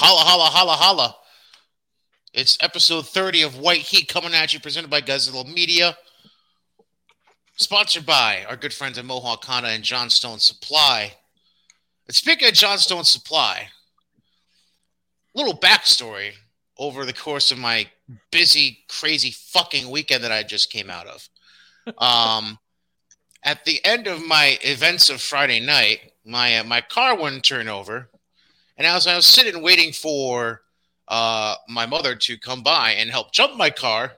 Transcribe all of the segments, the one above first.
Holla, holla, holla, holla. It's episode 30 of White Heat coming at you, presented by Guzzle Media. Sponsored by our good friends at Mohawk Honda and Johnstone Supply. And speaking of Johnstone Supply, little backstory over the course of my busy, crazy fucking weekend that I just came out of. Um, at the end of my events of Friday night, my uh, my car wouldn't turn over, and as I was sitting waiting for uh, my mother to come by and help jump my car,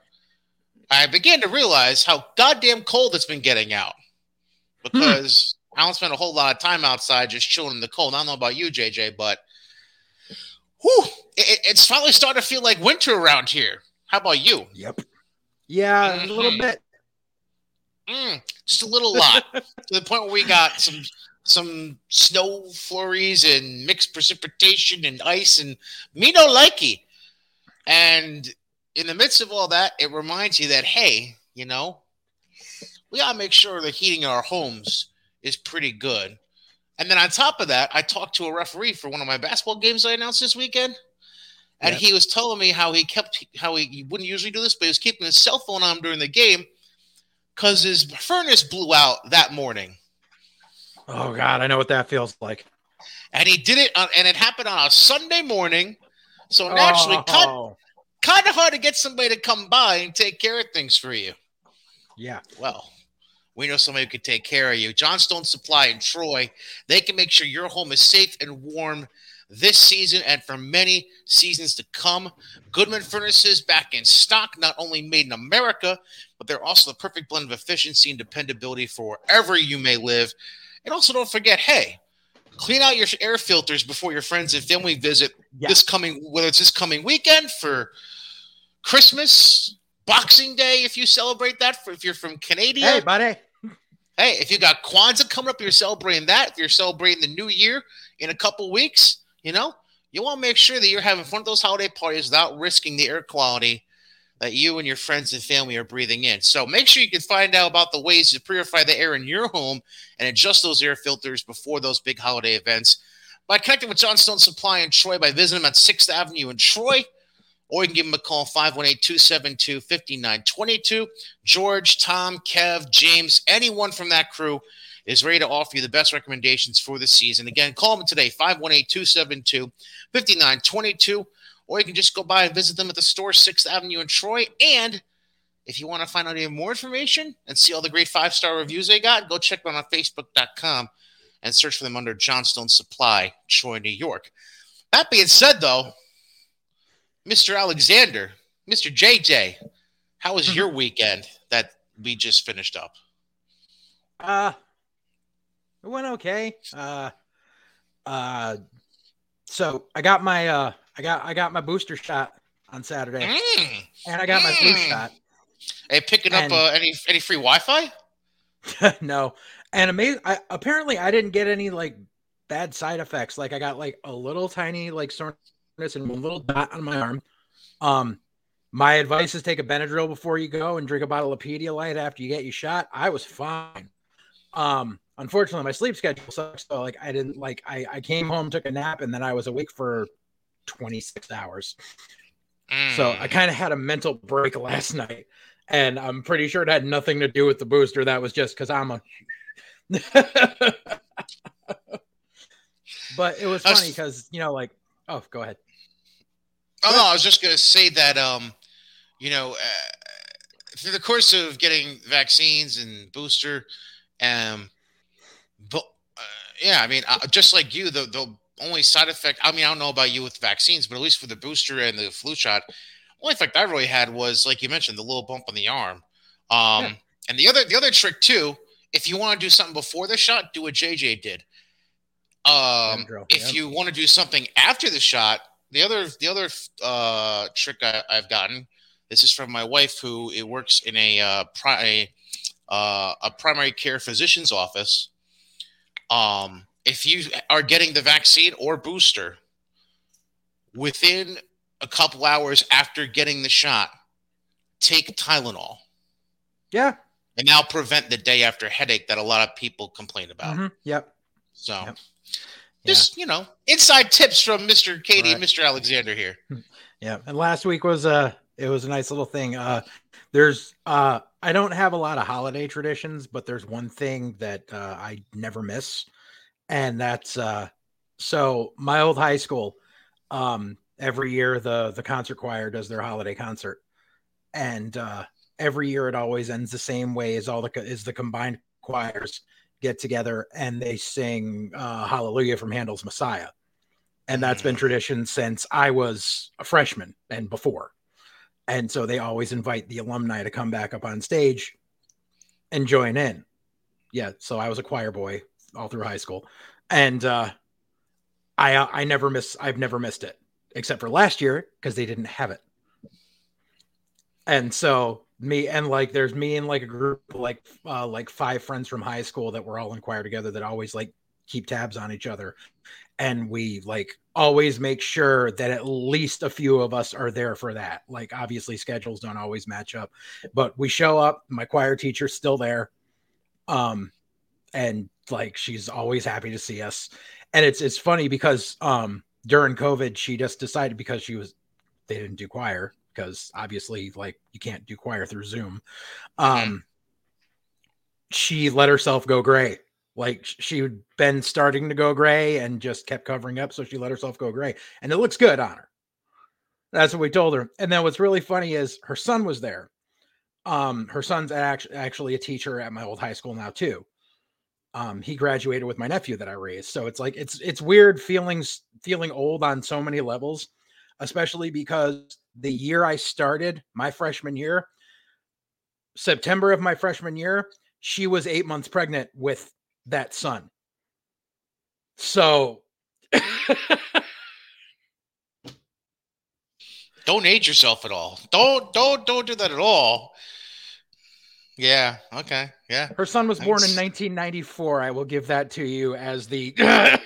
I began to realize how goddamn cold it's been getting out. Because I don't spend a whole lot of time outside just chilling in the cold. I don't know about you, JJ, but whew, it, it's finally starting to feel like winter around here. How about you? Yep. Yeah, a little Mhm. bit. Mm, just a little lot to the point where we got some some snow flurries and mixed precipitation and ice and me no likey. And in the midst of all that, it reminds you that hey, you know, we gotta make sure the heating in our homes is pretty good. And then on top of that, I talked to a referee for one of my basketball games I announced this weekend. And Yep. he was telling me how he kept how he, he wouldn't usually do this, but he was keeping his cell phone on during the game because his furnace blew out that morning. Oh God, I know what that feels like. And he did it, on, and it happened on a Sunday morning. So naturally, oh. kind, Oh, kind of hard to get somebody to come by and take care of things for you. yeah. Well, we know somebody who can take care of you. Johnstone Supply in Troy, they can make sure your home is safe and warm this season and for many seasons to come. Goodman Furnaces back in stock, not only made in America, but they're also the perfect blend of efficiency and dependability for wherever you may live. And also, don't forget, hey, clean out your air filters before your friends and family visit Yeah. this coming, whether it's this coming weekend for Christmas, Boxing Day, if you celebrate that, for if you're from Canada. Hey, buddy. Hey, if you got Kwanzaa coming up, you're celebrating that. If you're celebrating the new year in a couple weeks, you know, you want to make sure that you're having fun at those holiday parties without risking the air quality that you and your friends and family are breathing in. So make sure you can find out about the ways to purify the air in your home and adjust those air filters before those big holiday events by connecting with Johnstone Supply in Troy by visiting them at 6th Avenue in Troy. Or you can give them a call 518 272 5922. George, Tom, Kev, James, anyone from that crew is ready to offer you the best recommendations for the season. Again, call them today, 518 272 5922. Or you can just go by and visit them at the store, 6th Avenue in Troy. And if you want to find out even more information and see all the great five star reviews they got, go check them out on Facebook.com and search for them under Johnstone Supply, Troy, New York. That being said, though, Mr. Alexander, Mr. JJ, how was your weekend that we just finished up? Uh, it went okay. Uh, uh, so I got my uh, I got I got my booster shot on Saturday, Mm. and I got my flu Mm. shot. Hey, picking up uh, any any free Wi-Fi? no, and amazing. I, apparently, I didn't get any like bad side effects. Like I got like a little tiny like soreness and one little dot on my arm. Um, my advice is take a Benadryl before you go and drink a bottle of Pedialyte after you get your shot. I was fine. Um, unfortunately, my sleep schedule sucks. So like I didn't like I I came home, took a nap, and then I was awake for 26 hours. So I Mm. kind of had a mental break last night, and I'm pretty sure it had nothing to do with the booster. That was just because I'm a. but it was funny because you know, like, oh, go ahead. Oh, no, I was just going to say that, um, you know, uh, through the course of getting vaccines and booster, um, but uh, yeah, I mean, uh, just like you, the the only side effect. I mean, I don't know about you with vaccines, but at least for the booster and the flu shot, only effect I really had was, like you mentioned, the little bump on the arm. Um, Yeah. and the other the other trick too, if you want to do something before the shot, do what JJ did. Um, if yep. you want to do something after the shot, the other the other uh, trick I, I've gotten. This is from my wife, who it works in a uh, pri- a, uh, a primary care physician's office. Um, if you are getting the vaccine or booster within a couple hours after getting the shot, take Tylenol, Yeah. and now prevent the day after headache that a lot of people complain about. mhm, Yep. So, Yep. Just you know, inside tips from Mister Katie Right. Mister Alexander here. Yeah, and last week was uh it was a nice little thing. Uh there's uh I don't have a lot of holiday traditions, but there's one thing that uh I never miss and that's uh so my old high school um every year the the concert choir does their holiday concert and uh every year it always ends the same way as all the is the combined choirs get together and they sing uh hallelujah from Handel's Messiah and that's been Mm. tradition since I was a freshman and before. And so they always invite the alumni to come back up on stage and join in. Yeah, so I was a choir boy all through high school, and uh, I uh, I never miss I've never missed it except for last year because they didn't have it. And so me and like there's me and like a group like uh, like five friends from high school that were all in choir together that always like keep tabs on each other. And we like always make sure that at least a few of us are there for that. Like obviously schedules don't always match up but we show up my choir teacher's still there. Um and like she's always happy to see us. And it's it's funny because um during covid she just decided because she was they didn't do choir because obviously like you can't do choir through zoom. Um she let herself go gray. Like she'd been starting to go gray and just kept covering up so she let herself go gray. And it looks good on her. That's what we told her. And then what's really funny is her son was there. Um her son's actually actually a teacher at my old high school now too um he graduated with my nephew that i raised so it's like it's it's weird feelings feeling old on so many levels especially because the year i started my freshman year september of my freshman year she was eight months pregnant with that son so Don't age yourself at all. Don't don't don't do that at all. Yeah. Okay. Yeah. her son was born in 1994 i will give that to you as the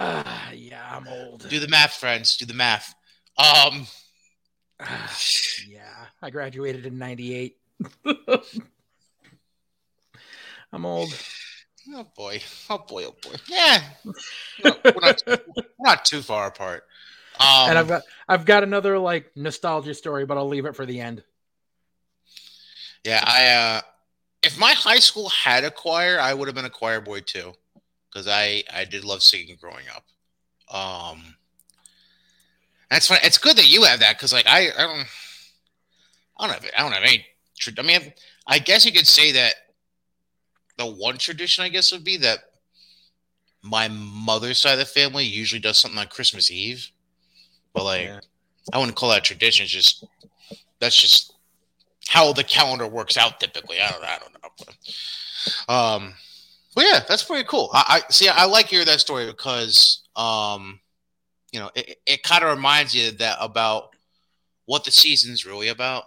Ah, yeah i'm old Do the math, friends. Do the math. Um. Ah, yeah, I graduated in 98. I'm old. Oh boy. Oh boy. Oh boy. Yeah. We're, not, we're not too far apart. Um, and I've got I've got another like nostalgia story, but I'll leave it for the end. Yeah, I uh if my high school had a choir, I would have been a choir boy too. Because I I did love singing growing up. Um that's fine. It's good that you have that because like I I don't I don't have I don't have any I mean I guess you could say that the one tradition I guess would be that my mother's side of the family usually does something on Christmas Eve. But like Yeah. I wouldn't call that tradition. It's just that's just how the calendar works out typically. I don't I don't know. But, um but yeah, that's pretty cool. I, I see I like hearing that story because um you know it, it kind of reminds you that about what the season's really about.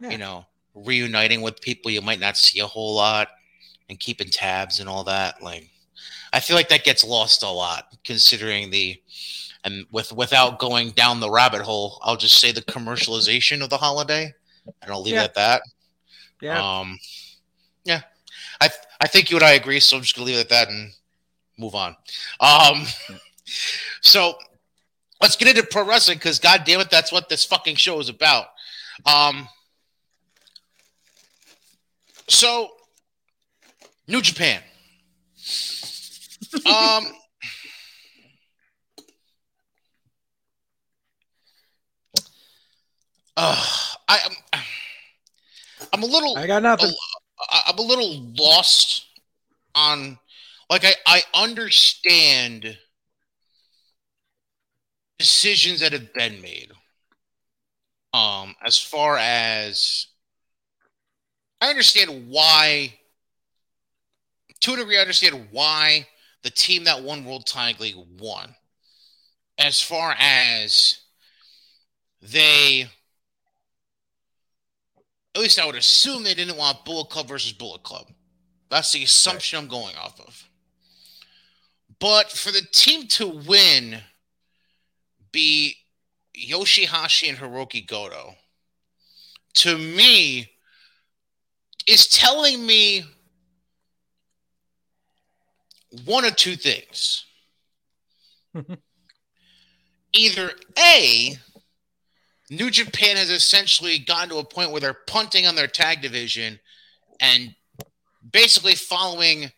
Yeah. You know, reuniting with people you might not see a whole lot and keeping tabs and all that. Like I feel like that gets lost a lot considering the and with without going down the rabbit hole, I'll just say the commercialization of the holiday, and I'll leave Yeah. it at that. Yeah. Um, yeah, I th- I think you and I agree, so I'm just gonna leave it at that and move on. Um, so let's get into pro wrestling because god damn it, that's what this fucking show is about. Um, so New Japan. Um. Uh, I am. I'm a little. I got nothing. I- I'm a little lost on. Like I, I understand decisions that have been made. Um, as far as I understand why, to a degree, I understand why the team that won World Tag League won. As far as they at least I would assume they didn't want Bullet Club versus Bullet Club. That's the assumption I'm going off of. But for the team to win, be Yoshihashi and Hirooki Goto, to me, is telling me one of two things. Either A, New Japan has essentially gotten to a point where they're punting on their tag division and basically following,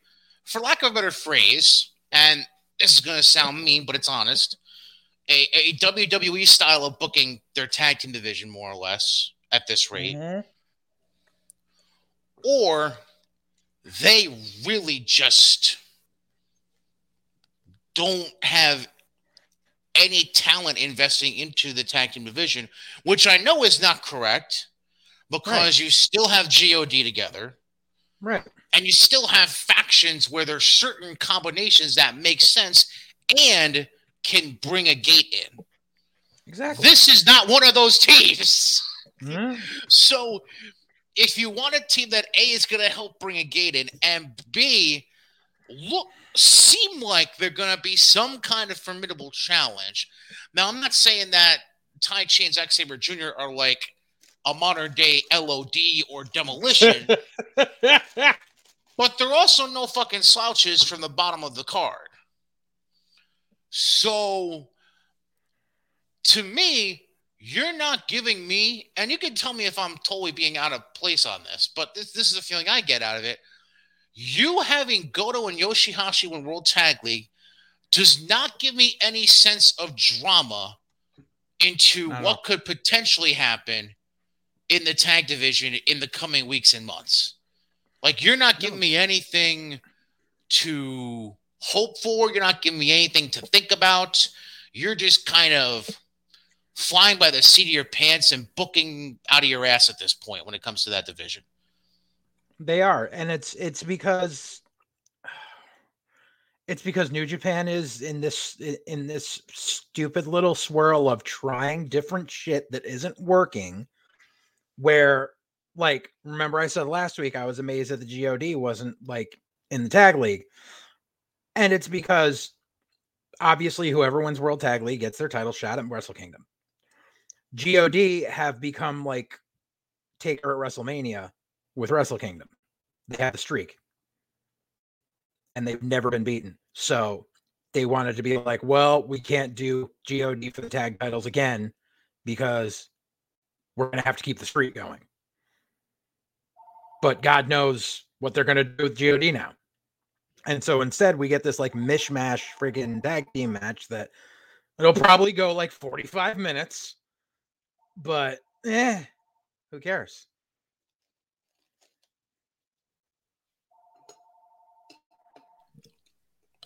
for lack of a better phrase, and this is going to sound mean, but it's honest, a, a WWE style of booking their tag team division, more or less, at this rate. Mm-hmm. Or they really just don't have any talent investing into the tag team division, which I know is not correct because right. you still have God together. Right. And you still have factions where there's certain combinations that make sense and can bring a gate in. Exactly. This is not one of those teams. Mm-hmm. So if you want a team that A is going to help bring a gate in and B look seem like they're going to be some kind of formidable challenge. Now, I'm not saying that Taichi and Zack Sabre Jr. are like a modern day LOD or demolition, but they're also no fucking slouches from the bottom of the card. So, to me, you're not giving me, and you can tell me if I'm totally being out of place on this, but this, this is the feeling I get out of it. You having Goto and Yoshihashi win World Tag League does not give me any sense of drama into what know. could potentially happen in the tag division in the coming weeks and months. Like you're not giving me anything to hope for. You're not giving me anything to think about. You're just kind of flying by the seat of your pants and booking out of your ass at this point when it comes to that division. They are, and it's it's because it's because New Japan is in this in this stupid little swirl of trying different shit that isn't working. Where, like, remember I said last week I was amazed that the God wasn't like in the tag league, and it's because obviously whoever wins World Tag League gets their title shot at Wrestle Kingdom. God have become like Taker at WrestleMania with Wrestle Kingdom. They have the streak. And they've never been beaten. So they wanted to be like, well, we can't do God for the tag titles again because we're going to have to keep the streak going. But God knows what they're going to do with God now. And so instead, we get this like mishmash freaking tag team match that it'll probably go like 45 minutes, but eh, who cares?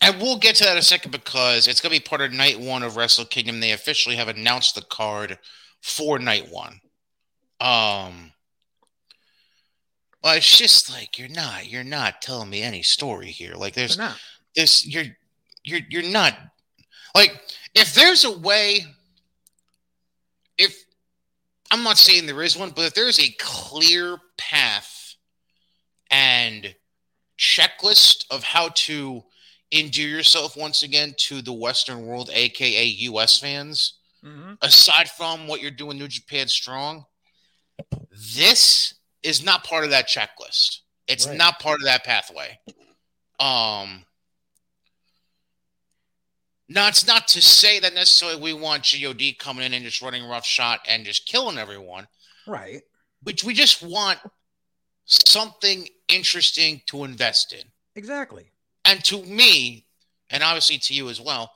And we'll get to that in a second because it's going to be part of night one of Wrestle Kingdom. They officially have announced the card for night one. Um, well, it's just like you're not, you're not telling me any story here. Like there's this, you're, you're, you're not like if there's a way, if I'm not saying there is one, but if there's a clear path and checklist of how to endear yourself once again to the Western world, aka US fans, mm-hmm. aside from what you're doing New Japan Strong, this is not part of that checklist. It's right. not part of that pathway. Um now it's not to say that necessarily we want God coming in and just running rough shot and just killing everyone. Right. Which we just want something interesting to invest in. Exactly. And to me, and obviously to you as well,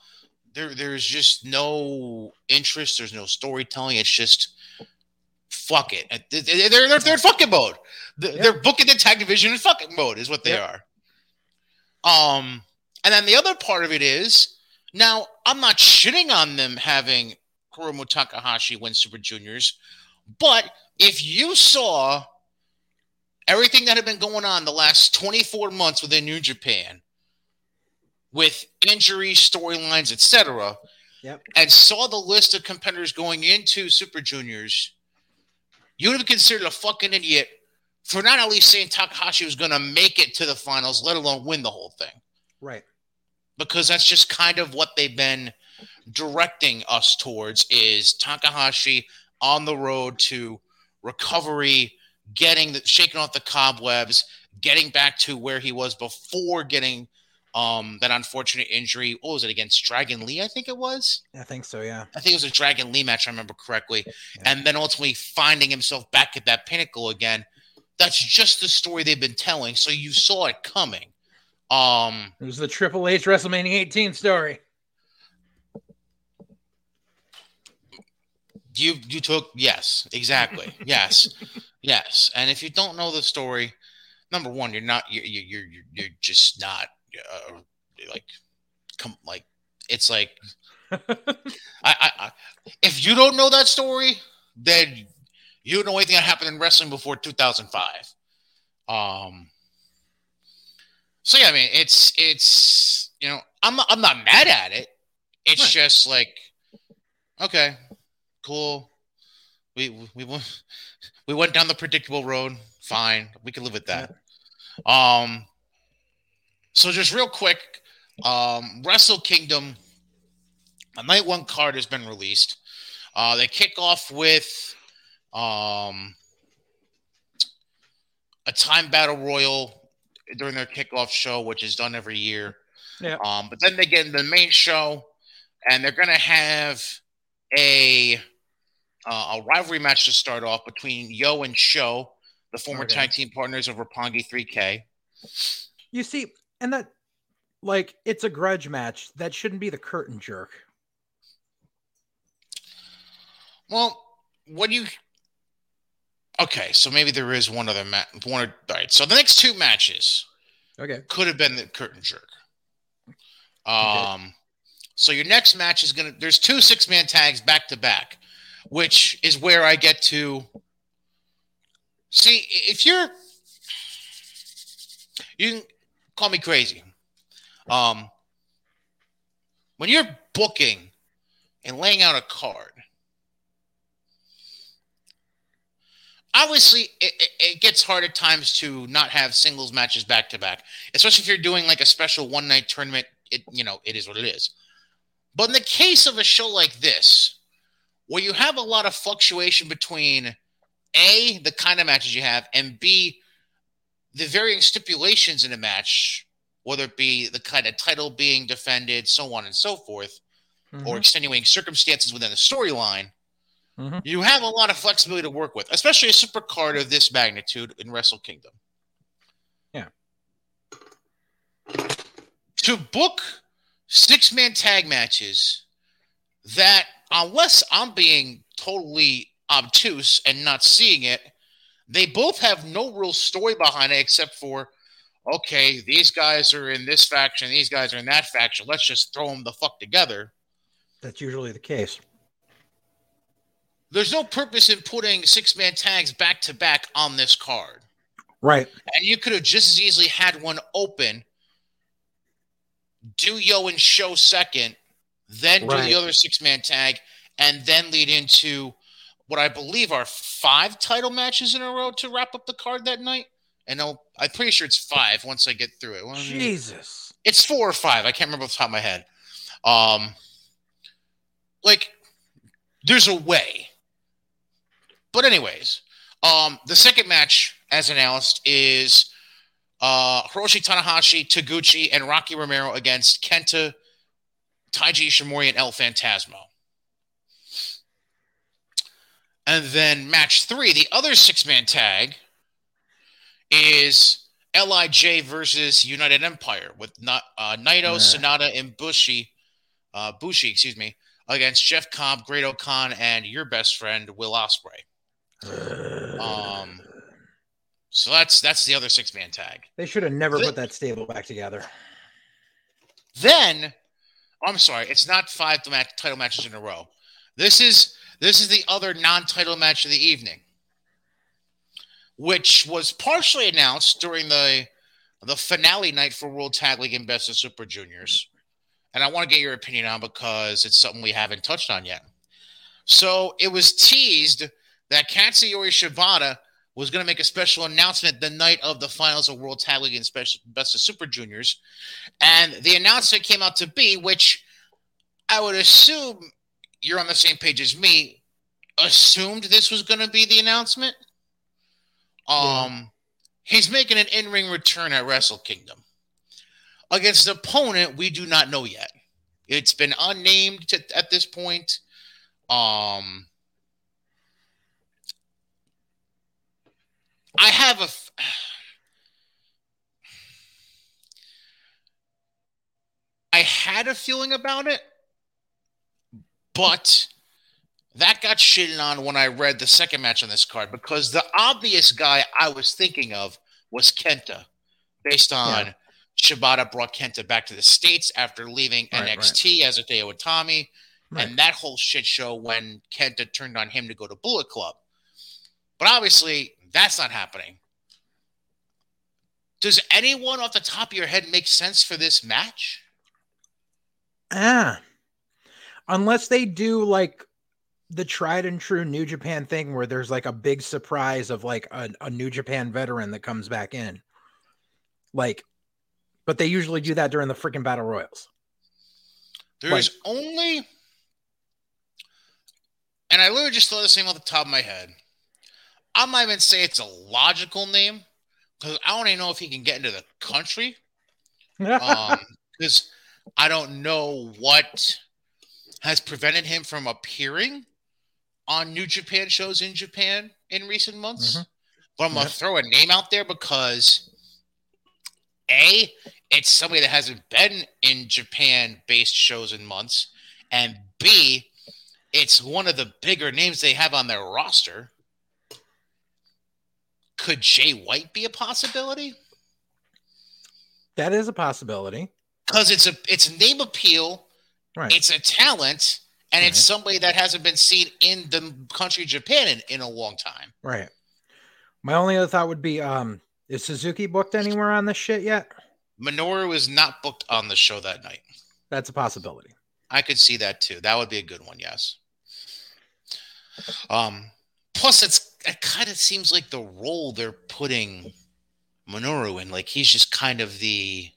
there there's just no interest. There's no storytelling. It's just fuck it. They're they're, they're in fucking mode. They're booking the tag division in fucking mode is what they are. Um, and then the other part of it is now I'm not shitting on them having Hiromu Takahashi win Super Juniors, but if you saw everything that had been going on the last 24 months within New Japan, with injuries, storylines, etc. Yep. And saw the list of competitors going into Super Juniors, you would have considered a fucking idiot for not at least saying Takahashi was going to make it to the finals, let alone win the whole thing. Right. Because that's just kind of what they've been directing us towards is Takahashi on the road to recovery, getting the shaking off the cobwebs, getting back to where he was before getting Um, that unfortunate injury. What was it against Dragon Lee? I think it was. I think so. Yeah. I think it was a Dragon Lee match. I remember correctly. Yeah. And then ultimately finding himself back at that pinnacle again. That's just the story they've been telling. So you saw it coming. Um, it was the Triple H WrestleMania 18 story. You you took yes, exactly. yes. Yes. And if you don't know the story, number one, you're not you're you're you're, you're just not uh, like come like it's like I, I, I if you don't know that story, then you don't know anything that happened in wrestling before 2005. Um so yeah, I mean, it's it's you know, I'm not, I'm not mad at it. It's right. just like, okay, cool. We we went we went down the predictable road. Fine, we can live with that. Um. So just real quick, um, Wrestle Kingdom, a night one card has been released. Uh, they kick off with um a time battle royal during their kickoff show, which is done every year. Yeah. Um, but then they get in the main show, and they're going to have a uh, a rivalry match to start off between Yo and Sho, the former okay. tag team partners of Roppongi 3K. You see, and that like it's a grudge match. That shouldn't be the curtain jerk. Well, what do you Okay, so maybe there is one other match. One, or, all right. So the next two matches, okay, could have been the curtain jerk. Um, okay. so your next match is gonna. There's two six man tags back to back, which is where I get to. See, if you're, you can call me crazy. Um, when you're booking and laying out a card obviously it, it, it, gets hard at times to not have singles matches back to back, especially if you're doing like a special one night tournament. It you know it is what it is. But in the case of a show like this, where you have a lot of fluctuation between a the kind of matches you have and b the varying stipulations in a match, whether it be the kind of title being defended, so on and so forth, mm-hmm. or extenuating circumstances within the storyline Mm-hmm. You have a lot of flexibility to work with, especially a super card of this magnitude in Wrestle Kingdom. Yeah. To book six man tag matches that, unless I'm being totally obtuse and not seeing it, they both have no real story behind it except for, okay, these guys are in this faction, these guys are in that faction. Let's just throw them the fuck together. That's usually the case. There's no purpose in putting six man tags back to back on this card. Right. And you could have just as easily had one open, do Yo and Sho second, then right. do the other six man tag, and then lead into what I believe are five title matches in a row to wrap up the card that night. And I'll, I'm pretty sure it's five once I get through it. Jesus. It's four or five. I can't remember off the top of my head. Um, like, there's a way. But anyways, um, the second match, as announced, is uh, Hiroshi Tanahashi, Taguchi, and Rocky Romero against Kenta, Taiji Ishimori, and El Phantasmo. And then match three, the other six-man tag, is Lij versus United Empire with uh, Naito, Sanada, and Bushi, uh, Bushi, excuse me, against Jeff Cobb, Great-O-Khan, and your best friend Will Ospreay. Um, so that's that's the other six man tag. They should have never put that stable back together. Then, I'm sorry, it's not five match, title matches in a row. This is this is the other non-title match of the evening, which was partially announced during the the finale night for World Tag League and Best of Super Juniors, and I want to get your opinion on because it's something we haven't touched on yet. So it was teased that Katsuyori Shibata was going to make a special announcement the night of the finals of World Tag League and Best of Super Juniors. And the announcement came out to be, which I would assume you're on the same page as me, assumed this was going to be the announcement. Um, yeah. He's making an in ring return at Wrestle Kingdom. against an opponent we do not know yet. It's been unnamed to, at this point. Um, I have a. F- I had a feeling about it, but that got shitted on when I read the second match on this card because the obvious guy I was thinking of was Kenta, based on yeah. Shibata brought Kenta back to the States after leaving right, NXT right. as Hideo Itami, right. and that whole shit show when Kenta turned on him to go to Bullet Club. But obviously, that's not happening. Does anyone off the top of your head make sense for this match? Ah. Unless they do like the tried and true New Japan thing where there's like a big surprise of like a, a New Japan veteran that comes back in. Like, but they usually do that during the freaking battle royals. There's like, only, and I literally just thought the same off the top of my head. I might even say it's a logical name because I don't even know if he can get into the country. um, because I don't know what has prevented him from appearing on New Japan shows in Japan in recent months. Mm-hmm. But I'm gonna throw a name out there because a it's somebody that hasn't been in Japan based shows in months, and B it's one of the bigger names they have on their roster. Could Jay White be a possibility? That is a possibility because it's a it's name appeal, right? It's a talent, and right. it's somebody that hasn't been seen in the country Japan in, in a long time. Right. My only other thought would be, um, is Suzuki booked anywhere on this shit yet? Minoru is not booked on the show that night. That's a possibility. I could see that too. That would be a good one. Yes. Um. Plus, it's it kind of seems like the role they're putting Minoru in. Like he's just kind of the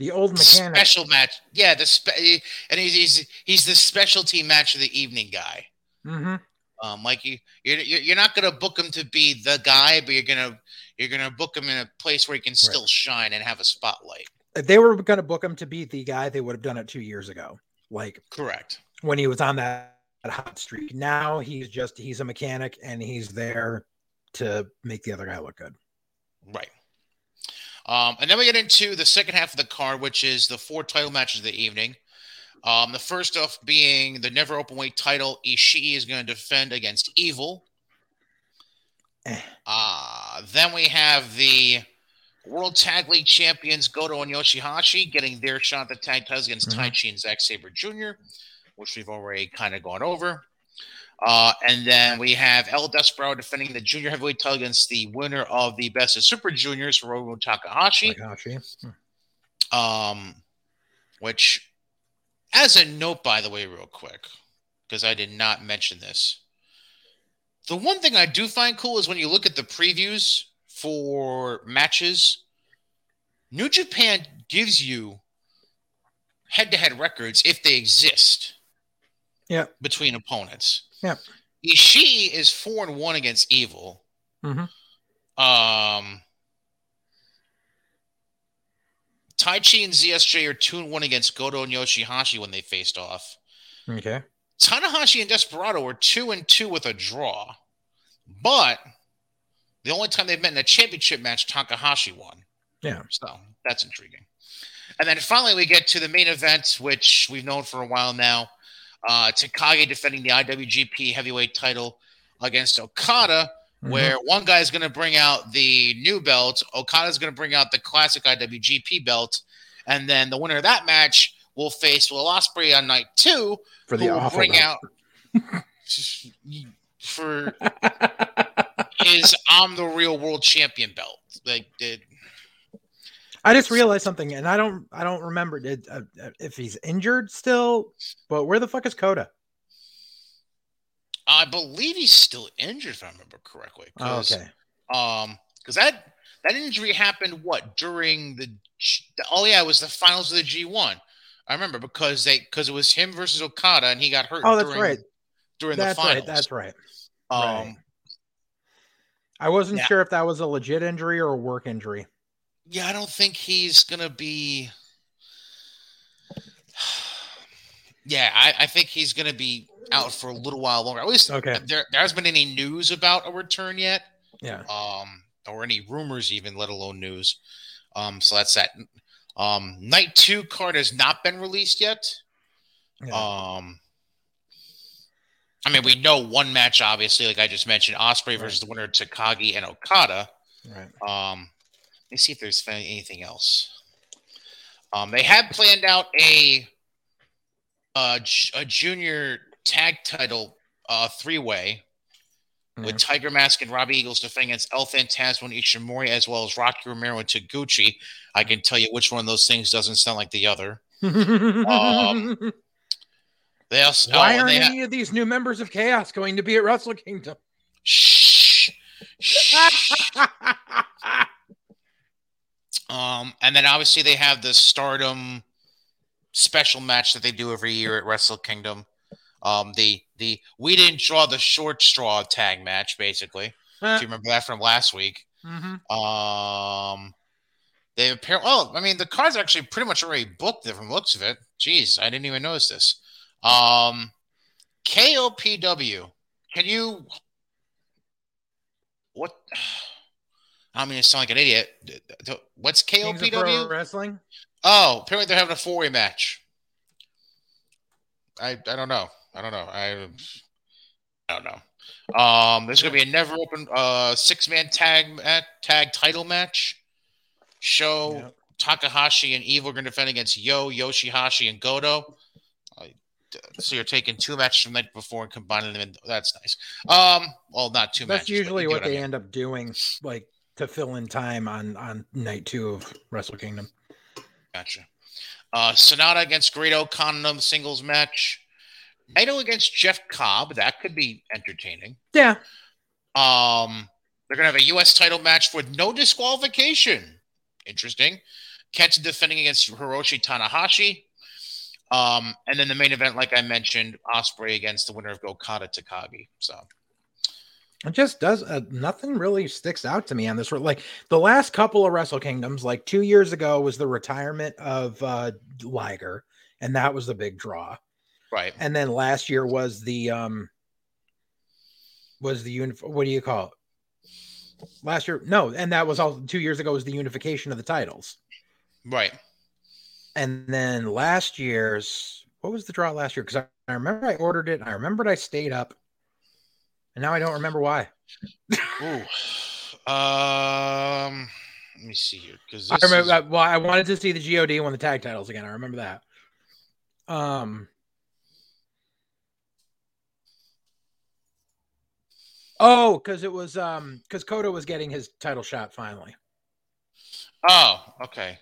the old mechanic. Special match. Yeah, the spe- and he's, he's he's the specialty match of the evening guy. Mm-hmm. Um, like you, you're you're not gonna book him to be the guy, but you're gonna you're gonna book him in a place where he can still right. shine and have a spotlight. If they were gonna book him to be the guy, they would have done it two years ago. Like correct when he was on that hot streak. Now he's just he's a mechanic and he's there to make the other guy look good. Right. Um, and then we get into the second half of the card, which is the four title matches of the evening. Um, the first off being the never open weight title. Ishii is going to defend against Evil. Eh. Uh, then we have the World Tag League champions Goto and Yoshihashi getting their shot at the tag titles against mm-hmm. Taichi and Zack Sabre Jr., which we've already kind of gone over. Uh, and then we have El Desperado defending the junior heavyweight title against the winner of the Best of Super Juniors, Hiromu Takahashi. Takahashi. Hmm. Um, which, as a note, by the way, real quick, because I did not mention this. The one thing I do find cool is when you look at the previews for matches, New Japan gives you head to head records if they exist. Yeah. Between opponents. Yeah. Ishii is four and one against Evil. Mm-hmm. Um, Taichi and ZSJ are two and one against Goto and Yoshihashi when they faced off. Okay. Tanahashi and Desperado were two and two with a draw, but the only time they've met in a championship match, Takahashi won. Yeah. So that's intriguing. And then finally, we get to the main event, which we've known for a while now. Uh, Takagi defending the IWGP Heavyweight title against Okada, mm-hmm. where one guy is going to bring out the new belt, Okada is going to bring out the classic IWGP belt, and then the winner of that match will face Will Ospreay on night two, for the will bring belt. out for his "I'm the real world champion" belt. Like, did I just realized something, and I don't, I don't remember did, uh, uh, if he's injured still. But where the fuck is Kota? I believe he's still injured, if I remember correctly. Oh, okay. Um, because that that injury happened what during the oh yeah, it was the finals of the G one. I remember because they because it was him versus Okada, and he got hurt. Oh, that's during, right. During that's the finals, right. That's right. Um, right. I wasn't yeah. sure if that was a legit injury or a work injury. Yeah, I don't think he's gonna be. Yeah, I, I think he's gonna be out for a little while longer. At least Okay. there, there hasn't been any news about a return yet. Yeah. um, or any rumors, even let alone news. Um, so that's that. Um, night two card has not been released yet. Yeah. Um, I mean, we know one match, obviously, like I just mentioned, Ospreay Right. versus the winner Takagi and Okada. right. Um, me see if there's anything else. Um, they have planned out a a junior tag title uh, three way with Mhm. Tiger Mask and Robbie Eagles defending against El Phantasmo and Ishimori, as well as Rocky Romero and Taguchi. I can tell you which one of those things doesn't sound like the other. Um, They also Why oh, aren't they ha- any of these new members of Chaos going to be at Wrestle Kingdom? shh, shh. Um, and then obviously they have the Stardom special match that they do every year at Wrestle Kingdom. Um, the the we didn't draw the short straw tag match, basically. If you remember that from last week. Mhm. Um, they apparently. Oh, I mean, the card's are actually pretty much already booked from the looks of it. Jeez, I didn't even notice this. Um, KOPW. Can you? What? I mean, to sound like an idiot. What's KOPW? Wrestling. Oh, apparently they're having a four-way match. I I don't know. I don't know. I I don't know. Um, there's gonna be a never open uh six-man tag mat, tag title match. Sho Yep. Takahashi and Evil are gonna defend against Yo, Yoshihashi, and Goto. I- So you're taking two matches from the night before and combining them. In, that's nice. Um, well, not two That's matches. usually what I they mean. end up doing, like to fill in time on on night two of Wrestle Kingdom. Gotcha. Uh, Sanada against Great-O-Khan singles match. Naito against Jeff Cobb. That could be entertaining. Yeah. Um, they're gonna have a U.S. title match with no disqualification. Interesting. Kenta defending against Hiroshi Tanahashi. Um, and then the main event, like I mentioned, Ospreay against the winner of Gokata Takagi. So It just does uh, nothing really sticks out to me on this. Like the last couple of Wrestle Kingdoms, like two years ago was the retirement of uh Liger, and that was the big draw. right, And then last year was the um was the unif- what do you call it? Last year, no, and that was all two years ago was the unification of the titles. right. And then last year's what was the draw last year? Because I, I remember I ordered it, I remembered I stayed up, and now I don't remember why. Ooh. Um, let me see here because I remember that. Well, I wanted to see the God won the tag titles again. I remember that. Um. Oh, because it was um because Kota was getting his title shot finally, Oh, okay.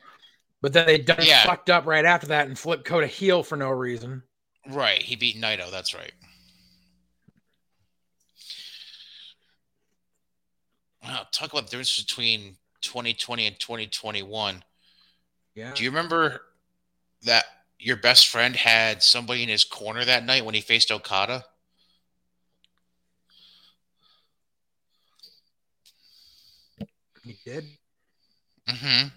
but then they done Yeah. fucked up right after that and flipped Kota heel for no reason. Right. He beat Naito. That's right. Wow. Talk about the difference between 2020 and 2021. Yeah. Do you remember that your best friend had somebody in his corner that night when he faced Okada? He did. Mm-hmm.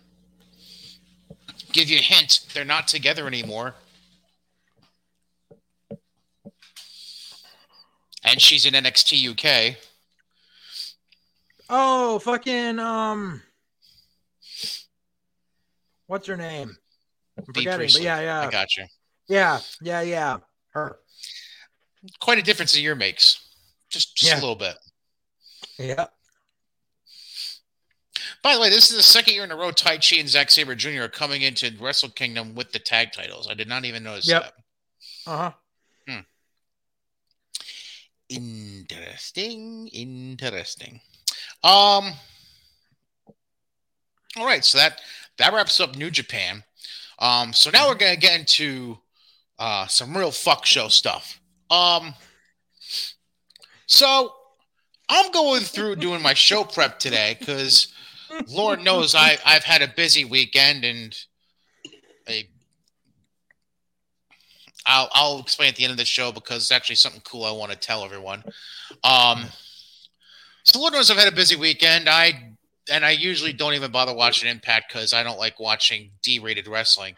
Give you a hint. They're not together anymore. And she's in NXT UK. Oh, fucking um, what's her name? I'm Bea forgetting, but Priestley. yeah, I yeah, got you. yeah, yeah, yeah. Her. Quite a difference a year makes. Just, just Yeah. a little bit. Yeah. By the way, this is the second year in a row Taichi and Zack Sabre Jr. are coming into Wrestle Kingdom with the tag titles. I did not even notice Yep. that. Uh huh. Hmm. Interesting. Interesting. Um. All right, so that that wraps up New Japan. Um. So now we're gonna get into uh some real fuck show stuff. Um. So I'm going through doing my show prep today because Lord knows I I've had a busy weekend and a I'll I'll explain at the end of the show because it's actually something cool I want to tell everyone. Um, so Lord knows I've had a busy weekend. I and I usually don't even bother watching Impact because I don't like watching D-rated wrestling.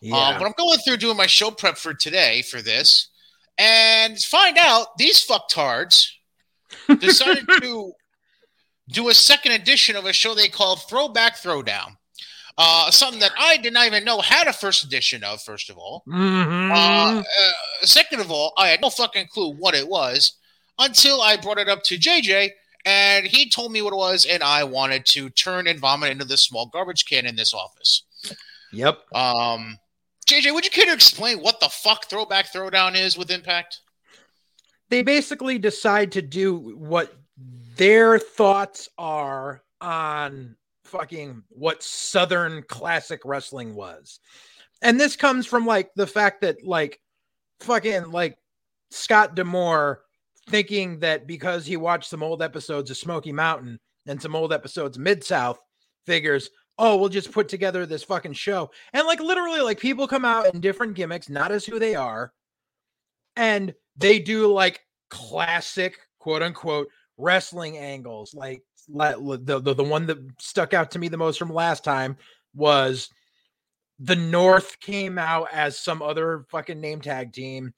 Yeah. Um, but I'm going through doing my show prep for today for this, and find out these fucktards decided to do a second edition of a show they call Throwback Throwdown. Uh, something that I did not even know had a first edition of. First of all, Mhm. uh, uh, second of all, I had no fucking clue what it was until I brought it up to JJ, and he told me what it was, and I wanted to turn and vomit into this small garbage can in this office. yep. Um, JJ, would you care to explain what the fuck Throwback Throwdown is with Impact? They basically decide to do what their thoughts are on fucking what Southern classic wrestling was. And this comes from like the fact that like fucking like Scott D'Amore thinking that because he watched some old episodes of Smoky Mountain and some old episodes Mid South, figures, oh, we'll just put together this fucking show. And like literally, like people come out in different gimmicks, not as who they are, and they do like classic quote unquote wrestling angles. Like the, the the one that stuck out to me the most from last time was the North came out as some other fucking name tag team,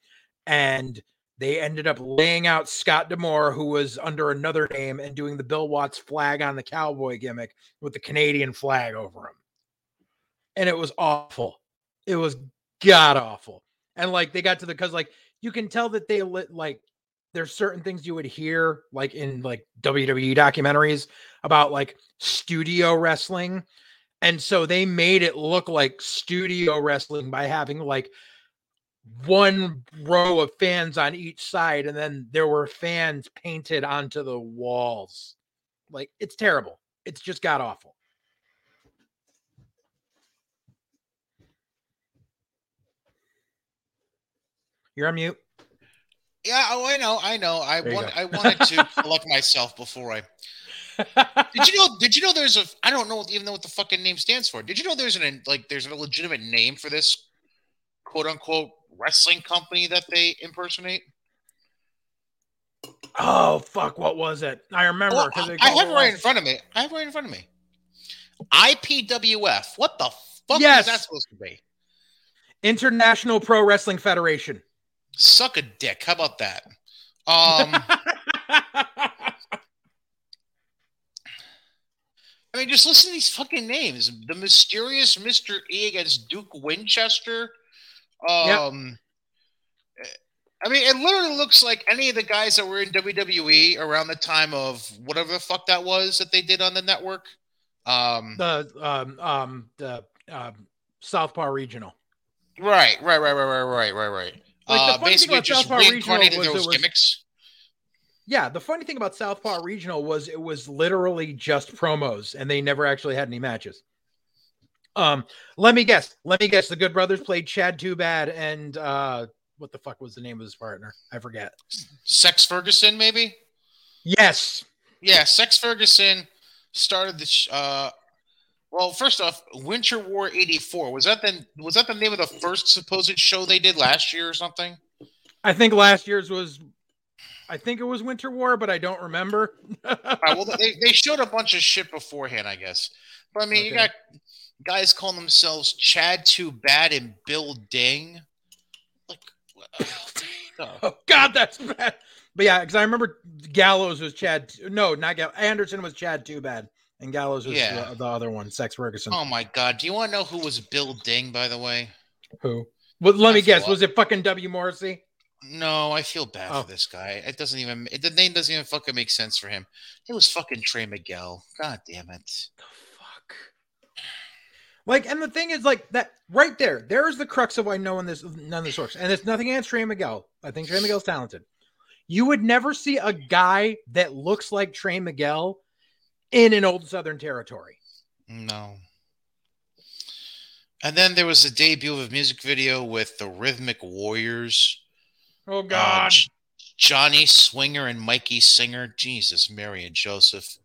and they ended up laying out Scott D'Amore, who was under another name, and doing the Bill Watts flag on the cowboy gimmick with the Canadian flag over him. And it was awful. It was god awful. And like they got to the because like you can tell that they lit like there's certain things you would hear like in like WWE documentaries about like studio wrestling. And so they made it look like studio wrestling by having like one row of fans on each side, and then there were fans painted onto the walls. Like it's terrible. It's just got awful. You're on mute. Yeah, oh, I know, I know. I want. I wanted to collect myself before I. Did you know? Did you know there's a? I don't know even know what the fucking name stands for. Did you know there's an like there's a legitimate name for this quote unquote wrestling company that they impersonate? oh fuck! What was it? I remember because I, I have it right in front of me. I have it right in front of me. IPWF. What the fuck Yes. is that supposed to be? International Pro Wrestling Federation. Suck a dick. How about that? Um, I mean, just listen to these fucking names. The mysterious Mr. E against Duke Winchester. Um, I mean, it literally looks like any of the guys that were in WWE around the time of whatever the fuck that was that they did on the network. Um, the um um the um Southpaw Regional. right, right, right, right, right, right, right, right. Like, the uh, funny thing basically, about Southpaw Regional was those was- gimmicks. Yeah, the funny thing about Southpaw Regional was it was literally just promos and they never actually had any matches. Um, let me guess. Let me guess. The Good Brothers played Chad Too Bad and uh what the fuck was the name of his partner? I forget. Sex Ferguson, maybe. Yes. Yeah, Sex Ferguson started the. Sh- uh, well, first off, Winter War '84 was that the was that the name of the first supposed show they did last year or something? I think last year's was I think it was Winter War, but I don't remember. Right, well, they, they showed a bunch of shit beforehand, I guess. But I mean, you got guys calling themselves Chad Too Bad and Bill Ding. Like, uh, oh god, that's bad. But yeah, because I remember Gallows was Chad. No, not Gallows. Anderson was Chad Too Bad, and Gallows was Yeah. the, the other one, Sex Ferguson. oh my god, do you want to know who was Bill Ding? By the way, Who? Well, let me guess. Was it fucking W Morrissey? no, I feel bad Oh. for this guy. It doesn't even it, the name doesn't even fucking make sense for him. It was fucking Trey Miguel. God damn it. The fuck. Like, and the thing is, like that right there. There's the crux of why no one this none of this works, and it's nothing against Trey Miguel. I think Trey Miguel's talented. You would never see a guy that looks like Trey Miguel in an old Southern territory. No. And then there was a debut of a music video with the Rhythmic Warriors. Oh Uh, Johnny Swinger and Mikey Singer. Jesus, Mary and Joseph.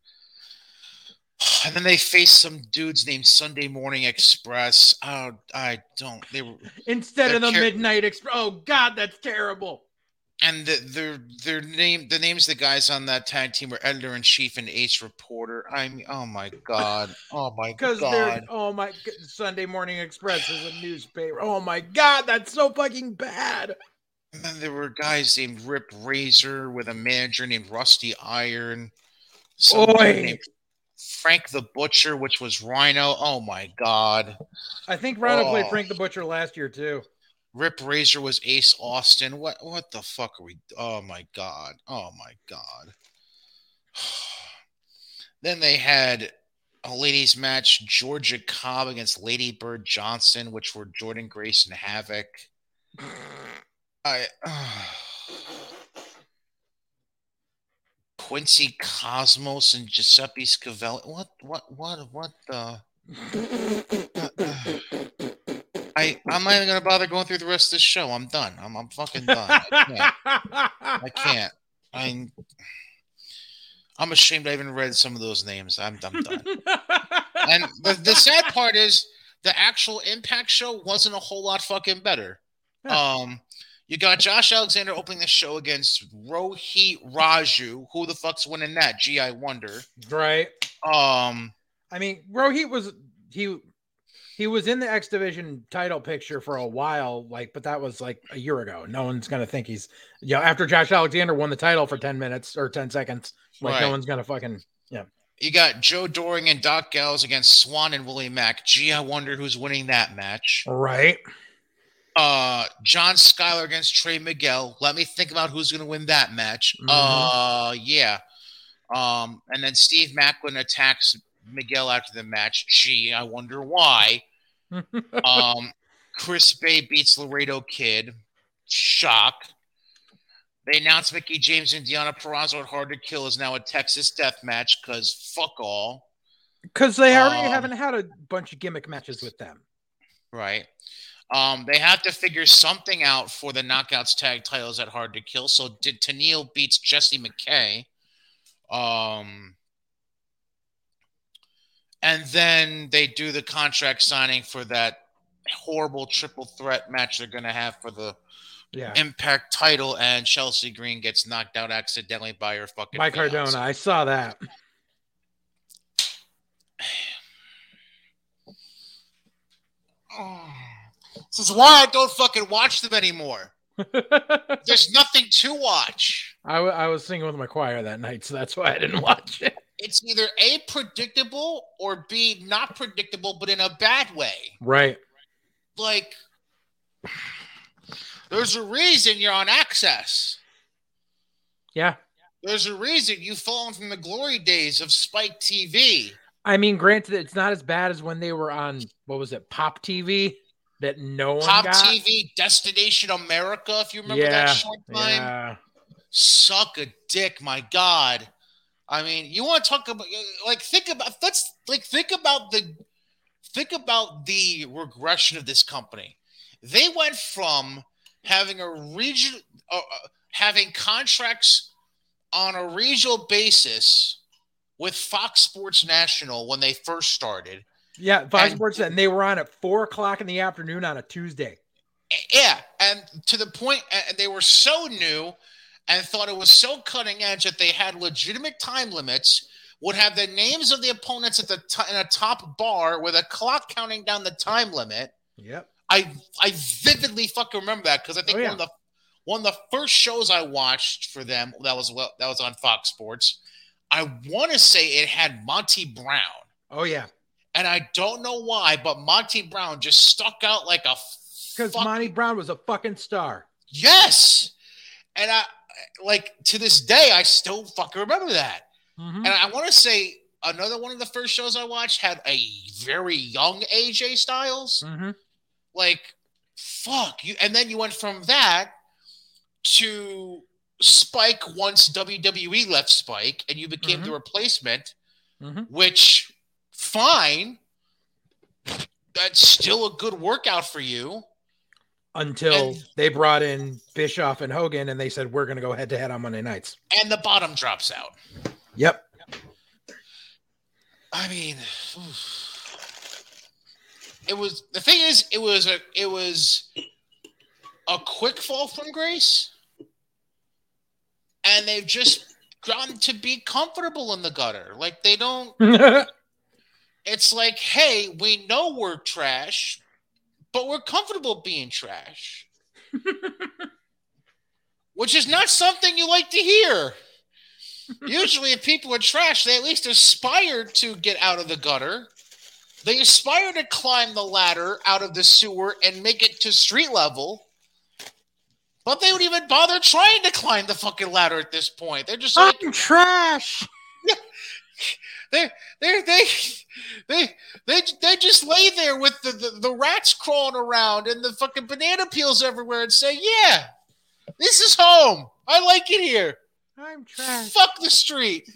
And then they faced some dudes named Sunday Morning Express. Oh, I don't. They were Instead of the they're Midnight Express. Oh God, that's terrible. and the, their their name the names of the guys on that tag team were editor in chief and ace reporter. I mean, oh my god, oh my Because they're god, oh my Sunday Morning Express is a newspaper. Oh my god, that's so fucking bad. and then there were guys named Rip Razor with a manager named Rusty Iron. Some dude named Frank the Butcher, which was Rhino. Oh my god. I think Rhino played Oh. Frank the Butcher last year too. Rip Razor was Ace Austin. What what the fuck are we? Oh my god. Oh my god. then they had a ladies match: Georgia Cobb against Lady Bird Johnson, which were Jordynne Grace and Havok. I. Quincy Cosmos and Giuseppe Scavelli. What? What? What? What the? I I'm not even gonna bother going through the rest of this show. I'm done. I'm I'm fucking done. I can't. I can't. I'm I'm ashamed I even read some of those names. I'm I'm done. And the, the sad part is the actual Impact show wasn't a whole lot fucking better. Um, you got Josh Alexander opening the show against Rohit Raju. Who the fuck's winning that? Gee, I wonder. right. Um, I mean, Rohit was he he was in the X Division title picture for a while, like, but that was like a year ago. No one's gonna think he's yeah. After Josh Alexander won the title for ten minutes or ten seconds, like no Right. one's gonna fucking yeah. you got Joe Doering and Doc Gallows against Swann and Willie Mack. Gee, I wonder who's winning that match. right. Uh, John Skyler against Trey Miguel. Let me think about who's going to win that match. Mhm. Uh, yeah. Um, and then Steve Maclin attacks Miguel after the match. Gee, I wonder why. um, Chris Bey beats Laredo Kid. Shock. They announced Mickie James and Deonna Purrazzo at Hard to Kill is now a Texas death match because fuck all. Because they already Um, haven't had a bunch of gimmick matches with them. Right. Um, they have to figure something out for the knockouts tag titles at Hard to Kill. So did Tenille beats Jessie McKay. Um, and then they do the contract signing for that horrible triple threat match they're going to have for the Yeah. Impact title, and Chelsea Green gets knocked out accidentally by her fucking Mike fiance. Cardona, I saw that. Oh. This is why I don't fucking watch them anymore. There's nothing to watch. I, w- I was singing with my choir that night, so that's why I didn't watch it. It's either A, predictable, or B, not predictable, but in a bad way. Right. Like, there's a reason you're on Access. Yeah. There's a reason you've fallen from the glory days of Spike TV. I mean, granted, it's not as bad as when they were on what was it, Pop TV, that no one Pop got. TV, Destination America, if you remember Yeah, that short time. Yeah. Suck a dick, my God. I mean, you want to talk about like think about let's like think about the think about the regression of this company. They went from having a region uh, uh, having contracts on a regional basis with Fox Sports National when they first started. Yeah, Fox And- Sports, and they were on at four o'clock in the afternoon on a Tuesday. Yeah, and to the point, and they were so new and thought it was so cutting edge that they had legitimate time limits. Would have the names of the opponents at the t- in a top bar with a clock counting down the time limit. Yep. I I vividly fucking remember that because I think Oh, yeah. one of the one of the first shows I watched for them that was well that was on Fox Sports. I want to say it had Monty Brown. Oh yeah, And I don't know why, but Monty Brown just stuck out like a because Monty Brown was a fucking star. Yes. And I like to this day, I still fucking remember that. Mhm. And I want to say another one of the first shows I watched had a very young AJ Styles. Mhm. Like, fuck you. And then you went from that to Spike once WWE left Spike and you became the replacement, Mhm. which fine. That's still a good workout for you. Until And- they brought in Bischoff and Hogan, and they said we're going to go head to head on Monday nights. And the bottom drops out. Yep. I mean, it was the thing is, it was a it was a quick fall from grace, and they've just gotten to be comfortable in the gutter. Like they don't. it's like, hey, we know we're trash, but we're comfortable being trash. Which is not something you like to hear. Usually, if people are trash, they at least aspire to get out of the gutter. They aspire to climb the ladder out of the sewer and make it to street level. But they would even bother trying to climb the fucking ladder at this point. They're just like I'm trash. they they they they they they just lay there with the, the, the rats crawling around and the fucking banana peels everywhere and say, "Yeah, this is home. I like it here. I'm trash. Fuck the street."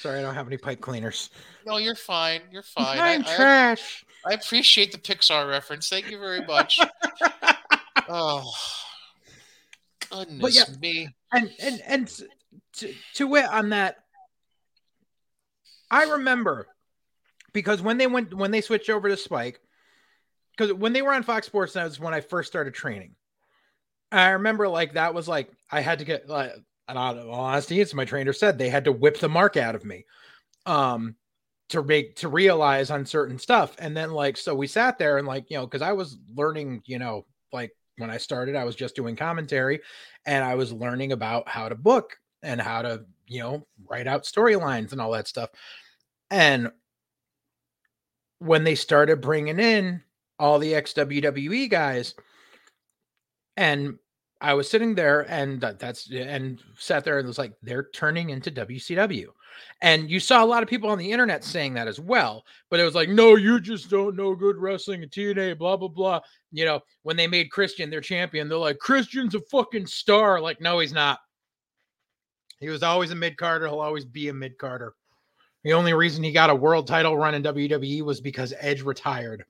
Sorry, I don't have any pipe cleaners. No, you're fine. You're fine. I'm I, I- trash. I appreciate the Pixar reference. Thank you very much. oh, goodness yeah. me. and and and to, to it on that i remember because when they went when they switched over to spike because when they were on fox sports that was when i first started training i remember like that was like i had to get like of all honesty it's my trainer said they had to whip the mark out of me um to make to realize on certain stuff and then like so we sat there and like you know because i was learning you know like when i started i was just doing commentary and I was learning about how to book and how to, you know, write out storylines and all that stuff. And when they started bringing in all the ex WWE guys, and I was sitting there and that- that's and sat there and was like, they're turning into WCW. And you saw a lot of people on the internet saying that as well. But it was like, no, you just don't know good wrestling and TNA, blah, blah, blah. You know, when they made Christian their champion, they're like, Christian's a fucking star. Like, no, he's not. He was always a mid carder. He'll always be a mid carder. The only reason he got a world title run in WWE was because Edge retired.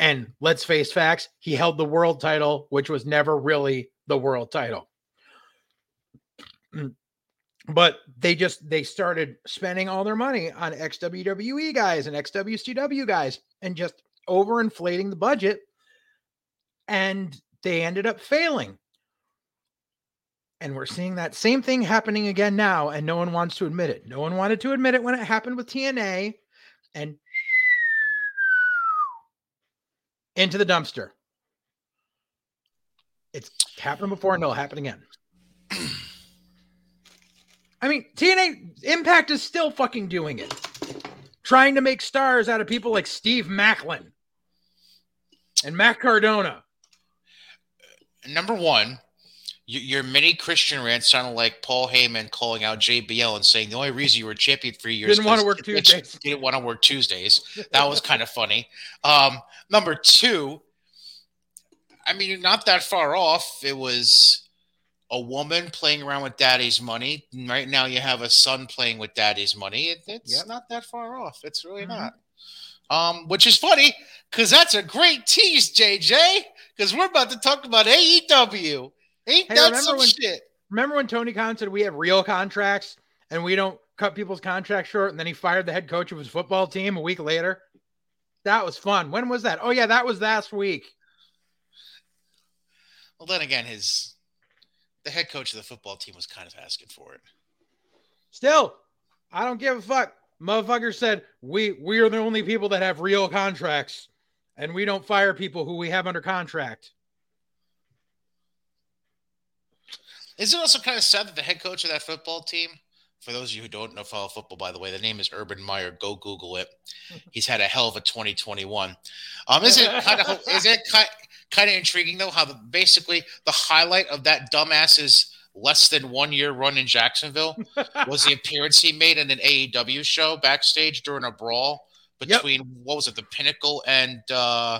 And let's face facts, he held the world title, which was never really the world title. Mm. But they just they started spending all their money on ex WWE guys and XWCW guys and just overinflating the budget. And they ended up failing. And we're seeing that same thing happening again now, and no one wants to admit it. No one wanted to admit it when it happened with TNA and into the dumpster. It's happened before and it'll happen again. I mean, TNA Impact is still fucking doing it. Trying to make stars out of people like Steve Maclin and Matt Cardona. Number one, your mini Christian rant sounded like Paul Heyman calling out JBL and saying the only reason you were champion for years Didn't wanna 'cause work Tuesdays. Didn't want to work Tuesdays. That was kind of funny. Um, number two, I mean, you're not that far off. It was a woman playing around with daddy's money. Right now, you have a son playing with daddy's money. It, it's Yep. not that far off. It's really Mhm. not. Um, which is funny because that's a great tease, JJ. Because we're about to talk about AEW. Ain't Hey, that some when- shit? Remember when Tony Khan said we have real contracts and we don't cut people's contracts short, and then he fired the head coach of his football team a week later? That was fun. When was that? Oh yeah, that was last week. Well, then again, his the head coach of the football team was kind of asking for it. Still, I don't give a fuck. Motherfucker said we we are the only people that have real contracts, and we don't fire people who we have under contract. Is it also kind of sad that the head coach of that football team, for those of you who don't know follow football, by the way, the name is Urban Meyer. Go Google it. He's had a hell of a 2021. Um, is it kind of is it kind kind of intriguing though how the, basically the highlight of that dumbass's less than one year run in Jacksonville was the appearance he made in an AEW show backstage during a brawl Yep. between what was it, the Pinnacle and uh,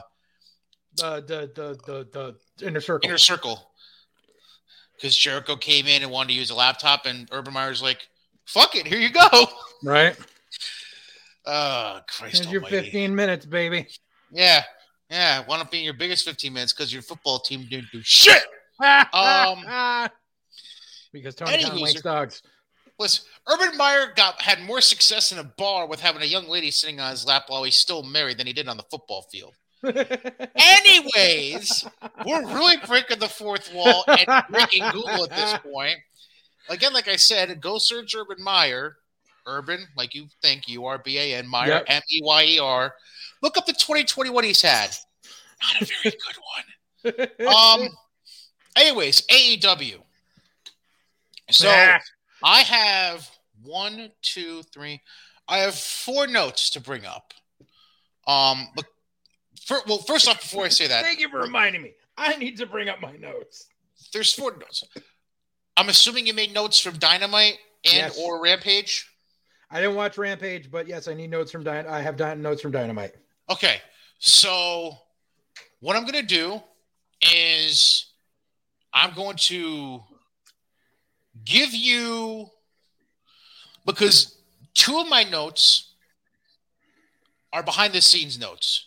The the the the, the inner circle. Inner Circle. Because Jericho came in and wanted to use a laptop, and Urban Meyer's like, "Fuck it, here you go." right. Oh, Christ Here's your Almighty! 15 minutes, baby. Yeah, yeah. Want to be in your biggest 15 minutes because your football team didn't do shit. Um, because Tony Khan likes dogs. Was Urban Meyer got had more success in a bar with having a young lady sitting on his lap while he's still married than he did on the football field. Anyways, we're really breaking the fourth wall and breaking Google at this point. again, like I said, go search Urban Meyer. Urban, like you think, U R B A N Meyer. M E Y E R. Look up the 2021 he's had. Not a very good one. Um. Anyways, AEW. So Ah. I have one, two, three. I have four notes to bring up. Um, but fir- well, first off, before I say that, Thank you for reminding me. I need to bring up my notes. there's four notes. I'm assuming you made notes from Dynamite and Yes. or Rampage. I didn't watch Rampage, but yes, I need notes from Dyn- I have dy- notes from Dynamite. Okay, so what I'm gonna do is I'm going to give you because two of my notes are behind the scenes notes,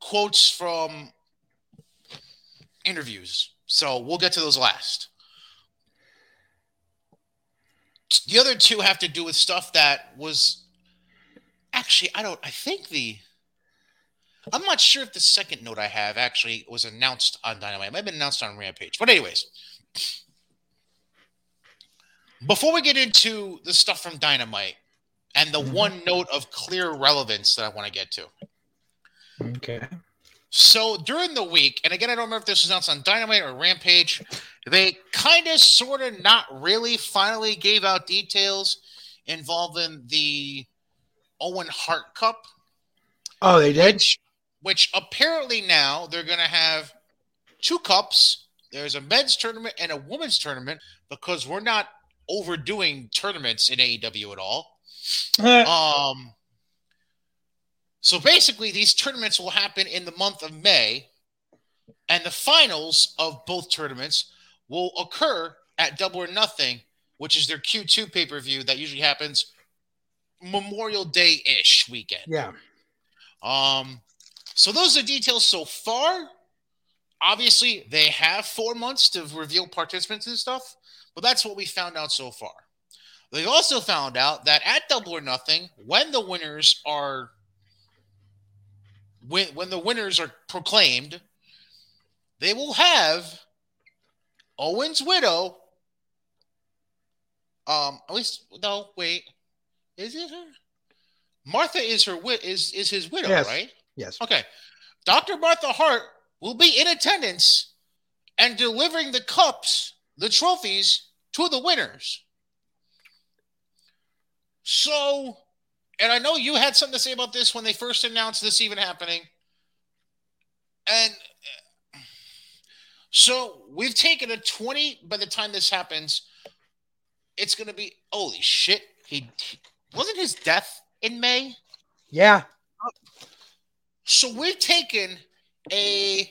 quotes from interviews. So we'll get to those last. The other two have to do with stuff that was actually I don't I think the I'm not sure if the second note I have actually was announced on Dynamite. It might have been announced on Rampage. But anyways, before we get into the stuff from Dynamite and the Mhm. one note of clear relevance that I want to get to. Okay. So during the week, and again, I don't remember if this was announced on Dynamite or Rampage, they kind of, sort of, not really finally gave out details involving the Owen Hart Cup, Oh, they did. which, which apparently now they're going to have two cups. There's a men's tournament and a women's tournament because we're not overdoing tournaments in AEW at all. Um, so basically, these tournaments will happen in the month of May, and the finals of both tournaments will occur at Double or Nothing, which is their Q2 pay per view that usually happens Memorial Day ish weekend. yeah. Um, so those are the details so far. Obviously, they have four months to reveal participants and stuff, but that's what we found out so far. They've also found out that at Double or Nothing, when the winners are when when the winners are proclaimed, they will have Owen's widow. Um, at least no, wait, is it her? Martha is her wi- is is his widow, Yes. right? Yes. Okay. Dr. Martha Hart will be in attendance and delivering the cups, the trophies to the winners. So, and I know you had something to say about this when they first announced this even happening. And so we've taken a 20 by the time this happens, it's going to be holy shit. He, he wasn't his death in May. Yeah. So we've taken a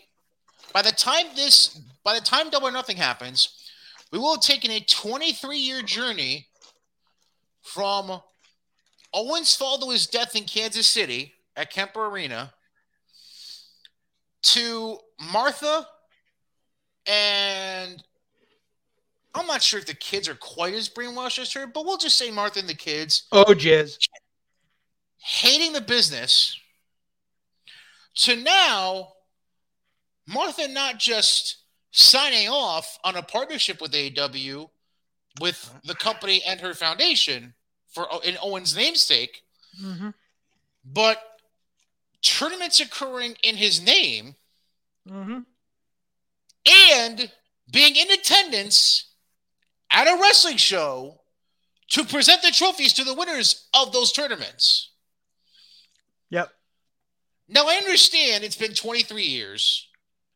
by the time this by the time double or nothing happens, we will have taken a 23 year journey from Owens fall to his death in Kansas City at Kemper Arena to Martha and I'm not sure if the kids are quite as brainwashed as her, but we'll just say Martha and the kids Oh, jizz. hating the business to now Martha not just signing off on a partnership with AEW with the company and her foundation for in Owen's namesake, Mm-hmm. but tournaments occurring in his name Mm-hmm. and being in attendance at a wrestling show to present the trophies to the winners of those tournaments. Yep. Now I understand it's been 23 years,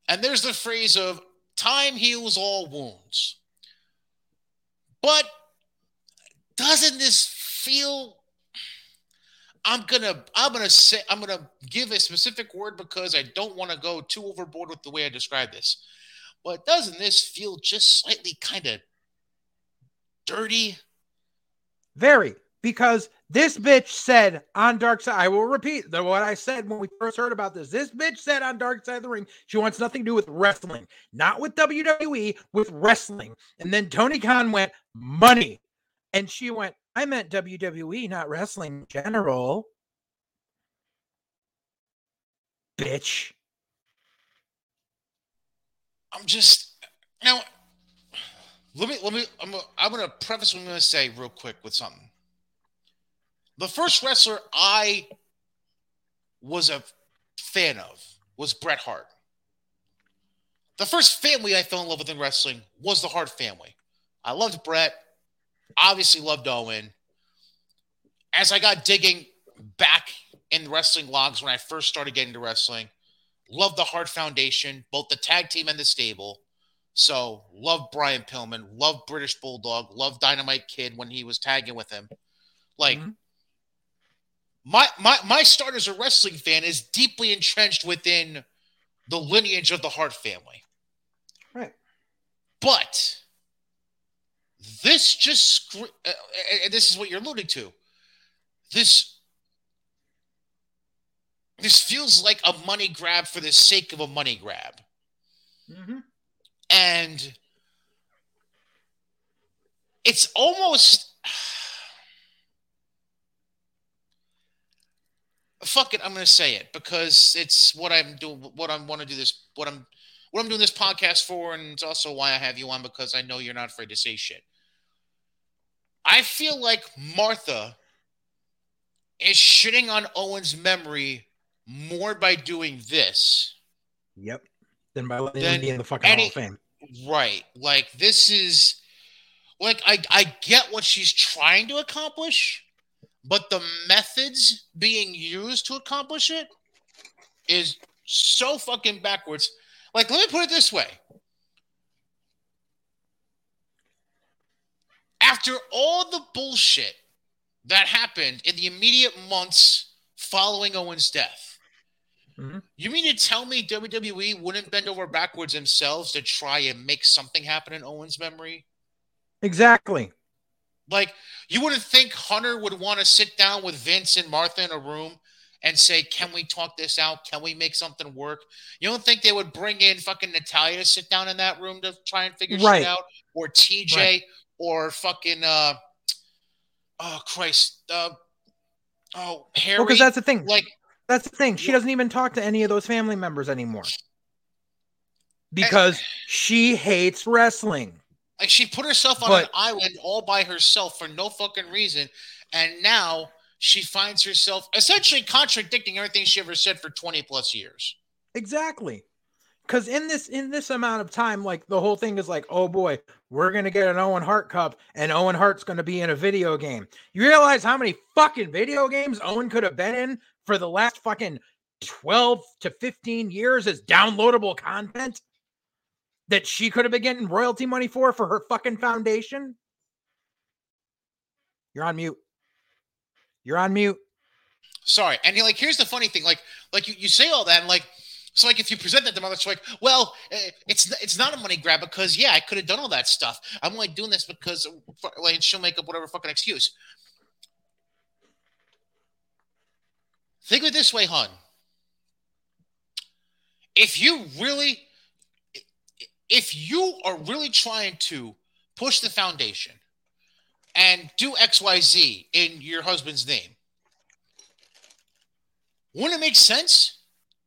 and there's the phrase of time heals all wounds. But doesn't this feel I'm gonna I'm gonna say I'm gonna give a specific word because I don't want to go too overboard with the way I describe this. But doesn't this feel just slightly kind of dirty? Very. Because this bitch said on Dark Side, I will repeat the, what I said when we first heard about this. This bitch said on Dark Side of the Ring, she wants nothing to do with wrestling, not with WWE, with wrestling. And then Tony Khan went, money. And she went, I meant WWE, not wrestling in general. Bitch. I'm just now let me let me I'm I'm gonna preface what I'm gonna say real quick with something. The first wrestler I was a fan of was Bret Hart. The first family I fell in love with in wrestling was the Hart family. I loved Bret, obviously loved Owen. As I got digging back in wrestling logs when I first started getting into wrestling, loved the Hart Foundation, both the tag team and the stable. So love Brian Pillman, love British Bulldog, love Dynamite Kid when he was tagging with him. Like mm-hmm. my my my start as a wrestling fan is deeply entrenched within the lineage of the Hart family. Right. But this just uh, and this is what you're alluding to. This this feels like a money grab for the sake of a money grab. Mm-hmm. And it's almost fuck it i'm going to say it because it's what i'm doing what i want to do this what i'm what i'm doing this podcast for and it's also why i have you on because i know you're not afraid to say shit i feel like martha is shitting on owen's memory more by doing this yep than by letting him be in the fucking any, Hall of Fame. Right. Like this is like I I get what she's trying to accomplish, but the methods being used to accomplish it is so fucking backwards. Like let me put it this way. After all the bullshit that happened in the immediate months following Owen's death, Mm-hmm. You mean to tell me WWE wouldn't bend over backwards themselves to try and make something happen in Owens' memory? Exactly. Like, you wouldn't think Hunter would want to sit down with Vince and Martha in a room and say, Can we talk this out? Can we make something work? You don't think they would bring in fucking Natalya to sit down in that room to try and figure right. shit out? Or TJ right. Or fucking, uh, oh, Christ. Uh, oh, Harry. Well, because that's the thing. Like, that's the thing. She doesn't even talk to any of those family members anymore because she hates wrestling. Like she put herself on but, an island all by herself for no fucking reason, and now she finds herself essentially contradicting everything she ever said for twenty plus years. Exactly because in this in this amount of time like the whole thing is like oh boy we're gonna get an owen hart cup and owen hart's gonna be in a video game. You realize how many fucking video games owen could have been in for the last fucking 12 to 15 years as downloadable content that she could have been getting royalty money for for her fucking foundation? You're on mute. You're on mute. Sorry and like here's the funny thing like like you, you say all that and like so like if you present that to mother, it's like, well, eh, it's it's not a money grab because yeah, I could have done all that stuff. I'm only doing this because like she'll make up whatever fucking excuse. Think of it this way, hon. If you really, if you are really trying to push the foundation and do X Y Z in your husband's name, wouldn't it make sense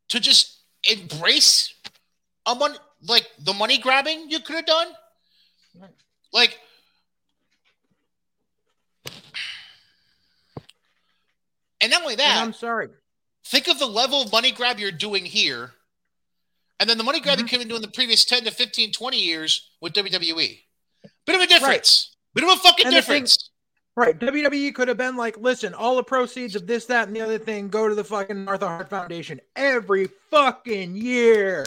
to just embrace a money like the money grabbing you could have done. Like and not only that, and I'm sorry. Think of the level of money grab you're doing here, and then the money grab mm-hmm. could have been doing the previous 10 to 15, 20 years with WWE. Bit of a difference. Right. Bit of a fucking and difference. Right. WWE could have been like, listen, all the proceeds of this, that, and the other thing go to the fucking Martha Hart Foundation every fucking year.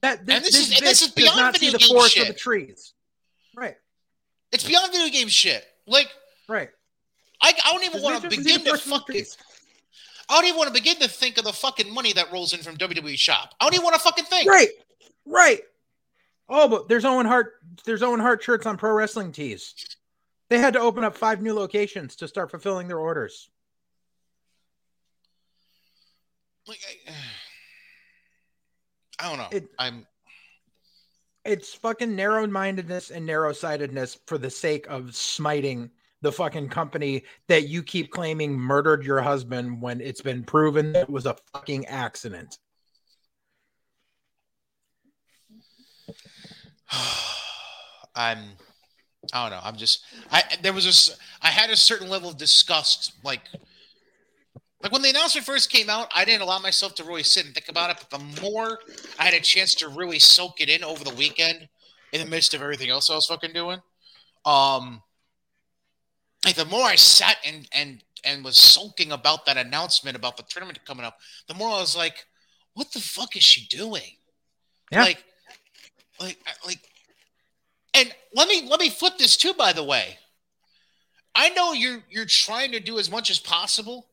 That this, and this, this is, and this is beyond not video see the forest shit. of the trees. Right. It's beyond video game shit. Like, right. I, I don't even want to begin to fucking. I don't even want to begin to think of the fucking money that rolls in from WWE shop. I don't even want to fucking think. Right. Right. Oh, but there's Owen Hart. There's Owen Hart shirts on Pro Wrestling Tees. They had to open up five new locations to start fulfilling their orders. Like, I, I don't know. It, I'm. It's fucking narrow mindedness and narrow sightedness for the sake of smiting the fucking company that you keep claiming murdered your husband when it's been proven that it was a fucking accident. I'm I don't know. I'm just I there was a I had a certain level of disgust like like when the announcement first came out, I didn't allow myself to really sit and think about it. But the more I had a chance to really soak it in over the weekend, in the midst of everything else I was fucking doing, um, like the more I sat and and and was sulking about that announcement about the tournament coming up, the more I was like, "What the fuck is she doing?" Yeah. Like, like, like, and let me let me flip this too. By the way, I know you're you're trying to do as much as possible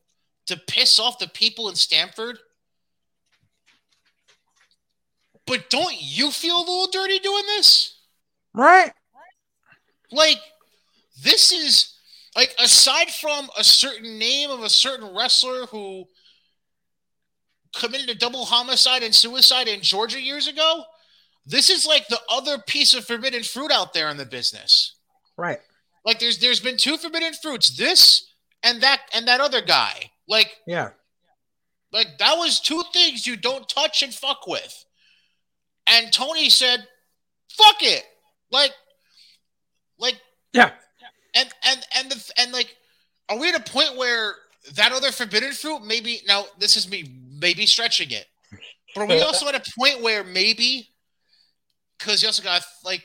to piss off the people in Stamford, but don't you feel a little dirty doing this? Right. Like, this is like aside from a certain name of a certain wrestler who committed a double homicide and suicide in Georgia years ago. This is like the other piece of forbidden fruit out there in the business. Right. Like there's there's been two forbidden fruits, this and that and that other guy. Like Yeah. like that was two things you don't touch and fuck with. And Tony said, "Fuck it." Like like Yeah. and and and the and like are we at a point where that other forbidden fruit maybe now this is me maybe stretching it but are we also at a point where maybe because he also got like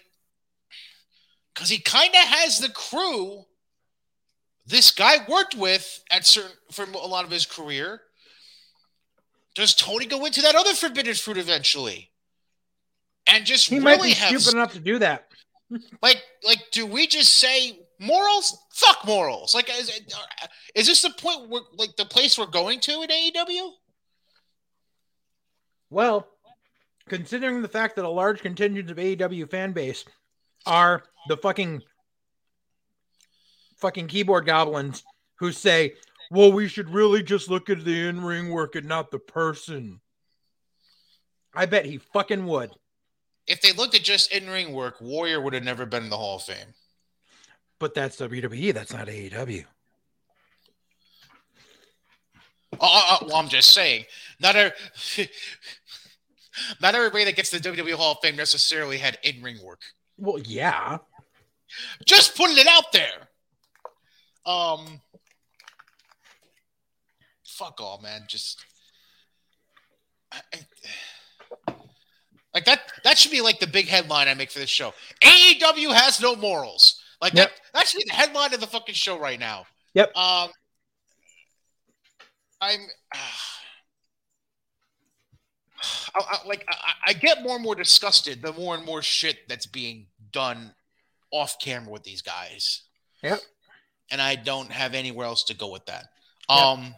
because he kind of has the crew this guy worked with at certain for a lot of his career does tony go into that other forbidden fruit eventually and just He might really be have stupid enough to do that. like, like, do we just say morals? Fuck morals. Like, is, uh, is this the point where, like, the place we're going to in AEW? Well, considering the fact that a large contingent of AEW fan base are the fucking fucking keyboard goblins who say, "Well, we should really just look at the in-ring work and not the person." I bet he fucking would. If they looked at just in-ring work, Warrior would have never been in the Hall of Fame. But that's WWE. That's not AEW. Oh, uh, oh, uh, oh, uh, well, I'm just saying, not a, not everybody that gets the WWE Hall of Fame necessarily had in-ring work. Well, yeah. Just putting it out there. Um, fuck all, man. Just I, I- like that. That should be like the big headline I make for this show. AEW has no morals. Like Yep. that. That should be the headline of the fucking show right now. Yep. Um, I'm. I, I, like I, I get more and more disgusted the more and more shit that's being done off camera with these guys. Yep. And I don't have anywhere else to go with that. Yep. Um,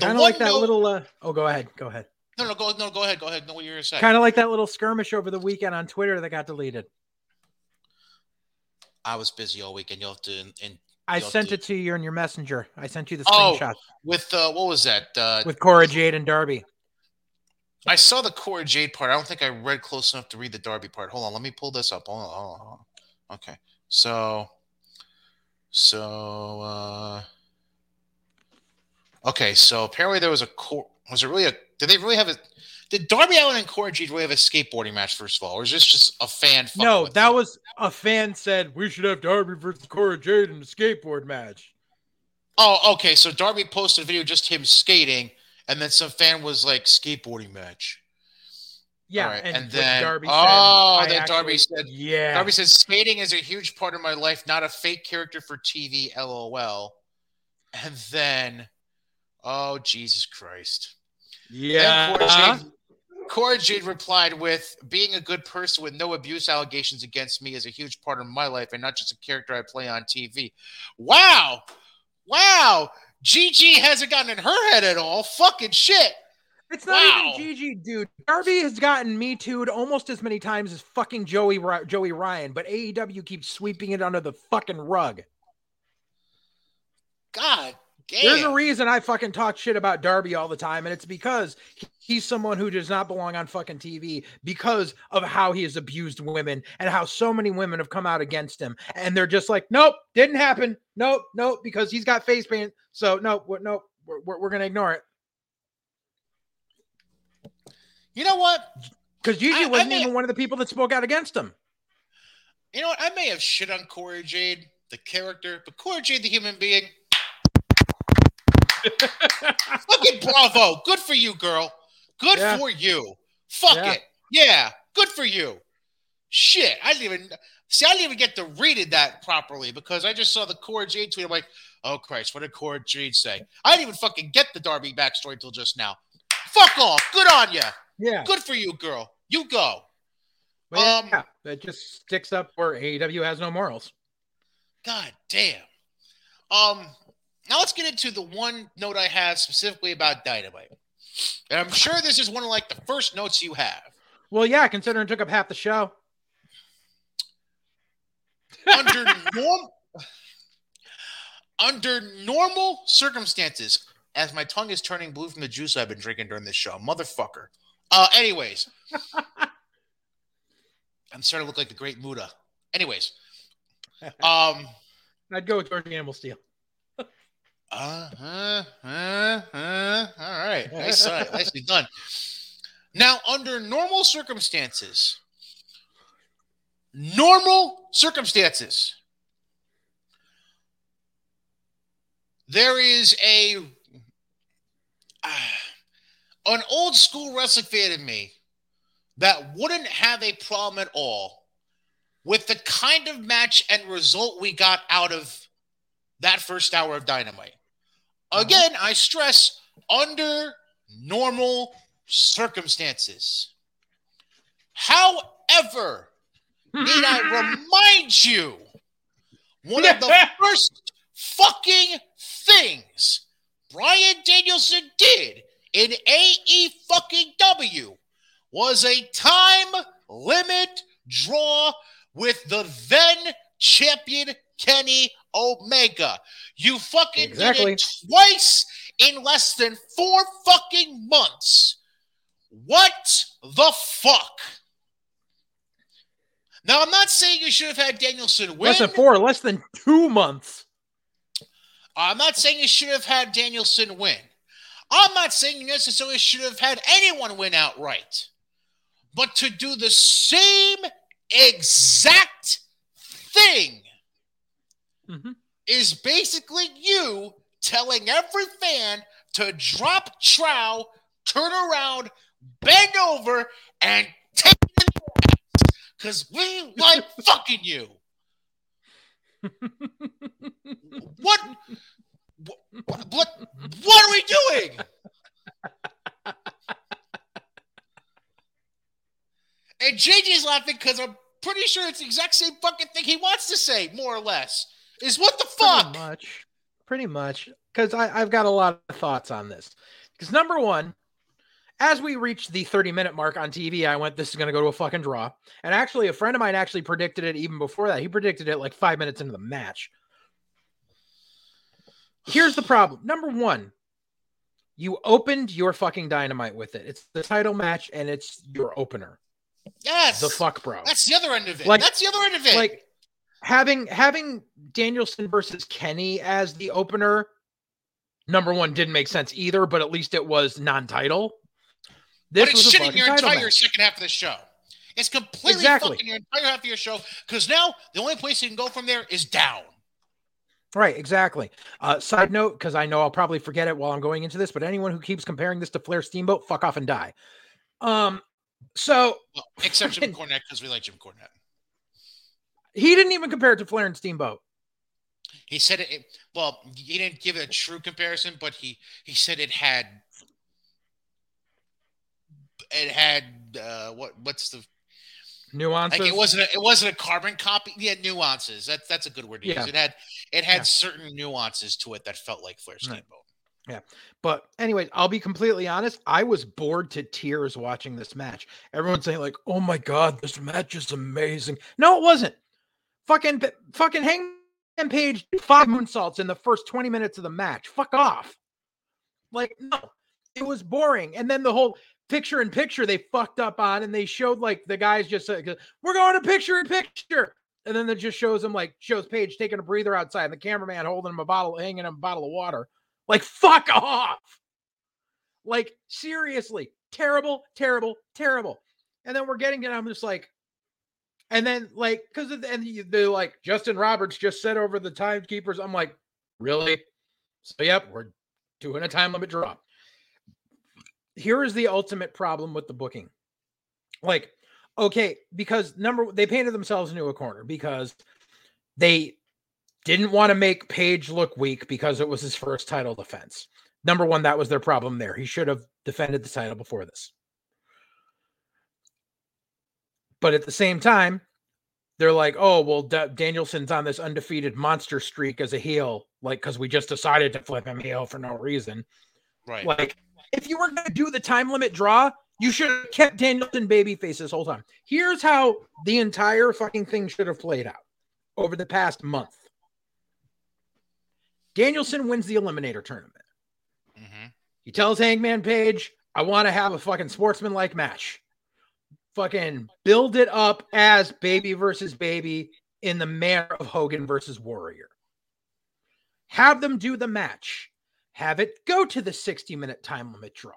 Kind of like that note- little. Uh, oh, go ahead. Go ahead. No, no, go no, go ahead, go ahead. No, what you're gonna say. Kind of like that little skirmish over the weekend on Twitter that got deleted. I was busy all weekend. You'll have to in, in I sent do- it to you in your messenger. I sent you the Oh. screenshot with uh, what was that? Uh, with Cora Jade and Darby. I saw the Cora Jade part. I don't think I read close enough to read the Darby part. Hold on, let me pull this up. Hold on, hold on, hold on. Okay, so, so, uh, okay, so apparently there was a core. was it really a? Did they really have a? Did Darby Allin and Cora Jade really have a skateboarding match first of all, or is this just a fan? No, that them? was a fan said we should have Darby versus Cora Jade in a skateboard match. Oh, okay. So Darby posted a video just him skating, and then some fan was like skateboarding match. Yeah, right, and, and then- Darby oh, said, then Darby said- oh, yeah, Darby says skating is a huge part of my life, not a fake character for TV. LOL. And then, oh Jesus Christ! yeah. And Cora Jade, Cora Jade replied with, "Being a good person with no abuse allegations against me is a huge part of my life, and not just a character I play on TV." Wow, wow. Gigi hasn't gotten in her head at all. Fucking shit. It's not Wow. even Gigi, dude. Darby has gotten me too'd almost as many times as fucking Joey Joey Ryan, but AEW keeps sweeping it under the fucking rug. God There's a reason I fucking talk shit about Darby all the time, and it's because he's someone who does not belong on fucking TV because of how he has abused women and how so many women have come out against him. And they're just like, nope, didn't happen. Nope, nope, because he's got face paint. So, nope, nope, we're, we're, we're going to ignore it. you know what? Because Gigi I- I wasn't mean- even one of the people that spoke out against him. You know what? I may have shit on Cora Jade, the character, but Cora Jade, the human being. Fucking bravo. Good for you, girl. Good Yeah. for you. Fuck Yeah. it. Yeah. Good for you. Shit. I didn't even see. I didn't even get to read it that properly because I just saw the Cora Jade tweet. I'm like, oh Christ, what did Cora Jade say? I didn't even fucking get the Darby backstory until just now. Fuck off. Good on you. Yeah. Good for you, girl. You go. But Um, yeah, it just sticks up where AEW has no morals. God damn. Um, now let's get into the one note I have specifically about Dynamite. And I'm sure this is one of like the first notes you have. Well, yeah, considering it took up half the show. Under norm under normal circumstances, as my tongue is turning blue from the juice I've been drinking during this show, motherfucker. Uh, anyways, I'm starting to look like the Great Muta. Anyways, um. I'd go with George Animal Steele. Uh, uh, uh, uh, all right. Nice, nicely done. Now, under normal circumstances, normal circumstances, there is a uh, an old school wrestling fan in me that wouldn't have a problem at all with the kind of match and result we got out of that first hour of Dynamite. Uh-huh. Again, I stress under normal circumstances. However, need I remind you one of the first fucking things Bryan Danielson did in AE fucking W was a time limit draw with the then champion Kenny Omega. You fucking Exactly. did it twice in less than four fucking months. What the fuck? Now, I'm not saying you should have had Danielson win. Less than four, less than two months. I'm not saying you should have had Danielson win. I'm not saying you necessarily should have had anyone win outright. But to do the same exact thing Mhm. is basically you telling every fan to drop trow, turn around, bend over, and take it in the. Because we like fucking you. What? What? What, what are we doing? and JJ's laughing because I'm pretty sure it's the exact same fucking thing he wants to say, more or less. Is what the fuck? Pretty much. Pretty much. Because I've got a lot of thoughts on this. Because number one, as we reached the 30 minute mark on TV, I went, this is going to go to a fucking draw. And actually, a friend of mine actually predicted it even before that. He predicted it like five minutes into the match. Here's the problem. Number one, you opened your fucking dynamite with it. It's the title match and it's your opener. Yes. The fuck, bro. That's the other end of it. Like- That's the other end of it. like having having Danielson versus Kenny as the opener. Number one didn't make sense either, but at least it was non-title. This but it's was shitting your entire match. second half of the show. It's completely Exactly. fucking your entire half of your show because now the only place you can go from there is down. Right, exactly. Uh, side note, because I know I'll probably forget it while I'm going into this, but anyone who keeps comparing this to Flair Steamboat, fuck off and die. Um, so Well, except Jim Cornette because we like Jim Cornette. He didn't even compare it to Flair and Steamboat. He said it, it- Well, he didn't give it a true comparison, but he he said it had. It had uh, what? What's the Nuances. like? It wasn't. A, it wasn't a carbon copy. Yeah, nuances. That's that's a good word to Yeah. use. It had it had Yeah. certain nuances to it that felt like Flair Right. Yeah. But anyway, I'll be completely honest. I was bored to tears watching this match. Everyone's saying like, "Oh my god, this match is amazing." No, it wasn't. Fucking fucking Hangman Page five moonsaults in the first twenty minutes of the match. Fuck off. Like no, it was boring. And then the whole picture in picture they fucked up on, and they showed like the guys just like, uh, "We're going to picture in picture." And then it just shows him like shows Page taking a breather outside, and the cameraman holding him a bottle, hanging him a bottle of water. Like, fuck off. Like, seriously, terrible, terrible, terrible. And then we're getting it. I'm just like, And then like because the, and they're like Justin Roberts just said over the timekeepers. I'm like, really? So yep, we're doing a time limit draw. Here is the ultimate problem with the booking. Like, okay, because number they painted themselves into a corner because they didn't want to make Page look weak because it was his first title defense. Number one, that was their problem there. He should have defended the title before this. But at the same time, they're like, oh, well, D- Danielson's on this undefeated monster streak as a heel, like, because we just decided to flip him heel for no reason. Right. Like, if you were going to do the time limit draw, you should have kept Danielson babyface this whole time. Here's how the entire fucking thing should have played out over the past month. Danielson wins the Eliminator tournament. Mm-hmm. He tells Hangman Page, I want to have a fucking sportsman-like match fucking build it up as baby versus baby in the manner of Hogan versus Warrior. Have them do the match. Have it go to the 60 minute time limit draw.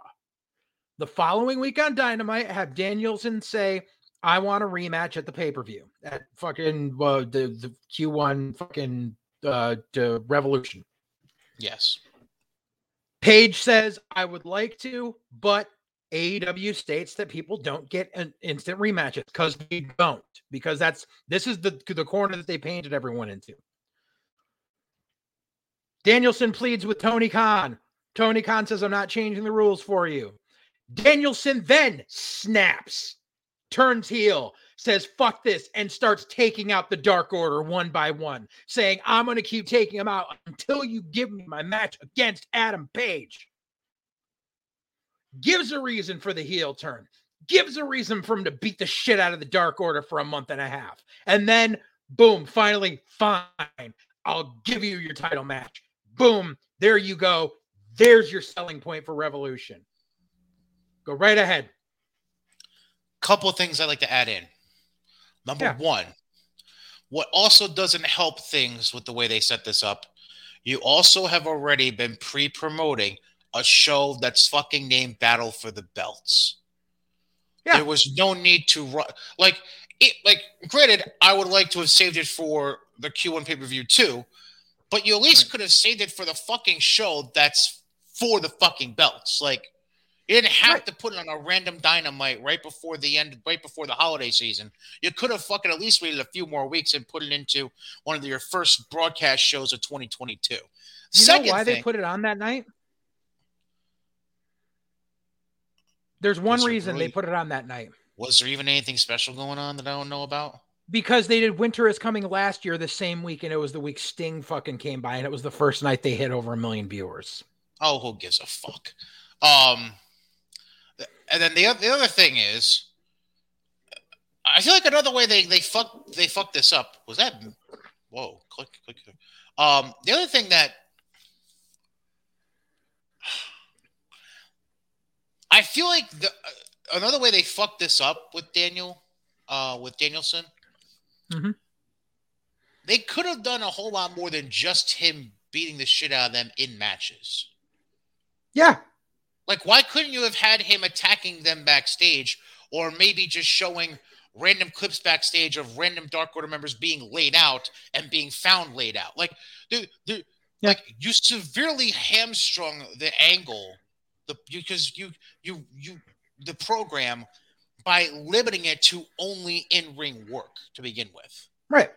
The following week on Dynamite, have Danielson say, I want a rematch at the pay per view at fucking uh, the, the Q1 fucking uh, Revolution. Yes. Page says, I would like to, but AEW states that people don't get an instant rematches because we don't, because that's this is the the corner that they painted everyone into. Danielson pleads with Tony Khan. Tony Khan says, I'm not changing the rules for you. Danielson then snaps, turns heel, says, fuck this, and starts taking out the Dark Order one by one, saying, I'm going to keep taking them out until you give me my match against Adam Page gives a reason for the heel turn, gives a reason for him to beat the shit out of the Dark Order for a month and a half. And then, boom, finally, fine, I'll give you your title match. Boom, there you go. There's your selling point for Revolution. Go right ahead. Couple things I'd like to add in. Number yeah. one, what also doesn't help things with the way they set this up, you also have already been pre promoting a show that's fucking named Battle for the Belts. Yeah. There was no need to run like it like granted, I would like to have saved it for the Q1 pay-per-view too, but you at least right. could have saved it for the fucking show that's for the fucking belts. Like you didn't have right. to put it on a random dynamite right before the end, right before the holiday season. You could have fucking at least waited a few more weeks and put it into one of your first broadcast shows of 2022. You Second know why thing, they put it on that night? There's one reason really, they put it on that night. Was there even anything special going on that I don't know about? Because they did Winter is Coming last year the same week, and it was the week Sting fucking came by, and it was the first night they hit over a million viewers. Oh, who gives a fuck? Um, and then the the other thing is, I feel like another way they they fuck they fucked this up was that. Whoa! Click click. Um, the other thing that I feel like the uh, another way they fucked this up with Daniel, uh, with Danielson. Mm-hmm. They could have done a whole lot more than just him beating the shit out of them in matches. Yeah. Like, why couldn't you have had him attacking them backstage, or maybe just showing random clips backstage of random Dark Order members being laid out and being found laid out? Like, dude, dude yeah. like you severely hamstrung the angle the because you you you the program by limiting it to only in ring work to begin with. Right.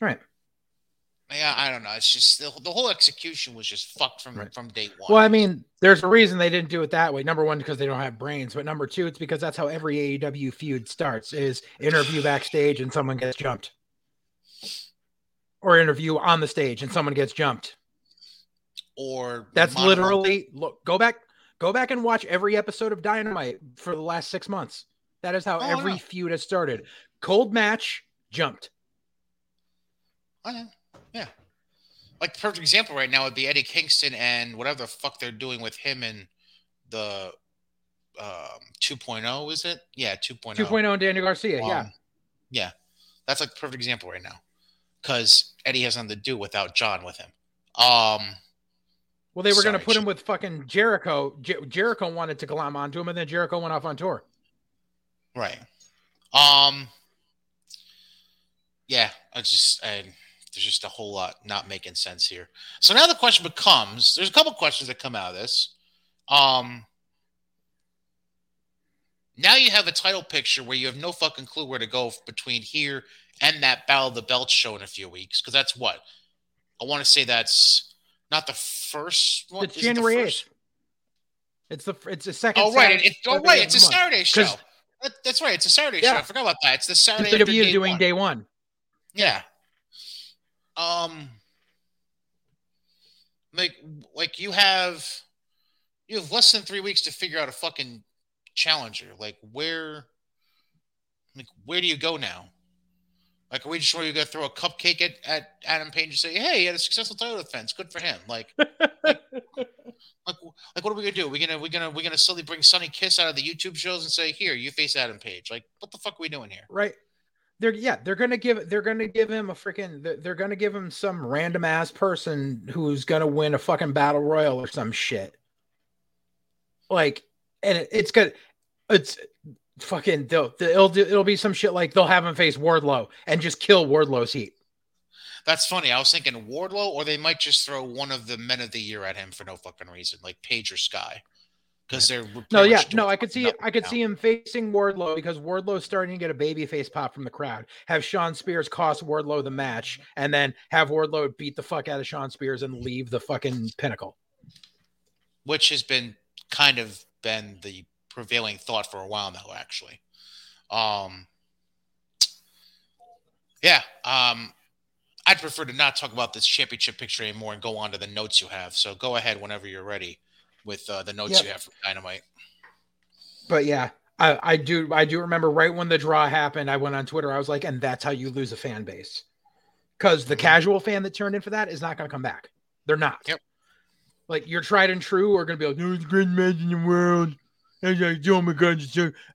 Right. Yeah, I don't know. It's just the, the whole execution was just fucked from right. from day one. Well, I mean, there's a reason they didn't do it that way. Number one, because they don't have brains, but number two, it's because that's how every AEW feud starts: is interview backstage and someone gets jumped, or interview on the stage and someone gets jumped. Or that's literally look. Go back. Go back and watch every episode of Dynamite for the last six months. That is how oh, every feud has started. Cold match, jumped. I know. Yeah. Like perfect example right now would be Eddie Kingston and whatever the fuck they're doing with him and the um, 2.0, is it? Yeah, 2.0. 2.0 and Daniel Garcia, um, yeah. Yeah. That's like perfect example right now. Because Eddie has nothing to do without John with him. Um well, they were going to put him with fucking Jericho. Jer- Jericho wanted to climb onto him, and then Jericho went off on tour. Right. Um. yeah, I just I, there's just a whole lot not making sense here. So now the question becomes: there's a couple questions that come out of this. Um, now you have a title picture where you have no fucking clue where to go between here and that Battle of the Belts show in a few weeks because that's what I want to say. That's not the first one. It's January eighth. It's the it's the second. Oh right, Saturday, it's oh right, it's a Saturday show. That, that's right, it's a Saturday yeah. show. I forgot about that. It's the Saturday. The WWE doing one. day one. Yeah. Um. Like, like you have, you have less than three weeks to figure out a fucking challenger. Like, where, like, where do you go now? Like, are we just going to throw a cupcake at, at Adam Page and say, "Hey, he had a successful title defense. Good for him." Like, like, like, like, what are we gonna do? We're gonna we gonna we gonna slowly bring Sonny Kiss out of the YouTube shows and say, "Here, you face Adam Page." Like, what the fuck are we doing here? Right. They're yeah, they're gonna give they're gonna give him a freaking they're, they're gonna give him some random ass person who's gonna win a fucking battle royal or some shit. Like, and it, it's good. It's fucking they'll, it'll it'll be some shit like they'll have him face Wardlow and just kill Wardlow's heat. That's funny. I was thinking Wardlow, or they might just throw one of the men of the year at him for no fucking reason, like Page or Sky, because they're no, yeah, no. I could see I could now. see him facing Wardlow because Wardlow's starting to get a baby face pop from the crowd. Have Shawn Spears cost Wardlow the match, and then have Wardlow beat the fuck out of Shawn Spears and leave the fucking pinnacle, which has been kind of been the prevailing thought for a while now, actually. Um, yeah, um, I'd prefer to not talk about this championship picture anymore and go on to the notes you have. So go ahead whenever you're ready with uh, the notes yep. you have from Dynamite. But yeah, I, I do I do remember right when the draw happened, I went on Twitter. I was like, and that's how you lose a fan base, because the mm-hmm. casual fan that turned in for that is not going to come back. They're not. Yep. Like your tried and true are going to be like, no, it's greatest match in the world. Like, oh my god,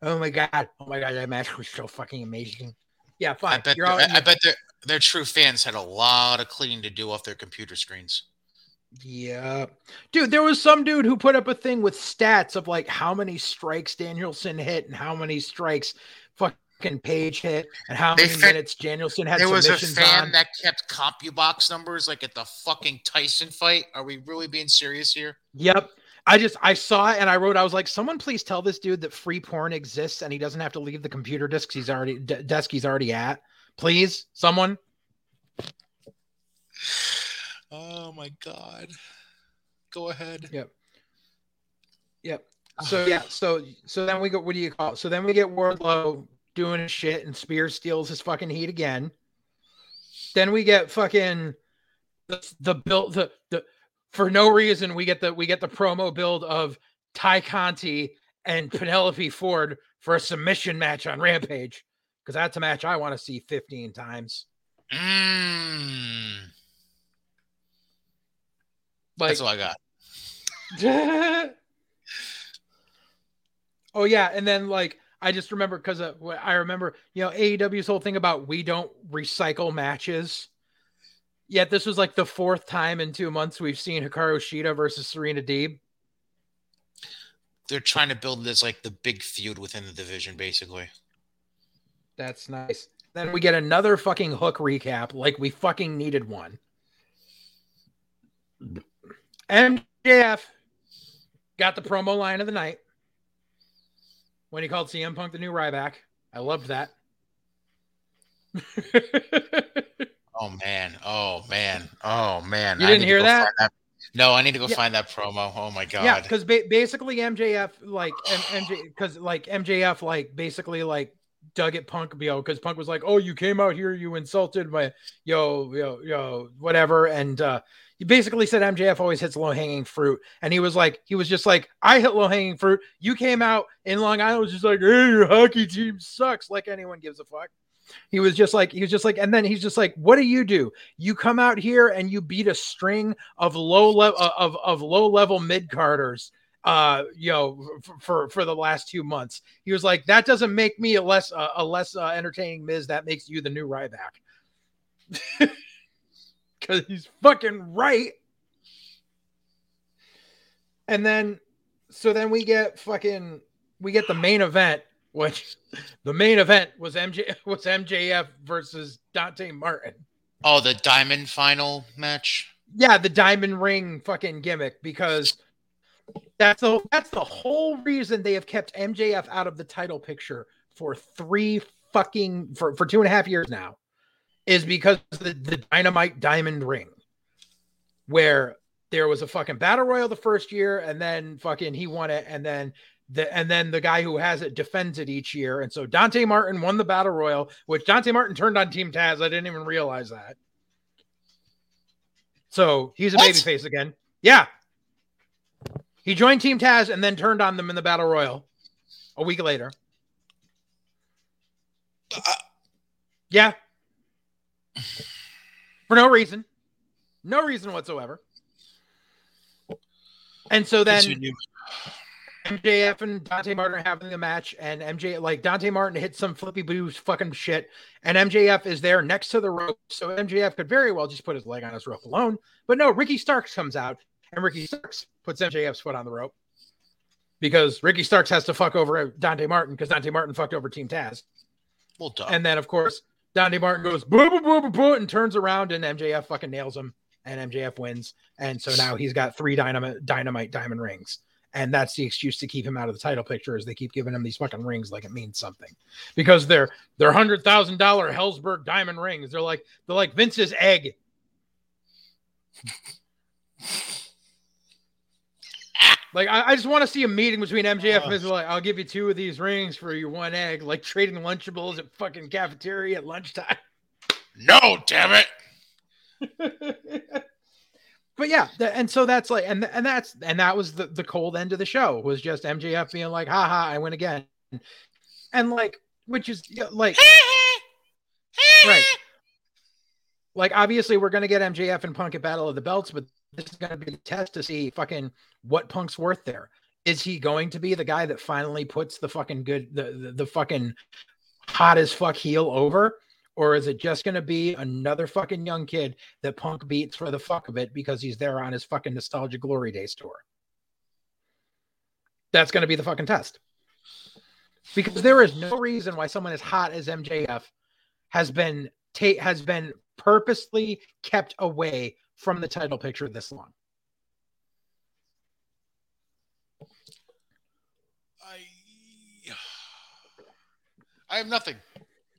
oh my god, oh my god, that match was so fucking amazing. Yeah, fine. I bet, all, I, I bet their, their true fans had a lot of cleaning to do off their computer screens. Yeah. Dude, there was some dude who put up a thing with stats of like how many strikes Danielson hit and how many strikes fucking Page hit and how many fit, minutes Danielson had. There was a fan on. that kept CompuBox numbers like at the fucking Tyson fight. Are we really being serious here? Yep. I just I saw it and I wrote I was like someone please tell this dude that free porn exists and he doesn't have to leave the computer desk he's already d- desk he's already at. Please, someone. Oh my god. Go ahead. Yep. Yep. So yeah, so so then we go what do you call it? So then we get Wardlow doing his shit and Spears steals his fucking heat again. Then we get fucking the the build the the for no reason we get the we get the promo build of Tay Conti and Penelope Ford for a submission match on Rampage because that's a match I want to see 15 times. Mm. Like, that's all I got. oh yeah, and then like I just remember because I remember you know AEW's whole thing about we don't recycle matches. Yet this was like the fourth time in two months we've seen Hikaru Shida versus Serena Deeb. They're trying to build this like the big feud within the division, basically. That's nice. Then we get another fucking hook recap, like we fucking needed one. MJF got the promo line of the night when he called CM Punk the new Ryback. I loved that. Oh man! Oh man! Oh man! You didn't hear that? that? No, I need to go yeah. find that promo. Oh my god! Yeah, because ba- basically MJF like M- MJ because like MJF like basically like dug at Punk, yo, because Punk was like, "Oh, you came out here, you insulted my yo, yo, yo, whatever," and uh, he basically said MJF always hits low hanging fruit, and he was like, he was just like, "I hit low hanging fruit. You came out in Long Island, was just like, hey, your hockey team sucks,' like anyone gives a fuck." He was just like, he was just like, and then he's just like, what do you do? You come out here and you beat a string of low level uh, of, of low level mid carders uh you know for for the last two months. He was like that doesn't make me a less uh, a less uh, entertaining miz. That makes you the new ryback. Because he's fucking right. And then so then we get fucking we get the main event which the main event was MJ was MJF versus Dante Martin. Oh, the Diamond Final match. Yeah, the Diamond Ring fucking gimmick because that's the that's the whole reason they have kept MJF out of the title picture for three fucking for, for two and a half years now, is because the, the Dynamite Diamond Ring, where there was a fucking battle royal the first year, and then fucking he won it, and then the and then the guy who has it defends it each year. And so Dante Martin won the battle royal, which Dante Martin turned on Team Taz. I didn't even realize that. So he's a what? babyface again. Yeah. He joined Team Taz and then turned on them in the battle royal a week later. Uh, yeah. For no reason. No reason whatsoever. And so then MJF and Dante Martin are having the match, and MJ like Dante Martin hits some flippy booze fucking shit, and MJF is there next to the rope, so MJF could very well just put his leg on his rope alone. But no, Ricky Starks comes out, and Ricky Starks puts MJF's foot on the rope because Ricky Starks has to fuck over Dante Martin because Dante Martin fucked over Team Taz. Well done. And then of course Dante Martin goes boo boo boo boo boo and turns around, and MJF fucking nails him, and MJF wins, and so now he's got three dynamite dynamite diamond rings and that's the excuse to keep him out of the title picture is they keep giving him these fucking rings like it means something because they're they're hundred thousand dollar Helzberg diamond rings. They're like they're like Vince's egg. like I, I just want to see a meeting between MJF and oh. Vince. Like I'll give you two of these rings for your one egg, like trading Lunchables at fucking cafeteria at lunchtime. No, damn it. but yeah, the, and so that's like, and and that's and that was the the cold end of the show was just MJF being like, haha, I win again, and like, which is like, right, like obviously we're gonna get MJF and Punk at Battle of the Belts, but this is gonna be the test to see fucking what Punk's worth there. Is he going to be the guy that finally puts the fucking good the the, the fucking hot as fuck heel over? Or is it just going to be another fucking young kid that Punk beats for the fuck of it because he's there on his fucking Nostalgia Glory Days tour? That's going to be the fucking test. Because there is no reason why someone as hot as MJF has been ta- has been purposely kept away from the title picture this long. I I have nothing.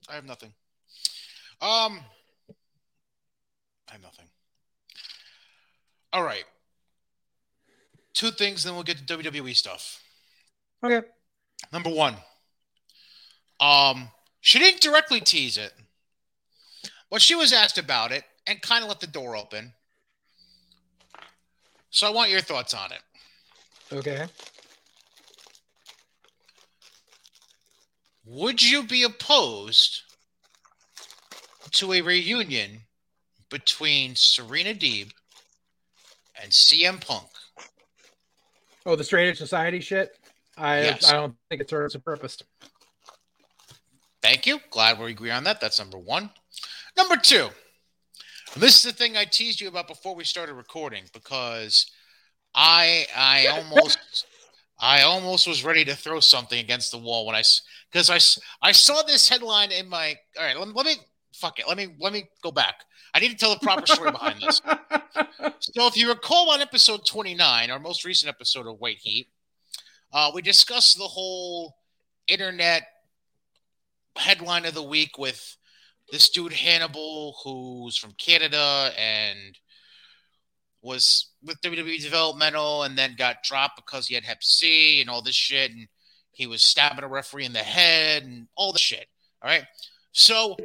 I have nothing. Um, I have nothing. All right. Two things, then we'll get to WWE stuff. Okay. Number one. Um, she didn't directly tease it, but she was asked about it and kind of let the door open. So I want your thoughts on it. Okay. Would you be opposed to a reunion between Serena Deeb and CM Punk. Oh, the Straight Edge Society shit. I yes. I don't think it serves a purpose. Thank you. Glad we agree on that. That's number one. Number two. This is the thing I teased you about before we started recording because I I almost I almost was ready to throw something against the wall when I because I I saw this headline in my all right. Let, let me fuck it. Let me let me go back. I need to tell the proper story behind this. So, if you recall on episode 29, our most recent episode of White Heat, uh, we discussed the whole internet headline of the week with this dude Hannibal, who's from Canada and was with WWE Developmental, and then got dropped because he had Hep C and all this shit, and he was stabbing a referee in the head and all the shit. All right, so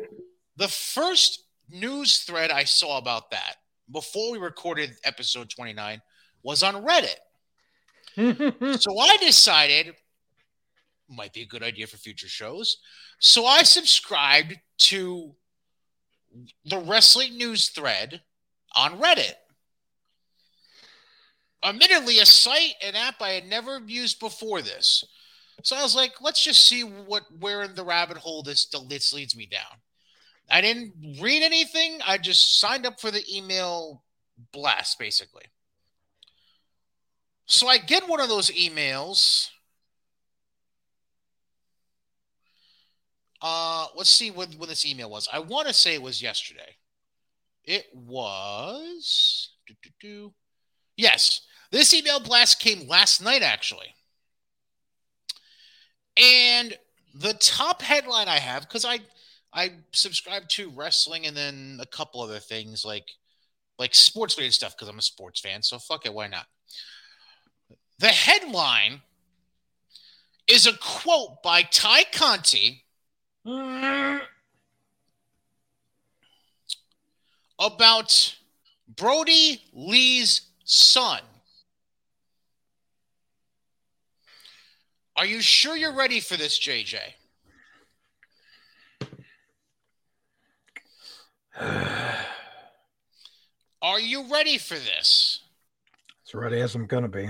the first news thread I saw about that before we recorded episode 29 was on Reddit. so I decided might be a good idea for future shows. So I subscribed to the wrestling news thread on Reddit. Admittedly, a site, an app I had never used before this. So I was like, let's just see what where in the rabbit hole this this leads me down. I didn't read anything. I just signed up for the email blast, basically. So I get one of those emails Uh, let's see when, when this email was. I want to say it was yesterday. It was. Yes, this email blast came last night, actually. And the top headline I have, because I I subscribe to wrestling and then a couple other things like like sports related stuff because I'm a sports fan. So fuck it, why not? The headline is a quote by Tay Conti about Brodie Lee's son. Are you sure you're ready for this, JJ? Are you ready for this? As ready as I'm gonna be.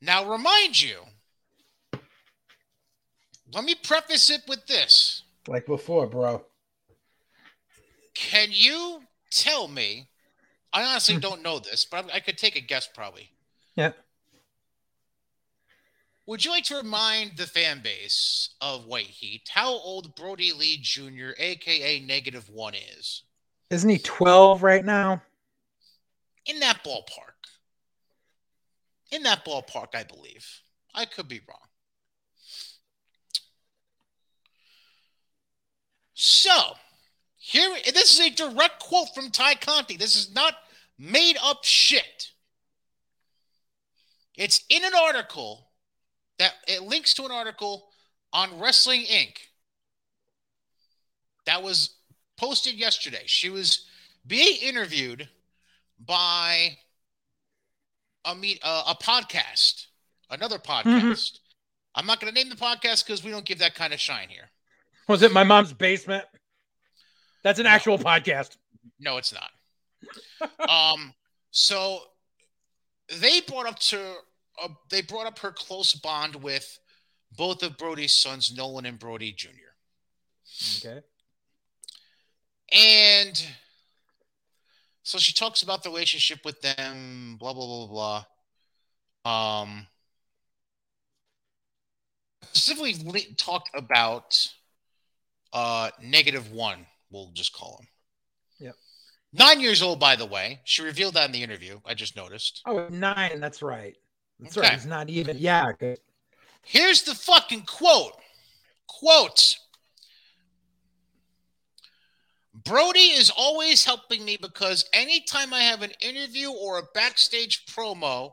Now, remind you. Let me preface it with this. Like before, bro. Can you tell me? I honestly don't know this, but I could take a guess probably. Yeah. Would you like to remind the fan base of White Heat how old Brodie Lee Jr., aka Negative One, is? Isn't he 12 right now? In that ballpark. In that ballpark, I believe. I could be wrong. So, here, this is a direct quote from Tay Conti. This is not made up shit. It's in an article that it links to an article on Wrestling Inc. that was posted yesterday. She was being interviewed by a meet uh, a podcast, another podcast. Mm-hmm. I'm not going to name the podcast because we don't give that kind of shine here. Was it my mom's basement? That's an no. actual podcast. No, it's not. um, so they brought up to uh, they brought up her close bond with both of Brodie's sons, Nolan and Brody Jr. Okay. And so she talks about the relationship with them, blah blah blah blah. Um, specifically talked about uh negative one. We'll just call him. Yep. Nine years old, by the way. She revealed that in the interview. I just noticed. Oh, nine. That's right. That's okay. right. He's not even. Yeah. Good. Here's the fucking quote. Quote. Brodie is always helping me because anytime I have an interview or a backstage promo,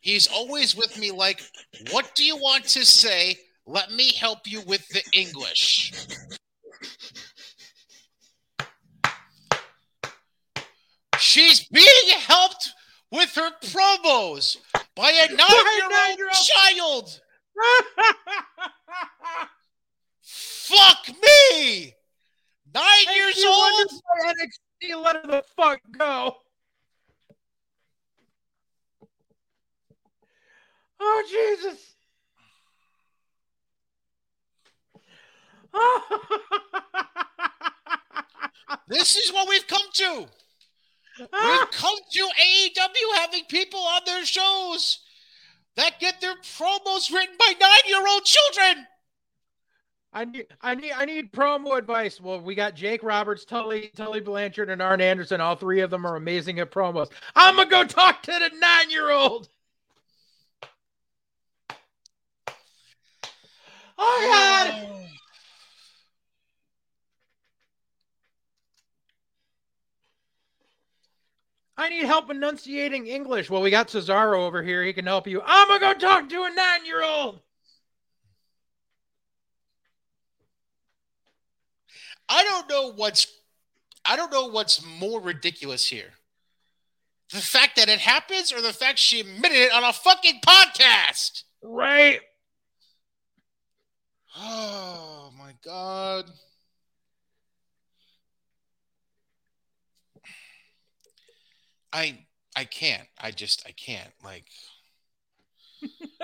he's always with me like, what do you want to say? Let me help you with the English. She's being helped with her promos by a nine-year-old child. fuck me. Nine and years old. NXT let the fuck go. Oh Jesus. this is what we've come to. Come to AEW having people on their shows that get their promos written by nine-year-old children. I need, I need, I need promo advice. Well, we got Jake Roberts, Tully, Tully Blanchard, and Arn Anderson. All three of them are amazing at promos. I'm gonna go talk to the nine-year-old. Oh God! I need help enunciating English. Well, we got Cesaro over here. He can help you. I'm going to go talk to a nine year old. I don't know what's I don't know what's more ridiculous here. The fact that it happens or the fact she admitted it on a fucking podcast. Right. Oh my god. I I can't. I just I can't. Like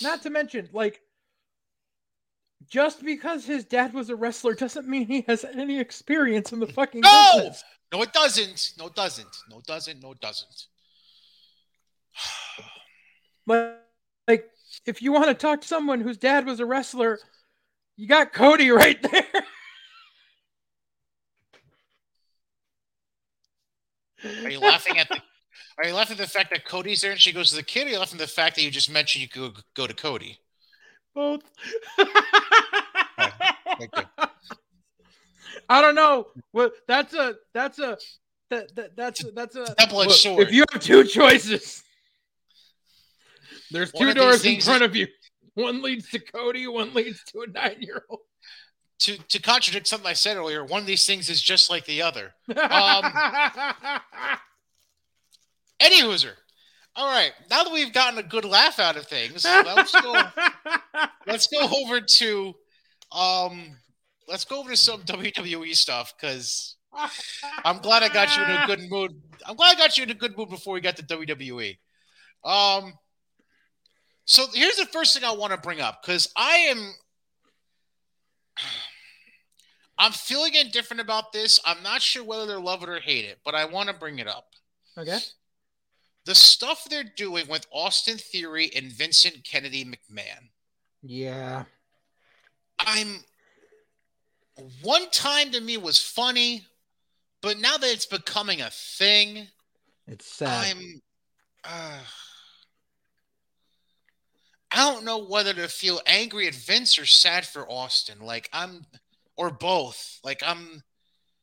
Not to mention, like just because his dad was a wrestler doesn't mean he has any experience in the fucking No! business. No, it doesn't. No, it doesn't. No, it doesn't. No, it doesn't. Like, like if you want to talk to someone whose dad was a wrestler, you got Cody right there. Are you laughing at the? Are you laughing at the fact that Cody's there and she goes to the kid? Or are you laughing at the fact that you just mentioned you could go to Cody? Both. I don't know. Well, that's a that's a that, that that's a, that's a double-edged sword. If you have two choices, there's two doors in front of you. One leads to Cody. One leads to a nine-year-old. To to contradict something I said earlier, one of these things is just like the other. Any hooser. All right, now that we've gotten a good laugh out of things, let's go. let's go over to um let's go over to some WWE stuff because I'm glad I got you in a good mood. I'm glad I got you in a good mood before we got to WWE. Um so here's the first thing I want to bring up because I am I'm feeling indifferent about this. I'm not sure whether they love it or hate it, but I want to bring it up. okay. The stuff they're doing with Austin Theory and Vincent Kennedy McMahon. Yeah. I'm one time to me was funny, but now that it's becoming a thing, It's sad. I'm uh, I don't know whether to feel angry at Vince or sad for Austin. Like I'm or both. Like I'm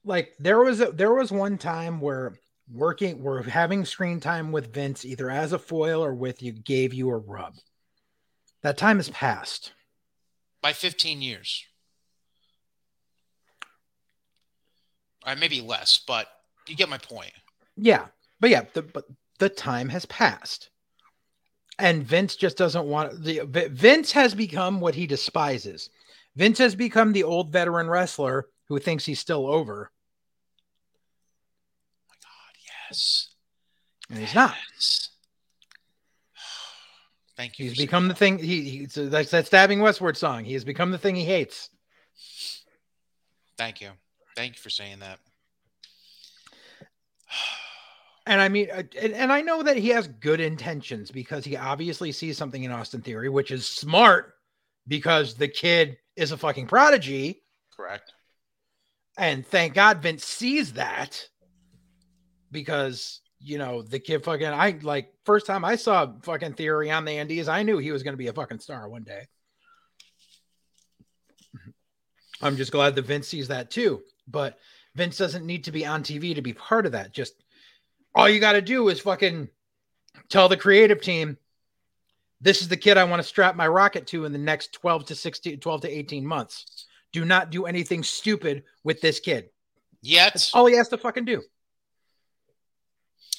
like there was a, there was one time where working we're having screen time with Vince either as a foil or with you gave you a rub. That time has passed. by 15 years. Or maybe less, but you get my point. Yeah. But yeah, the but the time has passed. And Vince just doesn't want the Vince has become what he despises. Vince has become the old veteran wrestler who thinks he's still over, Oh my God, yes. and he's not. Thank you. He's become the thing he, he so that's that stabbing westward song. He has become the thing he hates. Thank you. Thank you for saying that. And I mean, uh, and, and I know that he has good intentions because he obviously sees something in Austin Theory, which is smart because the kid is a fucking prodigy. Correct. And thank God Vince sees that because, you know, the kid fucking, I like, first time I saw fucking Theory on the Andes, I knew he was going to be a fucking star one day. I'm just glad that Vince sees that too. But Vince doesn't need to be on TV to be part of that. Just all you got to do is fucking tell the creative team, this is the kid I want to strap my rocket to in the next 12 to 16, 12 to 18 months. Do not do anything stupid with this kid. Yet, That's all he has to fucking do.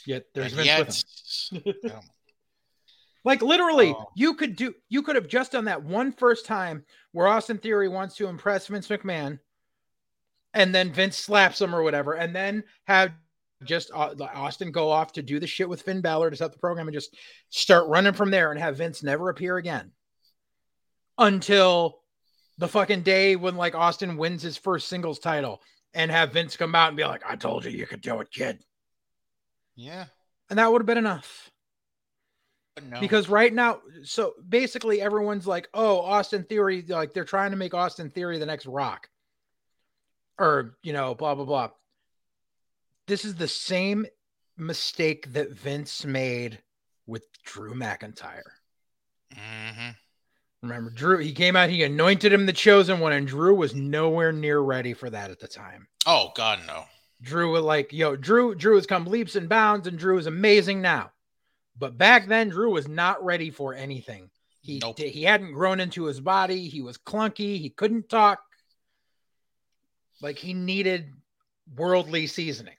Yet there's Vince with him. Like literally, Oh. you could do you could have just done that one first time where Austin Theory wants to impress Vince McMahon, and then Vince slaps him or whatever, and then have just uh, Au- Austin go off to do the shit with Finn Balor to set the program and just start running from there and have Vince never appear again until the fucking day when like Austin wins his first singles title and have Vince come out and be like, "I told you you could do it, kid," yeah. and that would have been enough. No. because right now so basically everyone's like oh austin theory like they're trying to make austin theory the next rock or you know blah blah blah this is the same mistake that vince made with drew mcintyre Mhm. remember drew he came out he anointed him the chosen one and drew was nowhere near ready for that at the time Oh God, no. Drew was like, yo, Drew, Drew has come leaps and bounds, and Drew is amazing now. But back then, Drew was not ready for anything. He Nope. he hadn't grown into his body. He was clunky. He couldn't talk. Like he needed worldly seasoning.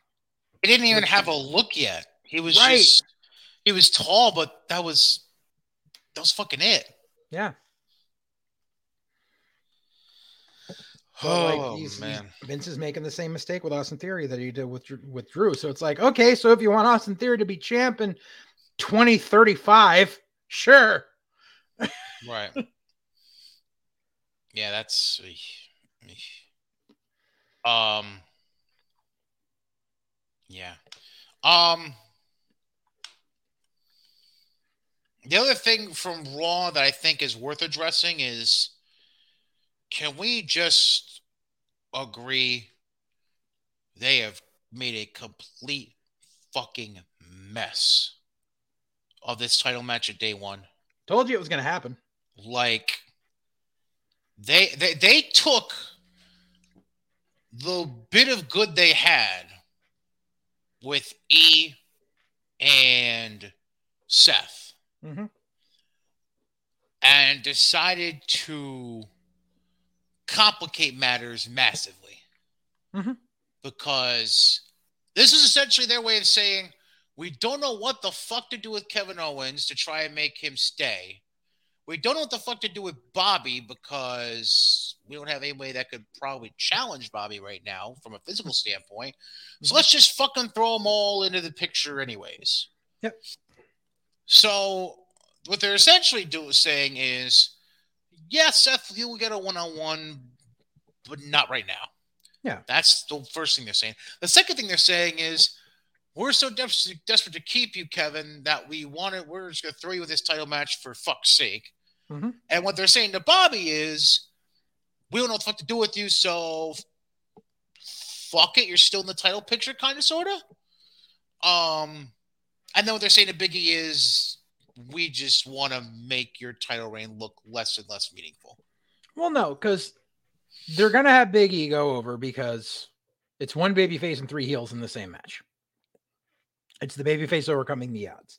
He didn't even have a look yet. He was Right. just he was tall, but that was that was fucking it. Yeah. Oh like, he's- he's- man. Vince is making the same mistake with Austin Theory that he did with Drew- with Drew. So it's like, okay, so if you want Austin Theory to be champ in 2035, sure. Right. Yeah, that's um yeah. Um the other thing from Raw that I think is worth addressing is can we just agree they have made a complete fucking mess of this title match at day one? Told you it was going to happen. Like they they they took the bit of good they had with E and Seth mm-hmm. and decided to complicate matters massively mm-hmm. because this is essentially their way of saying we don't know what the fuck to do with Kevin Owens to try and make him stay. We don't know what the fuck to do with Bobby because we don't have anybody that could probably challenge Bobby right now from a physical standpoint. So let's just fucking throw them all into the picture, anyways. Yep. So what they're essentially doing saying is, yes, Seth, you'll get a one-on-one, but not right now. Yeah. That's the first thing they're saying. The second thing they're saying is we're so desperate, desperate to keep you, Kevin, that we wanted. We're just gonna throw you with this title match for fuck's sake. Mm-hmm. And what they're saying to Bobby is, we don't know what the fuck to do with you, so fuck it. You're still in the title picture, kind of, sort of. Um, and then what they're saying to Biggie is, we just want to make your title reign look less and less meaningful. Well, no, because they're gonna have Big E go over because it's one baby face and three heels in the same match. It's the baby face overcoming the odds.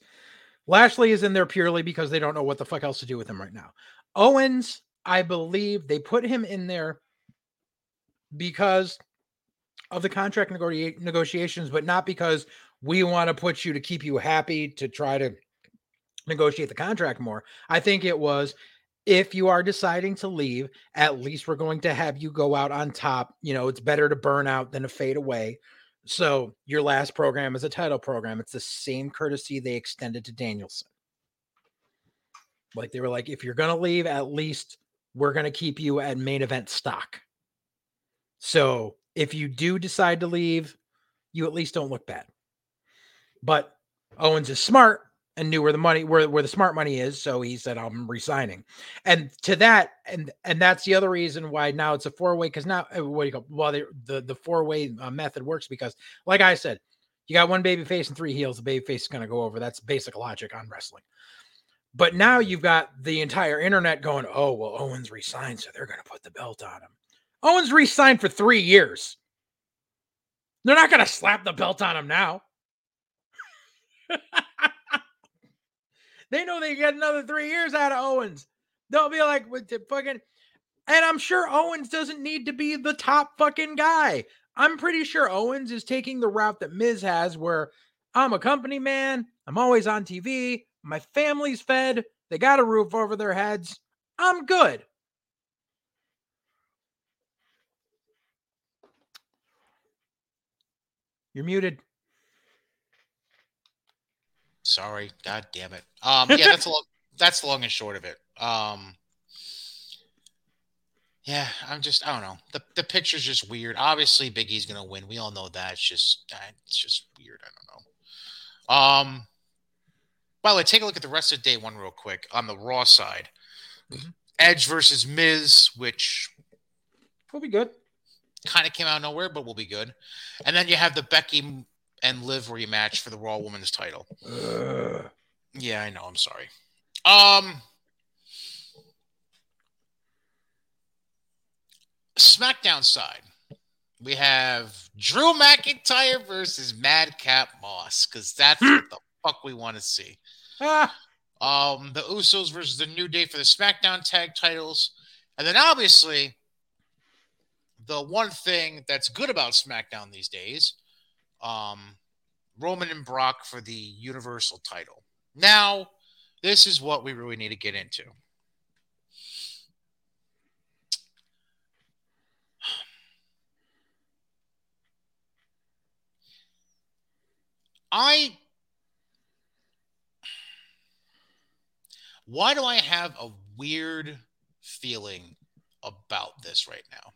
Lashley is in there purely because they don't know what the fuck else to do with him right now. Owens, I believe they put him in there because of the contract negotiations, but not because we want to put you to keep you happy to try to negotiate the contract more. I think it was if you are deciding to leave, at least we're going to have you go out on top. You know, it's better to burn out than to fade away. So your last program is a title program. It's the same courtesy they extended to Danielson. Like they were like, if you're gonna leave, at least we're gonna keep you at main event stock. So if you do decide to leave, you at least don't look bad. But Owens is smart and knew where the money where where the smart money is so he said i'm resigning and to that and and that's the other reason why now it's a four way because now uh, what do you call well the the, the four way uh, method works because like i said you got one baby face and three heels the baby face is going to go over that's basic logic on wrestling but now you've got the entire internet going oh well owens resigned so they're going to put the belt on him owens resigned for three years they're not going to slap the belt on him now They know they get another three years out of Owens. They'll be like, with the fucking, and I'm sure Owens doesn't need to be the top fucking guy. I'm pretty sure Owens is taking the route that Miz has, where I'm a company man. I'm always on TV. My family's fed. They got a roof over their heads. I'm good. You're muted. Sorry, god damn it. Um, yeah, that's long, that's long and short of it. Um, yeah, I'm just I don't know. The the picture's just weird. Obviously, Big E's gonna win. We all know that. It's just it's just weird. I don't know. Um. By the way, take a look at the rest of day one real quick on the Raw side. Mm-hmm. Edge versus Miz, which will be good. Kind of came out of nowhere, but will be good. And then you have the Becky and Liv rematch for the Raw Women's title. Uh. Yeah, I know. I'm sorry. Um, SmackDown side, we have Drew McIntyre versus Madcap Moss because that's what the fuck we want to see. Ah. Um, the Usos versus the New Day for the SmackDown tag titles, and then obviously the one thing that's good about SmackDown these days um, Roman and Brock for the Universal title. Now, this is what we really need to get into. I why do I have a weird feeling about this right now.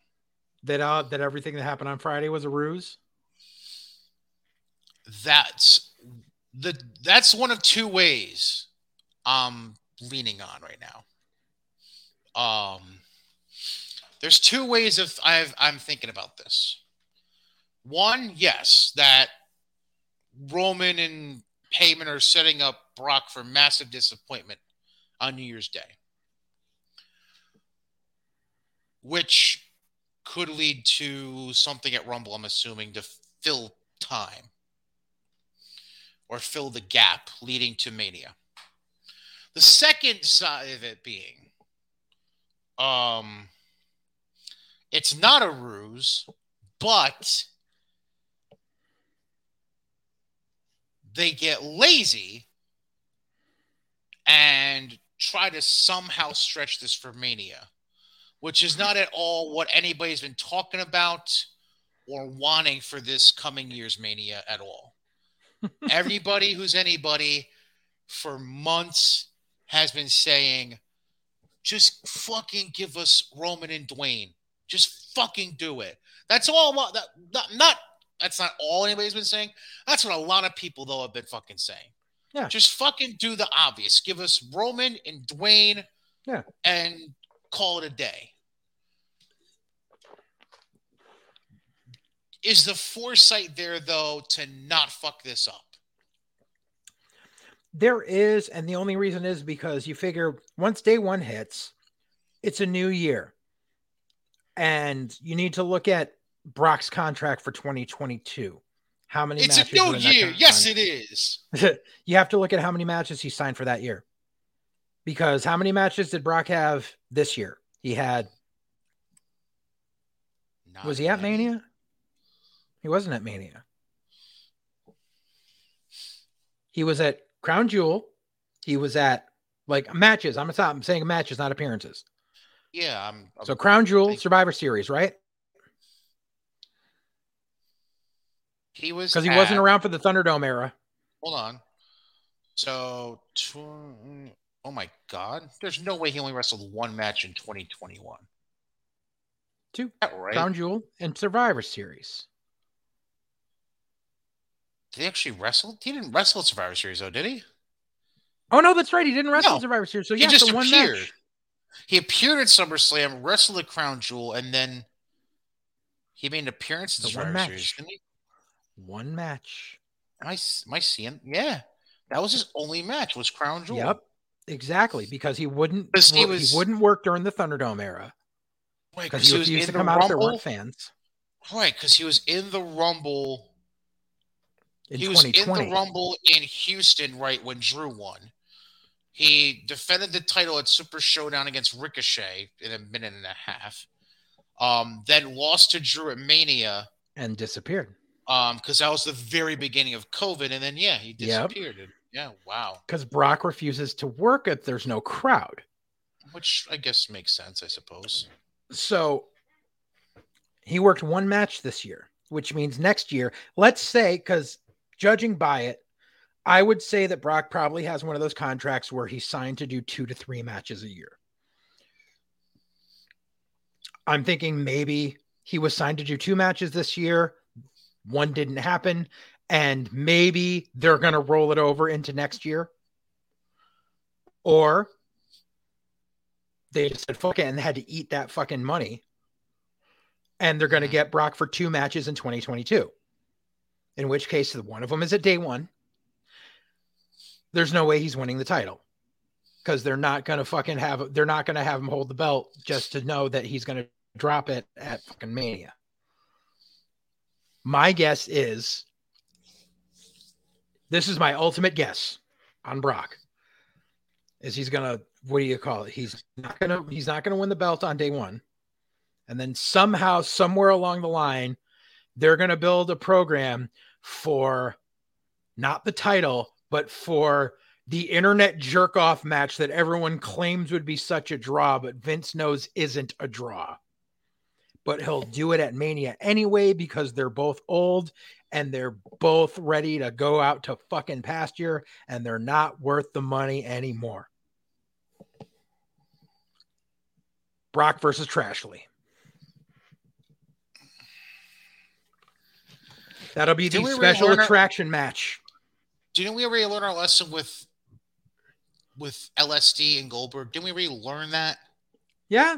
That uh, that everything that happened on Friday was a ruse. That's the that's one of two ways I'm leaning on right now. Um, there's two ways of I've, I'm thinking about this. One, yes, that Roman and Heyman are setting up Brock for massive disappointment on New Year's Day, which could lead to something at Rumble, I'm assuming, to fill time or fill the gap leading to Mania. The second side of it being, um, it's not a ruse, but they get lazy and try to somehow stretch this for Mania, which is not at all what anybody's been talking about or wanting for this coming year's Mania at all. Everybody who's anybody for months has been saying, just fucking give us Roman and Dwayne. Just fucking do it. That's all. That, not, not that's not all anybody's been saying. That's what a lot of people though have been fucking saying. Yeah. Just fucking do the obvious. Give us Roman and Dwayne. Yeah. And call it a day. Is the foresight there though to not fuck this up? There is, and the only reason is because you figure once day one hits, it's a new year. And you need to look at Brock's contract for 2022. How many it's a new year. Yes, it is. you have to look at how many matches he signed for that year. Because how many matches did Brock have this year? He had. Not was he at many. Mania? He wasn't at Mania. He was at Crown Jewel. He was at like matches. I'm, I'm saying matches, not appearances. Yeah. I'm, I'm so Crown Jewel, Survivor Series, right? He was because he at, wasn't around for the Thunderdome era. Hold on. So, tw- oh my God, there's no way he only wrestled one match in 2021. Two, right? Crown Jewel and Survivor Series. Did he actually wrestle? He didn't wrestle Survivor Series, though, did he? Oh no, that's right. He didn't wrestle no. Survivor Series. So he just appeared. one match. He appeared at SummerSlam, wrestled the Crown Jewel, and then he made an appearance in the Survivor Series, didn't he? One match. Am I, am I seeing? Yeah, that was his only match. Was Crown Jewel? Yep, exactly. Because he wouldn't. He, was, he wouldn't work during the Thunderdome era. Right, because he, he refused to come out if there weren't fans. Right, because he was in the Rumble. In he was in the Rumble in Houston right when Drew won. He defended the title at Super Showdown against Ricochet in a minute and a half. Um, then lost to Drew at Mania and disappeared. Um, because that was the very beginning of COVID, and then yeah, he disappeared. Yep. Yeah, wow. Because Brock refuses to work if there's no crowd, which I guess makes sense, I suppose. So he worked one match this year, which means next year, let's say, because judging by it, I would say that Brock probably has one of those contracts where he's signed to do two to three matches a year. I'm thinking maybe he was signed to do two matches this year one didn't happen, and maybe they're going to roll it over into next year. Or they just said fuck it and had to eat that fucking money. And they're going to get Brock for two matches in 2022. In which case, one of them is at day one. There's no way he's winning the title because they're not going to fucking have, they're not going to have him hold the belt just to know that he's going to drop it at fucking Mania. My guess is this is my ultimate guess on Brock. Is he's gonna what do you call it? He's not gonna he's not gonna win the belt on day one. And then somehow, somewhere along the line, they're gonna build a program for not the title, but for the internet jerk off match that everyone claims would be such a draw, but Vince knows isn't a draw but he'll do it at Mania anyway because they're both old and they're both ready to go out to fucking pasture and they're not worth the money anymore. Brock versus Trashley. That'll be the Did we special relearn our- attraction match. Know we already learned our lesson with with LSD and Goldberg? Didn't we already learn that? Yeah.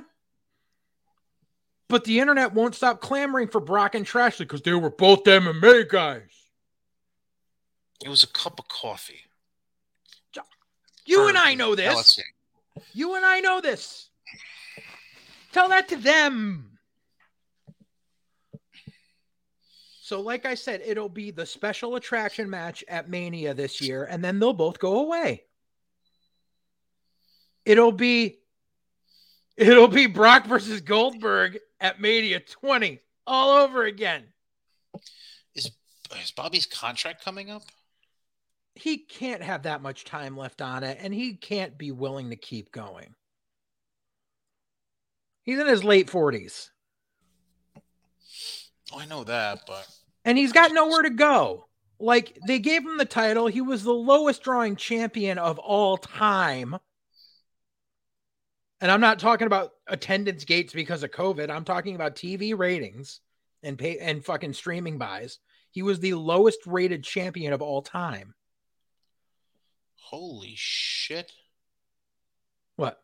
But the internet won't stop clamoring for Brock and Trashley because they were both MMA guys. It was a cup of coffee. You for and I know this. LSD. You and I know this. Tell that to them. So, like I said, it'll be the special attraction match at Mania this year, and then they'll both go away. It'll be it'll be Brock versus Goldberg at Mania 20 all over again. Is Bobby's contract coming up? He can't have that much time left on it, and he can't be willing to keep going. He's in his late 40s. Oh, I know that, but and he's got nowhere to go. Like they gave him the title, he was the lowest drawing champion of all time. And I'm not talking about attendance gates because of COVID. I'm talking about TV ratings and pay and fucking streaming buys. He was the lowest rated champion of all time. holy shit. What?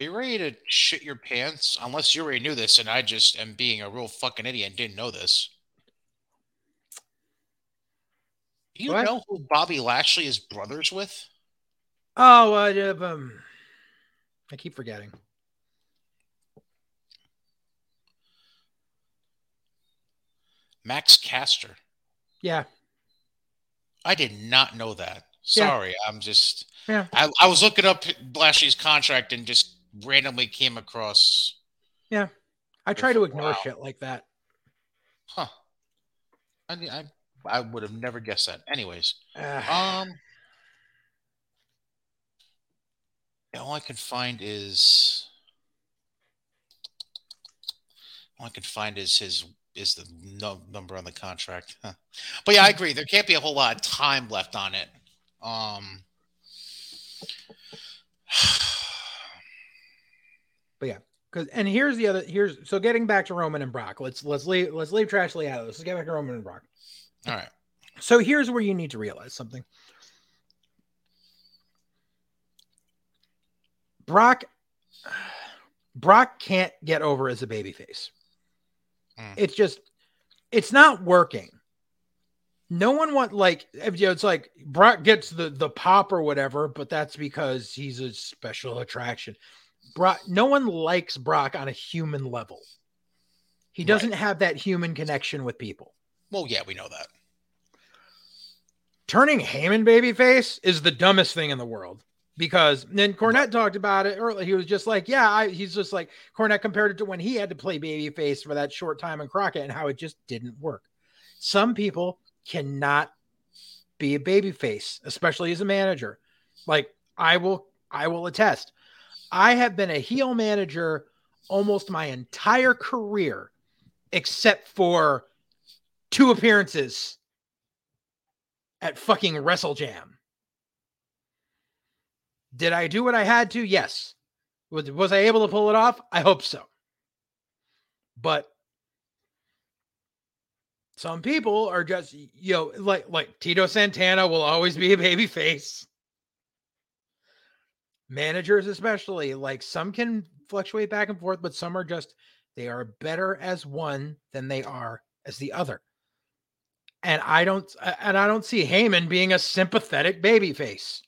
Are you ready to shit your pants? Unless you already knew this and I just am being a real fucking idiot and didn't know this. Do you What? know who Bobby Lashley is brothers with? Oh, uh, um, I keep forgetting. Max Caster. Yeah. I did not know that. Yeah. Sorry, I'm just. Yeah. I, I was looking up Lashley's contract and just randomly came across. Yeah. I try to ignore Wow. shit like that. Huh. I I, I would have never guessed that. Anyways, um, all I can find is all I can find is his is the no, number on the contract. Huh. But yeah, I agree. There can't be a whole lot of time left on it. Um. But yeah, Cause and here's the other here's so getting back to Roman and Brock. Let's let's leave let's leave Trashley out of this. Let's get back to Roman and Brock. All right. So here's where you need to realize something. Brock Brock can't get over as a babyface. Mm. It's just it's not working. No one want like you know, it's like Brock gets the the pop or whatever, but that's because he's a special attraction. Brock no one likes Brock on a human level. He doesn't have that human connection with people. Well, yeah, we know that. turning Heyman babyface is the dumbest thing in the world. Because then Cornette talked about it earlier. He was just like, yeah, I, he's just like Cornette compared it to when he had to play babyface for that short time in Crockett and how it just didn't work. Some people cannot be a babyface, especially as a manager. Like I will, I will attest. I have been a heel manager almost my entire career, except for two appearances at fucking Wrestle Jam. Did I do what I had to? Yes. Was, was I able to pull it off? I hope so. But some people are just, you know, like like Tito Santana will always be a baby face. Managers, especially, like some can fluctuate back and forth, but some are just they are better as one than they are as the other and I don't uh, and I don't see Heyman being a sympathetic babyface.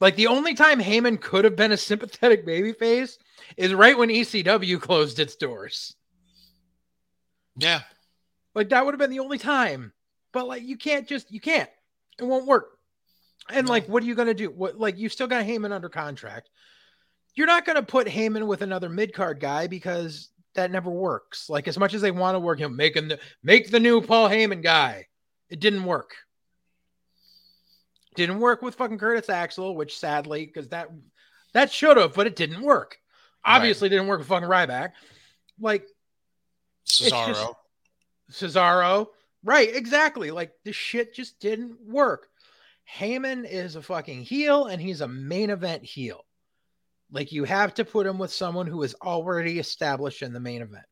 Like the only time Heyman could have been a sympathetic babyface is right when ECW closed its doors. Yeah. Like that would have been the only time. But like you can't just you can't. It won't work. And No. like what are you gonna do? What like you still got Heyman under contract. You're not gonna put Heyman with another mid card guy because that never works. Like as much as they want to work him, making the make the new Paul Heyman guy. It didn't work. Didn't work with fucking Curtis Axel, which sadly, because that that should have, but it didn't work. Obviously, didn't work with fucking Ryback. Like Cesaro. just- Cesaro. Right, exactly. Like the shit just didn't work. Heyman is a fucking heel and he's a main event heel. Like you have to put him with someone who is already established in the main event.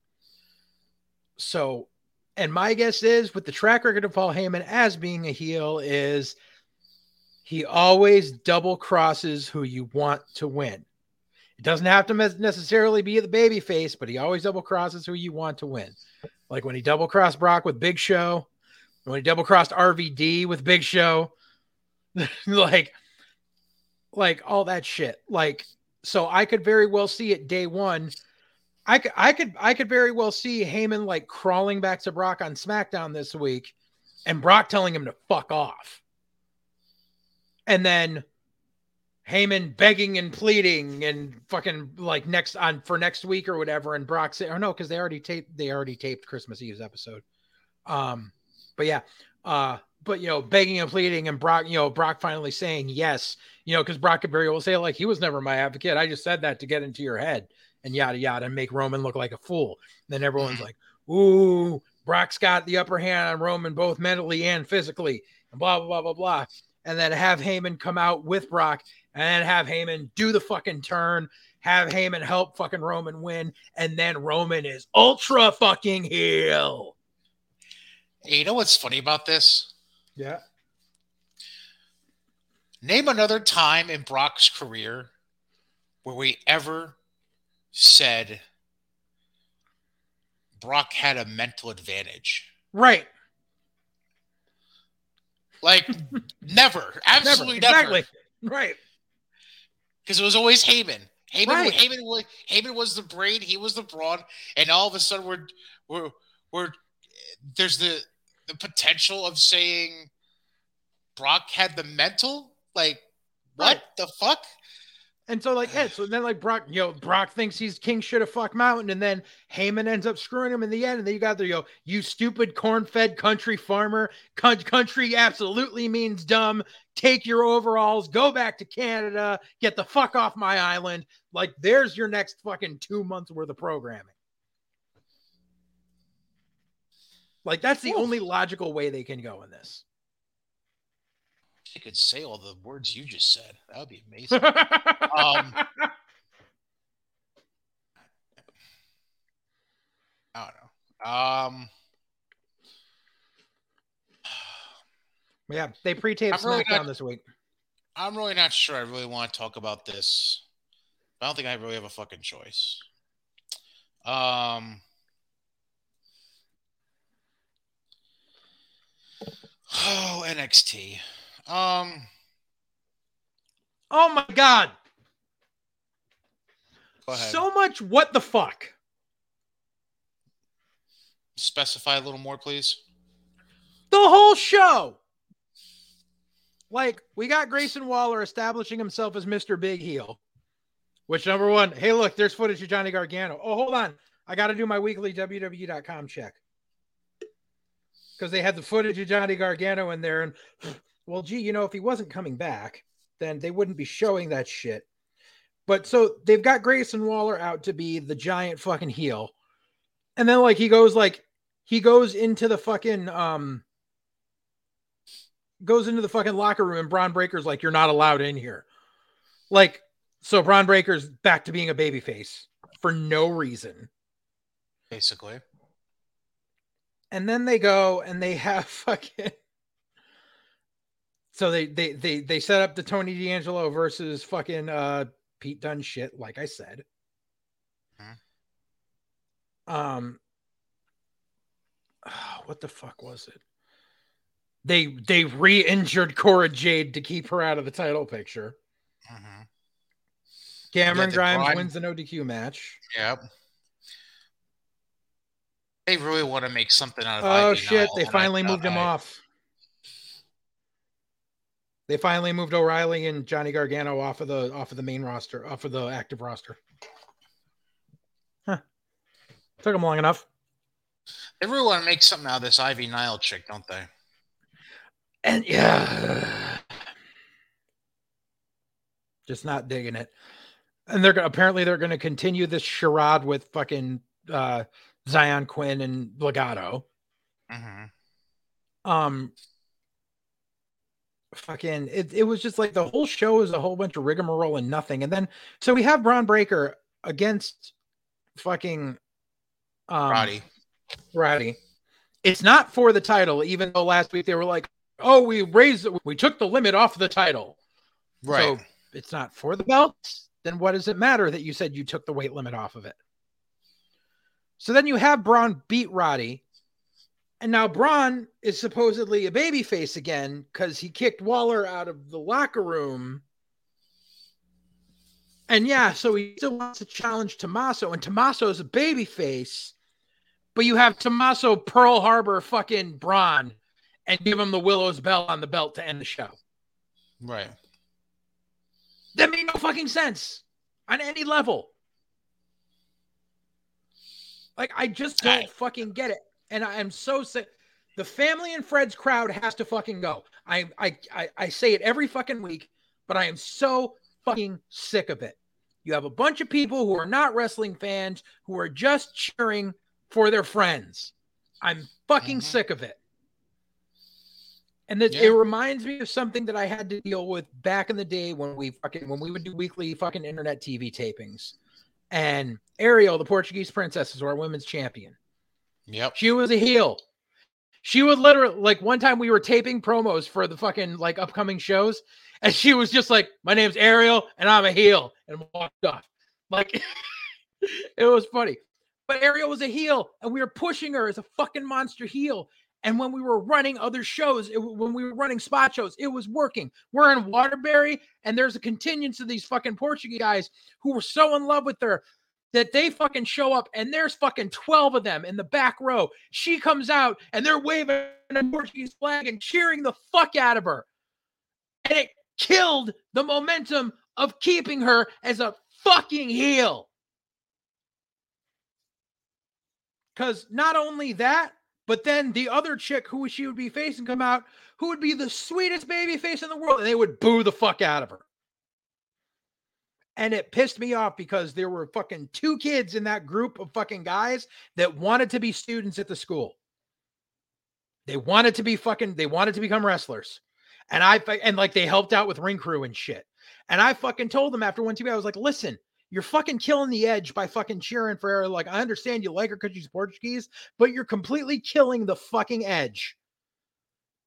So, and my guess is with the track record of Paul Heyman as being a heel is he always double crosses who you want to win. It doesn't have to necessarily be the baby face, but he always double crosses who you want to win. Like when he double crossed Brock with Big Show, when he double crossed RVD with Big Show, like, like all that shit. Like, so I could very well see it day one. I could, I could, I could very well see Heyman like crawling back to Brock on SmackDown this week, and Brock telling him to fuck off, and then Heyman begging and pleading and fucking like next on for next week or whatever, and Brock say, "Oh no, because they already taped they already taped Christmas Eve's episode. Um, but yeah, uh, but you know, begging and pleading, and Brock, you know, Brock finally saying yes, you know, because Brock very well say like he was never my advocate. I just said that to get into your head and yada yada and make Roman look like a fool. And then everyone's mm-hmm. like, "Ooh, Brock's got the upper hand on Roman both mentally and physically," and blah blah blah blah blah. And then have Heyman come out with Brock and have Heyman do the fucking turn, have Heyman help fucking Roman win, and then Roman is ultra fucking heel. Hey, you know what's funny about this? Yeah. Name another time in Brock's career where we ever said Brock had a mental advantage. Right. Like never, absolutely never. Exactly. Never. Right because it was always Heyman. Heyman, right. Heyman, was, Heyman was the brain, he was the brawn, and all of a sudden we're we're we're there's the the potential of saying Brock had the mental. Like, what right. the fuck? And so, like, yeah, so then, like, Brock, you know, Brock thinks he's king shit of fuck mountain, and then Heyman ends up screwing him in the end. And then you got the, yo, you stupid corn fed country farmer. Country absolutely means dumb. Take your overalls, go back to Canada, get the fuck off my island. Like, there's your next fucking two months worth of programming. Like, that's the Oof. only logical way they can go in this you could say all the words you just said. That would be amazing. um, I don't know. Um, yeah, they pre-taped really SmackDown not, this week. I'm really not sure. I really want to talk about this. I don't think I really have a fucking choice. Um. Oh, NXT. Um. Oh my god. Go so much. What the fuck? Specify a little more, please. The whole show. Like we got Grayson Waller establishing himself as Mr. Big Heel. Which number one? Hey, look, there's footage of Johnny Gargano. Oh, hold on. I got to do my weekly WWE.com check because they had the footage of Johnny Gargano in there, and well, gee, you know, if he wasn't coming back, then they wouldn't be showing that shit. But so they've got Grayson Waller out to be the giant fucking heel. And then like he goes like he goes into the fucking um goes into the fucking locker room and Bron Breakker's like, you're not allowed in here. Like, so Bron Breakker's back to being a babyface for no reason. Basically. And then they go and they have fucking so they they they they set up the Tony D'Angelo versus fucking uh Pete Dunne shit, like I said. Mm-hmm. Um, what the fuck was it? They they re-injured Cora Jade to keep her out of the title picture. Mm-hmm. Cameron Grimes wins an ODQ match. Yep. They really want to make something out of. Oh shit! They finally moved him I... off. They finally moved O'Reilly and Johnny Gargano off of the off of the main roster, off of the active roster. Huh. Took them long enough. They really want to make something out of this Ivy Nile chick, don't they? And yeah, just not digging it. And they're apparently they're going to continue this charade with fucking uh, Xyon Quinn and Legado. Mm-hmm. Um, fucking it, it was just like the whole show is a whole bunch of rigmarole and nothing. And then so we have Bron Breakker against fucking um Roddy. Roddy. It's not for the title, even though last week they were like, "Oh, we raised, we took the limit off the title." Right. So it's not for the belt. Then what does it matter that you said you took the weight limit off of it? So then you have Bron beat Roddy, and now Bron is supposedly a babyface again because he kicked Waller out of the locker room. And yeah, so he still wants to challenge Tommaso, and Tommaso is a babyface, but you have Tommaso Pearl Harbor fucking Bron and give him the Willow's bell on the belt to end the show. right. That made no fucking sense on any level. Like, I just don't I- fucking get it. And I am so sick. The family and Fred's crowd has to fucking go. I, I, I, I say it every fucking week, but I am so fucking sick of it. You have a bunch of people who are not wrestling fans who are just cheering for their friends. I'm fucking Mhm. sick of it. And that Yeah. it reminds me of something that I had to deal with back in the day when we fucking when we would do weekly fucking internet TV tapings. And Ariel, the Portuguese princess, is our women's champion. Yep. She was a heel. She would literally like one time we were taping promos for the fucking like upcoming shows, and she was just like, "My name's Ariel, and I'm a heel," and walked off. Like it was funny, but Ariel was a heel, and we were pushing her as a fucking monster heel. And when we were running other shows, it, when we were running spot shows, it was working. We're in Waterbury, and there's a contingent of these fucking Portuguese guys who were so in love with her that they fucking show up and there's fucking 12 of them in the back row. She comes out and they're waving a Portuguese flag and cheering the fuck out of her. And it killed the momentum of keeping her as a fucking heel. Because not only that, but then the other chick who she would be facing come out, who would be the sweetest baby face in the world, and they would boo the fuck out of her. And it pissed me off because there were fucking two kids in that group of fucking guys that wanted to be students at the school. They wanted to be fucking, they wanted to become wrestlers. And I, and like they helped out with ring crew and shit. And I fucking told them after one TV, I was like, listen, you're fucking killing the edge by fucking cheering for her. Like, I understand you like her because she's Portuguese, but you're completely killing the fucking edge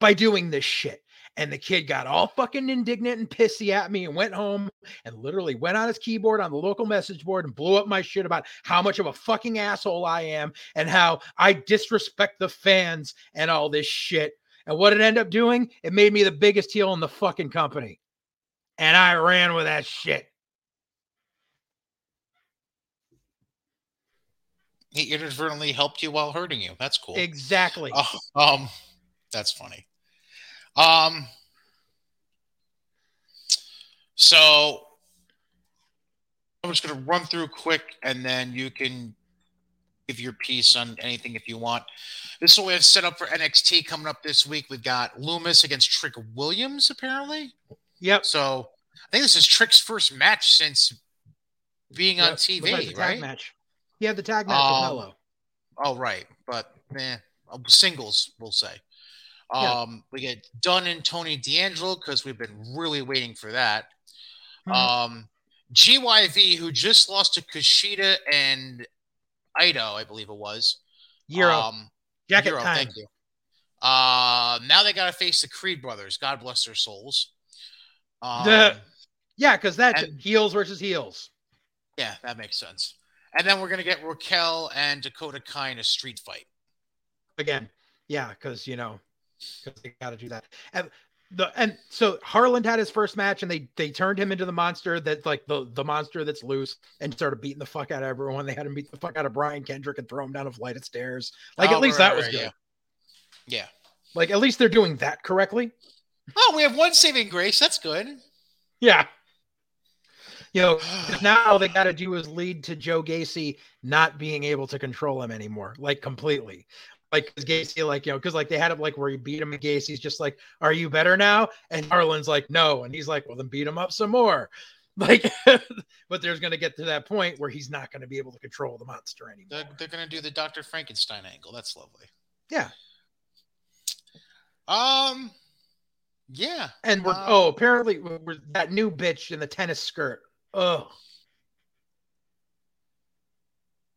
by doing this shit. And the kid got all fucking indignant and pissy at me and went home and literally went on his keyboard on the local message board and blew up my shit about how much of a fucking asshole I am and how I disrespect the fans and all this shit. And what it ended up doing, it made me the biggest heel in the fucking company. And I ran with that shit. He inadvertently helped you while hurting you. That's cool. Exactly. Oh, um, that's funny. Um, so I'm just gonna run through quick, and then you can give your piece on anything if you want. This is what we have set up for NXT coming up this week. We've got Lumis against Trick Williams, apparently. Yep. So I think this is Trick's first match since being on Yep, the TV, right? Match. Yeah, the tag match Um, with Hello. Oh, right. But eh, uh, singles, we'll say. Yeah. Um, we get Dunne and Tony D'Angelo because we've been really waiting for that. Mhm. Um, GYV, who just lost to Kushida and Ido, I believe it was. Euro. Um, Jacket Euro, time. thank you. Uh, now they got to face the Creed brothers. God bless their souls. Um, The- Yeah, because that's and- heels versus heels. yeah, that makes sense. And then we're gonna get Raquel and Dakota Kai in a street fight. again. Yeah, because you know, because they got to do that. And the and so Harland had his first match, and they they turned him into the monster that like the the monster that's loose, and started beating the fuck out of everyone. They had him beat the fuck out of Brian Kendrick and throw him down a flight of stairs. Like Oh, at least right, that was right, good. Yeah. Yeah. Like at least they're doing that correctly. Oh, we have one saving grace. That's good. Yeah. You know, now all they got to do is lead to Joe Gacy not being able to control him anymore, like completely. Like 'cause Gacy, like you know, because like they had him like where he beat him, and Gacy's just like, "Are you better now?" And Harland's like, "No," and he's like, "Well, then beat him up some more." Like, but there's gonna get to that point where he's not gonna be able to control the monster anymore. They're, they're gonna do the Doctor Frankenstein angle. That's lovely. Yeah. Um. Yeah. And we're Um, oh, apparently we're- that new bitch in the tennis skirt. Oh.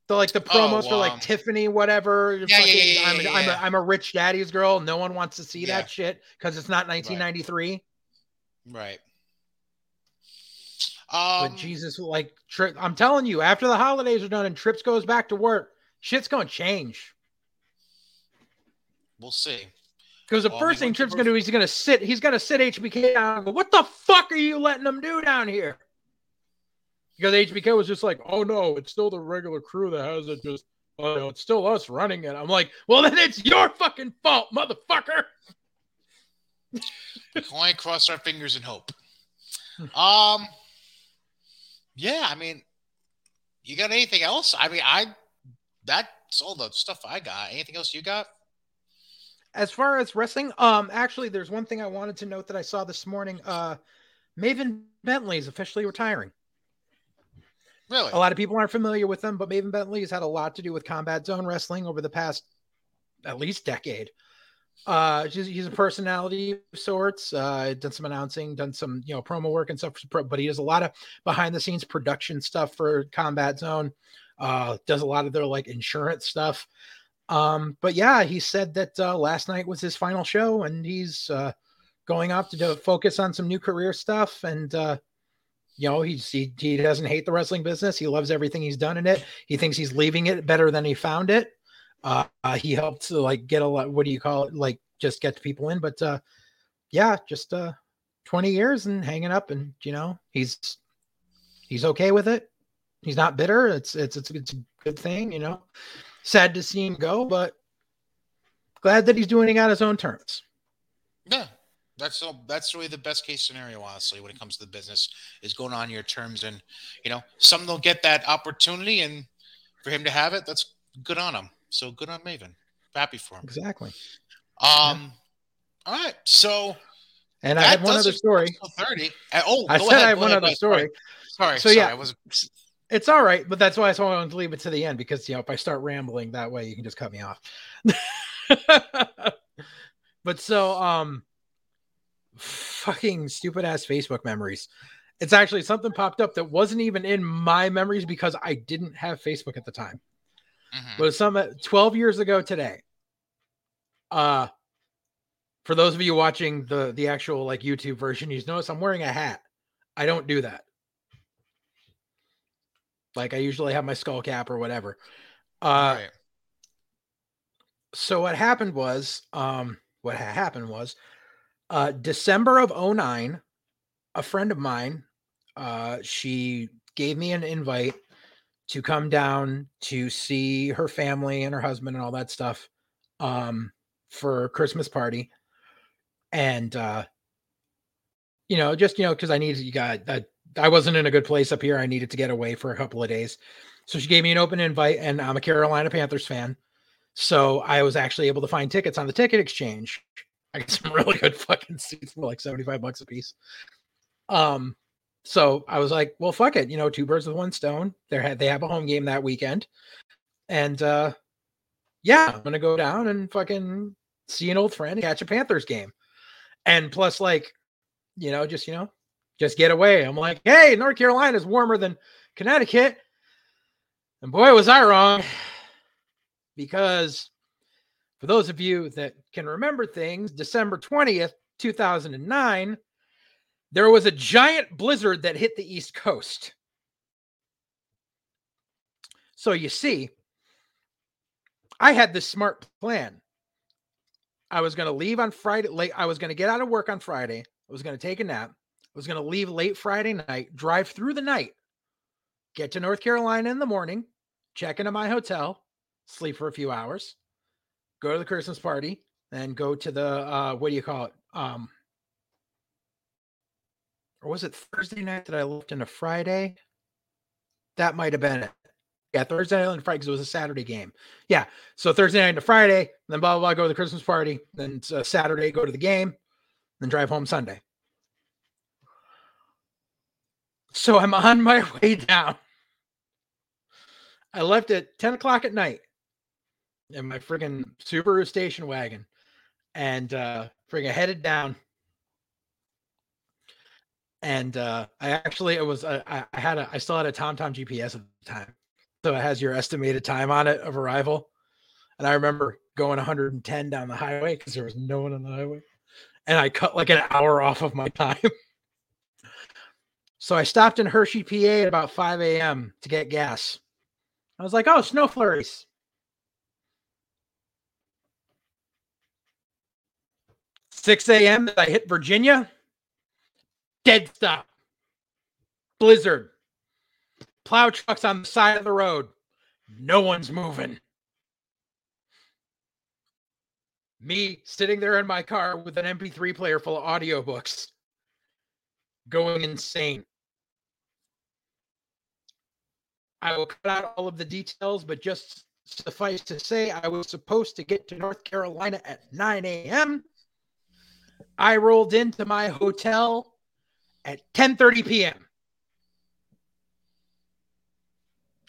So like the promos for like um, Tiffany, whatever. yeah, fucking, yeah, yeah, I'm, yeah, I'm, a. I'm a rich daddy's girl. No one wants to see that shit because it's not 1993. Right. Um, but Jesus, like, Tri- I'm telling you, after the holidays are done and Trips goes back to work, shit's gonna change. we'll see. Because the Well, I first mean, thing Trips gonna do, he's gonna sit, he's gonna sit HBK down and go, "What the fuck are you letting them do down here?" Because HBK was just like, "Oh no, it's still the regular crew that has it. Just, oh, no, it's still us running it." I'm like, "Well, then it's your fucking fault, motherfucker." We can only cross our fingers and hope. Um, yeah, I mean, you got anything else? I mean, I that's all the stuff I got. Anything else you got? As far as wrestling, um, actually, there's one thing I wanted to note that I saw this morning. Uh, Maven Bentley is officially retiring. Really? A lot of people aren't familiar with them, but Maven Bentley has had a lot to do with Combat Zone Wrestling over the past at least decade. Uh, he's, a personality of sorts. Uh, done some announcing, done some you know promo work and stuff, but he does a lot of behind the scenes production stuff for Combat Zone. Uh, does a lot of their like insurance stuff. Um, but yeah, he said that uh, last night was his final show, and he's uh, going off to do, focus on some new career stuff. And uh, you know, he, he doesn't hate the wrestling business. He loves everything he's done in it. He thinks he's leaving it better than he found it. Uh, uh, he helped to like get a lot. What do you call it? Like just get people in. But uh, yeah, just uh, twenty years and hanging up, and you know, he's he's okay with it. He's not bitter. It's it's it's, it's a good thing. You know, sad to see him go, but glad that he's doing it on his own terms. Yeah. That's all, that's really the best case scenario, honestly, when it comes to the business, is going on your terms. And, you know, some they'll get that opportunity, and for him to have it, that's good on him. So good on Maven. Happy for him. Exactly. Um, all right. So And I had one other story. 30. Uh, oh, I said ahead, I had one ahead, other story. Sorry. So, sorry, yeah. I was It's all right, but that's why I wanted to leave it to the end because you know if I start rambling that way, you can just cut me off. but so um fucking stupid ass Facebook memories. It's actually something popped up that wasn't even in my memories because I didn't have Facebook at the time. Mhm. But it's some 12 years ago today. Uh for those of you watching the the actual like YouTube version, you notice I'm wearing a hat. I don't do that. Like I usually have my skull cap or whatever. Uh Right. so what happened was um what ha- happened was uh December of 09 a friend of mine uh she gave me an invite to come down to see her family and her husband and all that stuff um for Christmas party. And uh you know just you know cuz I needed you got I wasn't in a good place up here. I needed to get away for a couple of days. So she gave me an open invite and I'm a Carolina Panthers fan. So I was actually able to find tickets on the ticket exchange. I got some really good fucking seats for like 75 bucks a piece. Um, so I was like, well, fuck it, you know, two birds with one stone. They had they have a home game that weekend. And uh yeah, I'm gonna go down and fucking see an old friend and catch a Panthers game. And plus, like, you know, just you know, just get away. I'm like, hey, North Carolina is warmer than Connecticut. And boy, was I wrong because for those of you that can remember things, December 20th, 2009, there was a giant blizzard that hit the East Coast. So you see, I had this smart plan. I was going to leave on Friday late. I was going to get out of work on Friday. I was going to take a nap. I was going to leave late Friday night, drive through the night, get to North Carolina in the morning, check into my hotel, sleep for a few hours, go to the Christmas party, and go to the uh what do you call it? Um or was it Thursday night that I left into Friday? That might have been it. Yeah, Thursday night and Friday because it was a Saturday game. Yeah, so Thursday night to Friday, then blah blah blah, go to the Christmas party, then uh, Saturday go to the game, then drive home Sunday. So I'm on my way down. I left at 10 o'clock at night in my friggin' Subaru station wagon and uh friggin' headed down and uh, I actually it was uh, I, I had a I still had a TomTom GPS at the time, so it has your estimated time on it of arrival. And I remember going 110 down the highway because there was no one on the highway, and I cut like an hour off of my time. so I stopped in Hershey, PA, at about 5 a.m. to get gas. I was like, "Oh, snow flurries." 6 a.m. I hit Virginia. Dead stop. Blizzard. Plow trucks on the side of the road. No one's moving. Me sitting there in my car with an MP3 player full of audiobooks, going insane. I will cut out all of the details, but just suffice to say, I was supposed to get to North Carolina at 9 a.m. I rolled into my hotel at 10:30 p.m.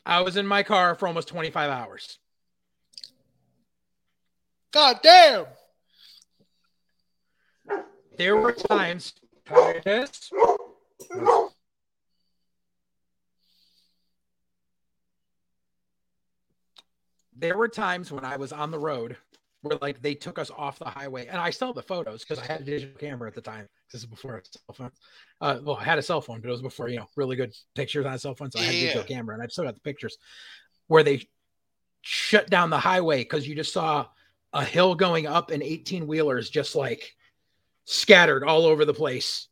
I was in my car for almost 25 hours. God damn. There were times there were times when I was on the road where like they took us off the highway and I still have the photos because I had a digital camera at the time. This is before a cell phone. Uh, well, I had a cell phone, but it was before, you know, really good pictures on a cell phone. So I had a digital camera and I've still got the pictures where they shut down the highway because you just saw a hill going up and 18 wheelers just like scattered all over the place.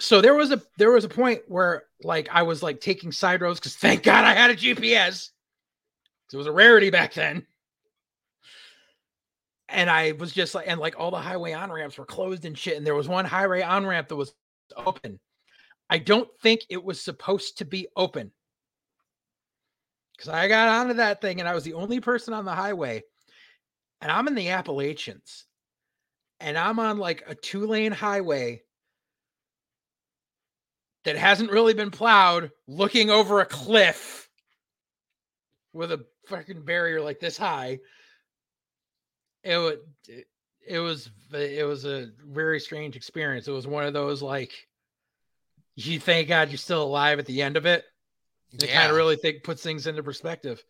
So there was a there was a point where like I was like taking side roads because thank God I had a GPS. It was a rarity back then. And I was just like, and like all the highway on ramps were closed and shit. And there was one highway on ramp that was open. I don't think it was supposed to be open. Because I got onto that thing and I was the only person on the highway. And I'm in the Appalachians. And I'm on like a two lane highway that hasn't really been plowed, looking over a cliff with a fucking barrier like this high. It would it, was it was a very strange experience. It was one of those like you thank God you're still alive at the end of it. It kind of really think puts things into perspective.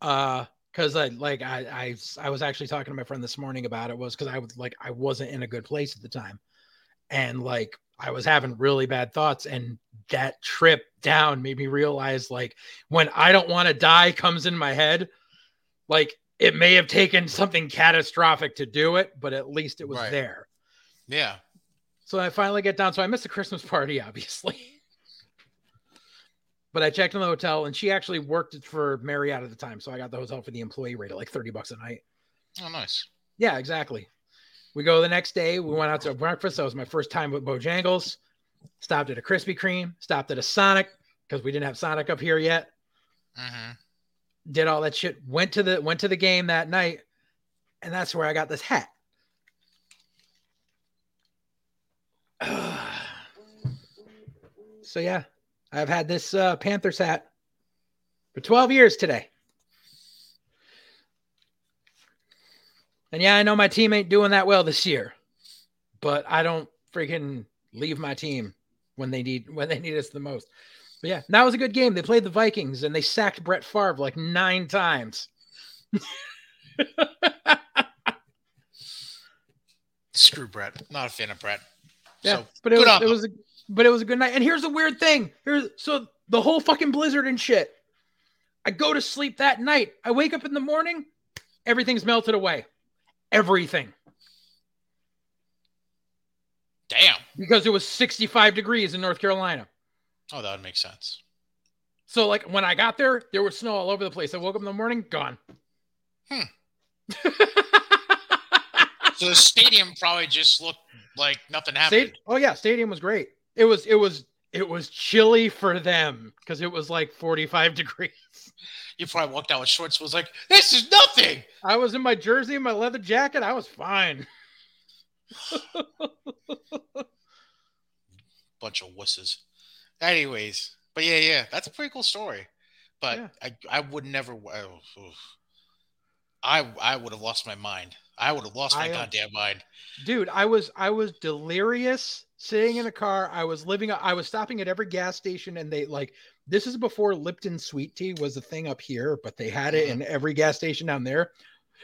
Uh because I like I, I I was actually talking to my friend this morning about it was because I was like I wasn't in a good place at the time, and like I was having really bad thoughts, and that trip down made me realize like when I don't want to die comes in my head, like it may have taken something catastrophic to do it, but at least it was Right. there. Yeah. So I finally get down. So I missed the Christmas party, obviously. But I checked in the hotel and she actually worked for Marriott at the time. So I got the hotel for the employee rate at like 30 bucks a night. Oh, nice. Yeah, exactly. We go the next day. We went out to breakfast. That was my first time with Bojangles. Stopped at a Krispy Kreme. Stopped at a Sonic because we didn't have Sonic up here yet. hmm Did all that shit. Went to the went to the game that night, and that's where I got this hat. so yeah, I've had this uh, Panthers hat for 12 years today. And yeah, I know my team ain't doing that well this year, but I don't freaking leave my team when they need when they need us the most. But yeah, that was a good game. They played the Vikings and they sacked Brett Favre like nine times. Screw Brett. Not a fan of Brett. Yeah, So, but it was it was a, but it was a good night. And here's the weird thing. Here's so the whole fucking blizzard and shit. I go to sleep that night. I wake up in the morning, everything's melted away. Everything. Damn. Because it was 65 degrees in North Carolina. Oh, that would make sense. So like when I got there, there was snow all over the place. I woke up in the morning, gone. Hmm. So the stadium probably just looked like nothing happened. Oh yeah, stadium was great. It was it was it was chilly for them because it was like 45 degrees. You probably walked out with shorts. Was like, this is nothing. I was in my jersey and my leather jacket. I was fine. Bunch of wusses. Anyways, but yeah, yeah, that's a pretty cool story. But Yeah. I, I would never. oh. I, I would have lost my mind. I would have lost my I, goddamn mind. Dude, I was I was delirious sitting in a car. I was living. I was stopping at every gas station, and they like this is before Lipton sweet tea was a thing up here, but they had it mm-hmm. in every gas station down there.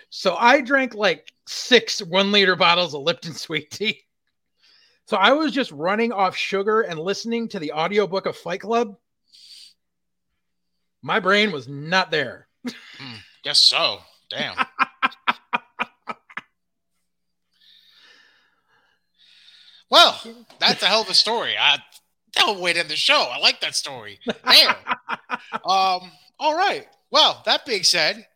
So I drank like six one liter bottles of Lipton sweet tea. So I was just running off sugar and listening to the audiobook of Fight Club. My brain was not there. Mm, guess so. Damn. well, that's a hell of a story. I that'll wait in the show. I like that story. Damn. um, all right. Well, that being said,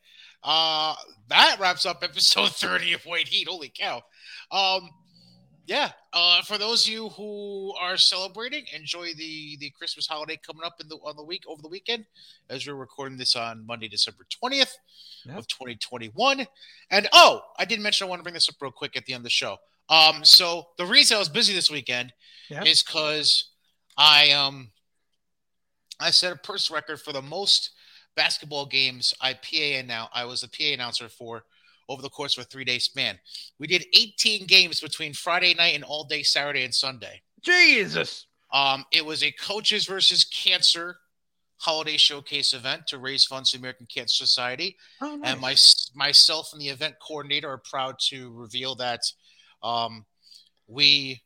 uh, that wraps up episode 30 of White Heat. Holy cow. Um, yeah. Uh, for those of you who are celebrating, enjoy the the Christmas holiday coming up in the on the week over the weekend, as we're recording this on Monday, December twentieth yep. of twenty twenty one. And oh, I did mention I want to bring this up real quick at the end of the show. Um, so the reason I was busy this weekend yep. is because I um I set a purse record for the most basketball games I PA now. I was a PA announcer for over the course of a three day span. We did 18 games between Friday night and all day Saturday and Sunday. Jesus. Um, it was a coaches versus cancer holiday showcase event to raise funds to the American Cancer Society. Oh, nice. And my myself and the event coordinator are proud to reveal that um, we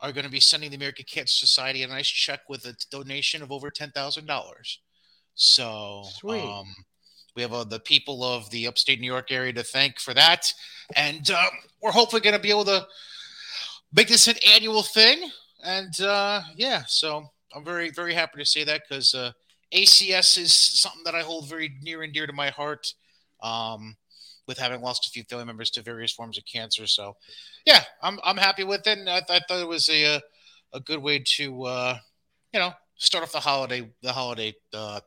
are going to be sending the American Cancer Society a nice check with a donation of over ten thousand dollars. So, Sweet. Um, we have uh, the people of the upstate New York area to thank for that. And um, we're hopefully going to be able to make this an annual thing. And uh, yeah, so I'm very, very happy to say that because uh, ACS is something that I hold very near and dear to my heart um, with having lost a few family members to various forms of cancer. So yeah, I'm, I'm happy with it. And I, I thought it was a, a good way to, uh, you know, start off the holiday, the holiday uh,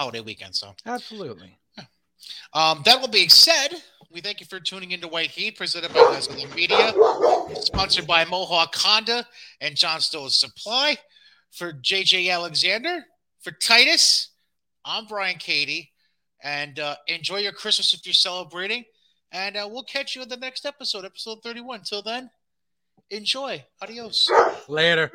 holiday weekend. So absolutely. Yeah. Um, that will being said, we thank you for tuning into White Heat, presented by Wesleyan Media, sponsored by Mohawk Honda and John Stowe's Supply. For JJ Alexander, for Titus, I'm Brian Katie, and uh, enjoy your Christmas if you're celebrating. And uh, we'll catch you in the next episode, episode 31. Till then, enjoy. Adios. Later.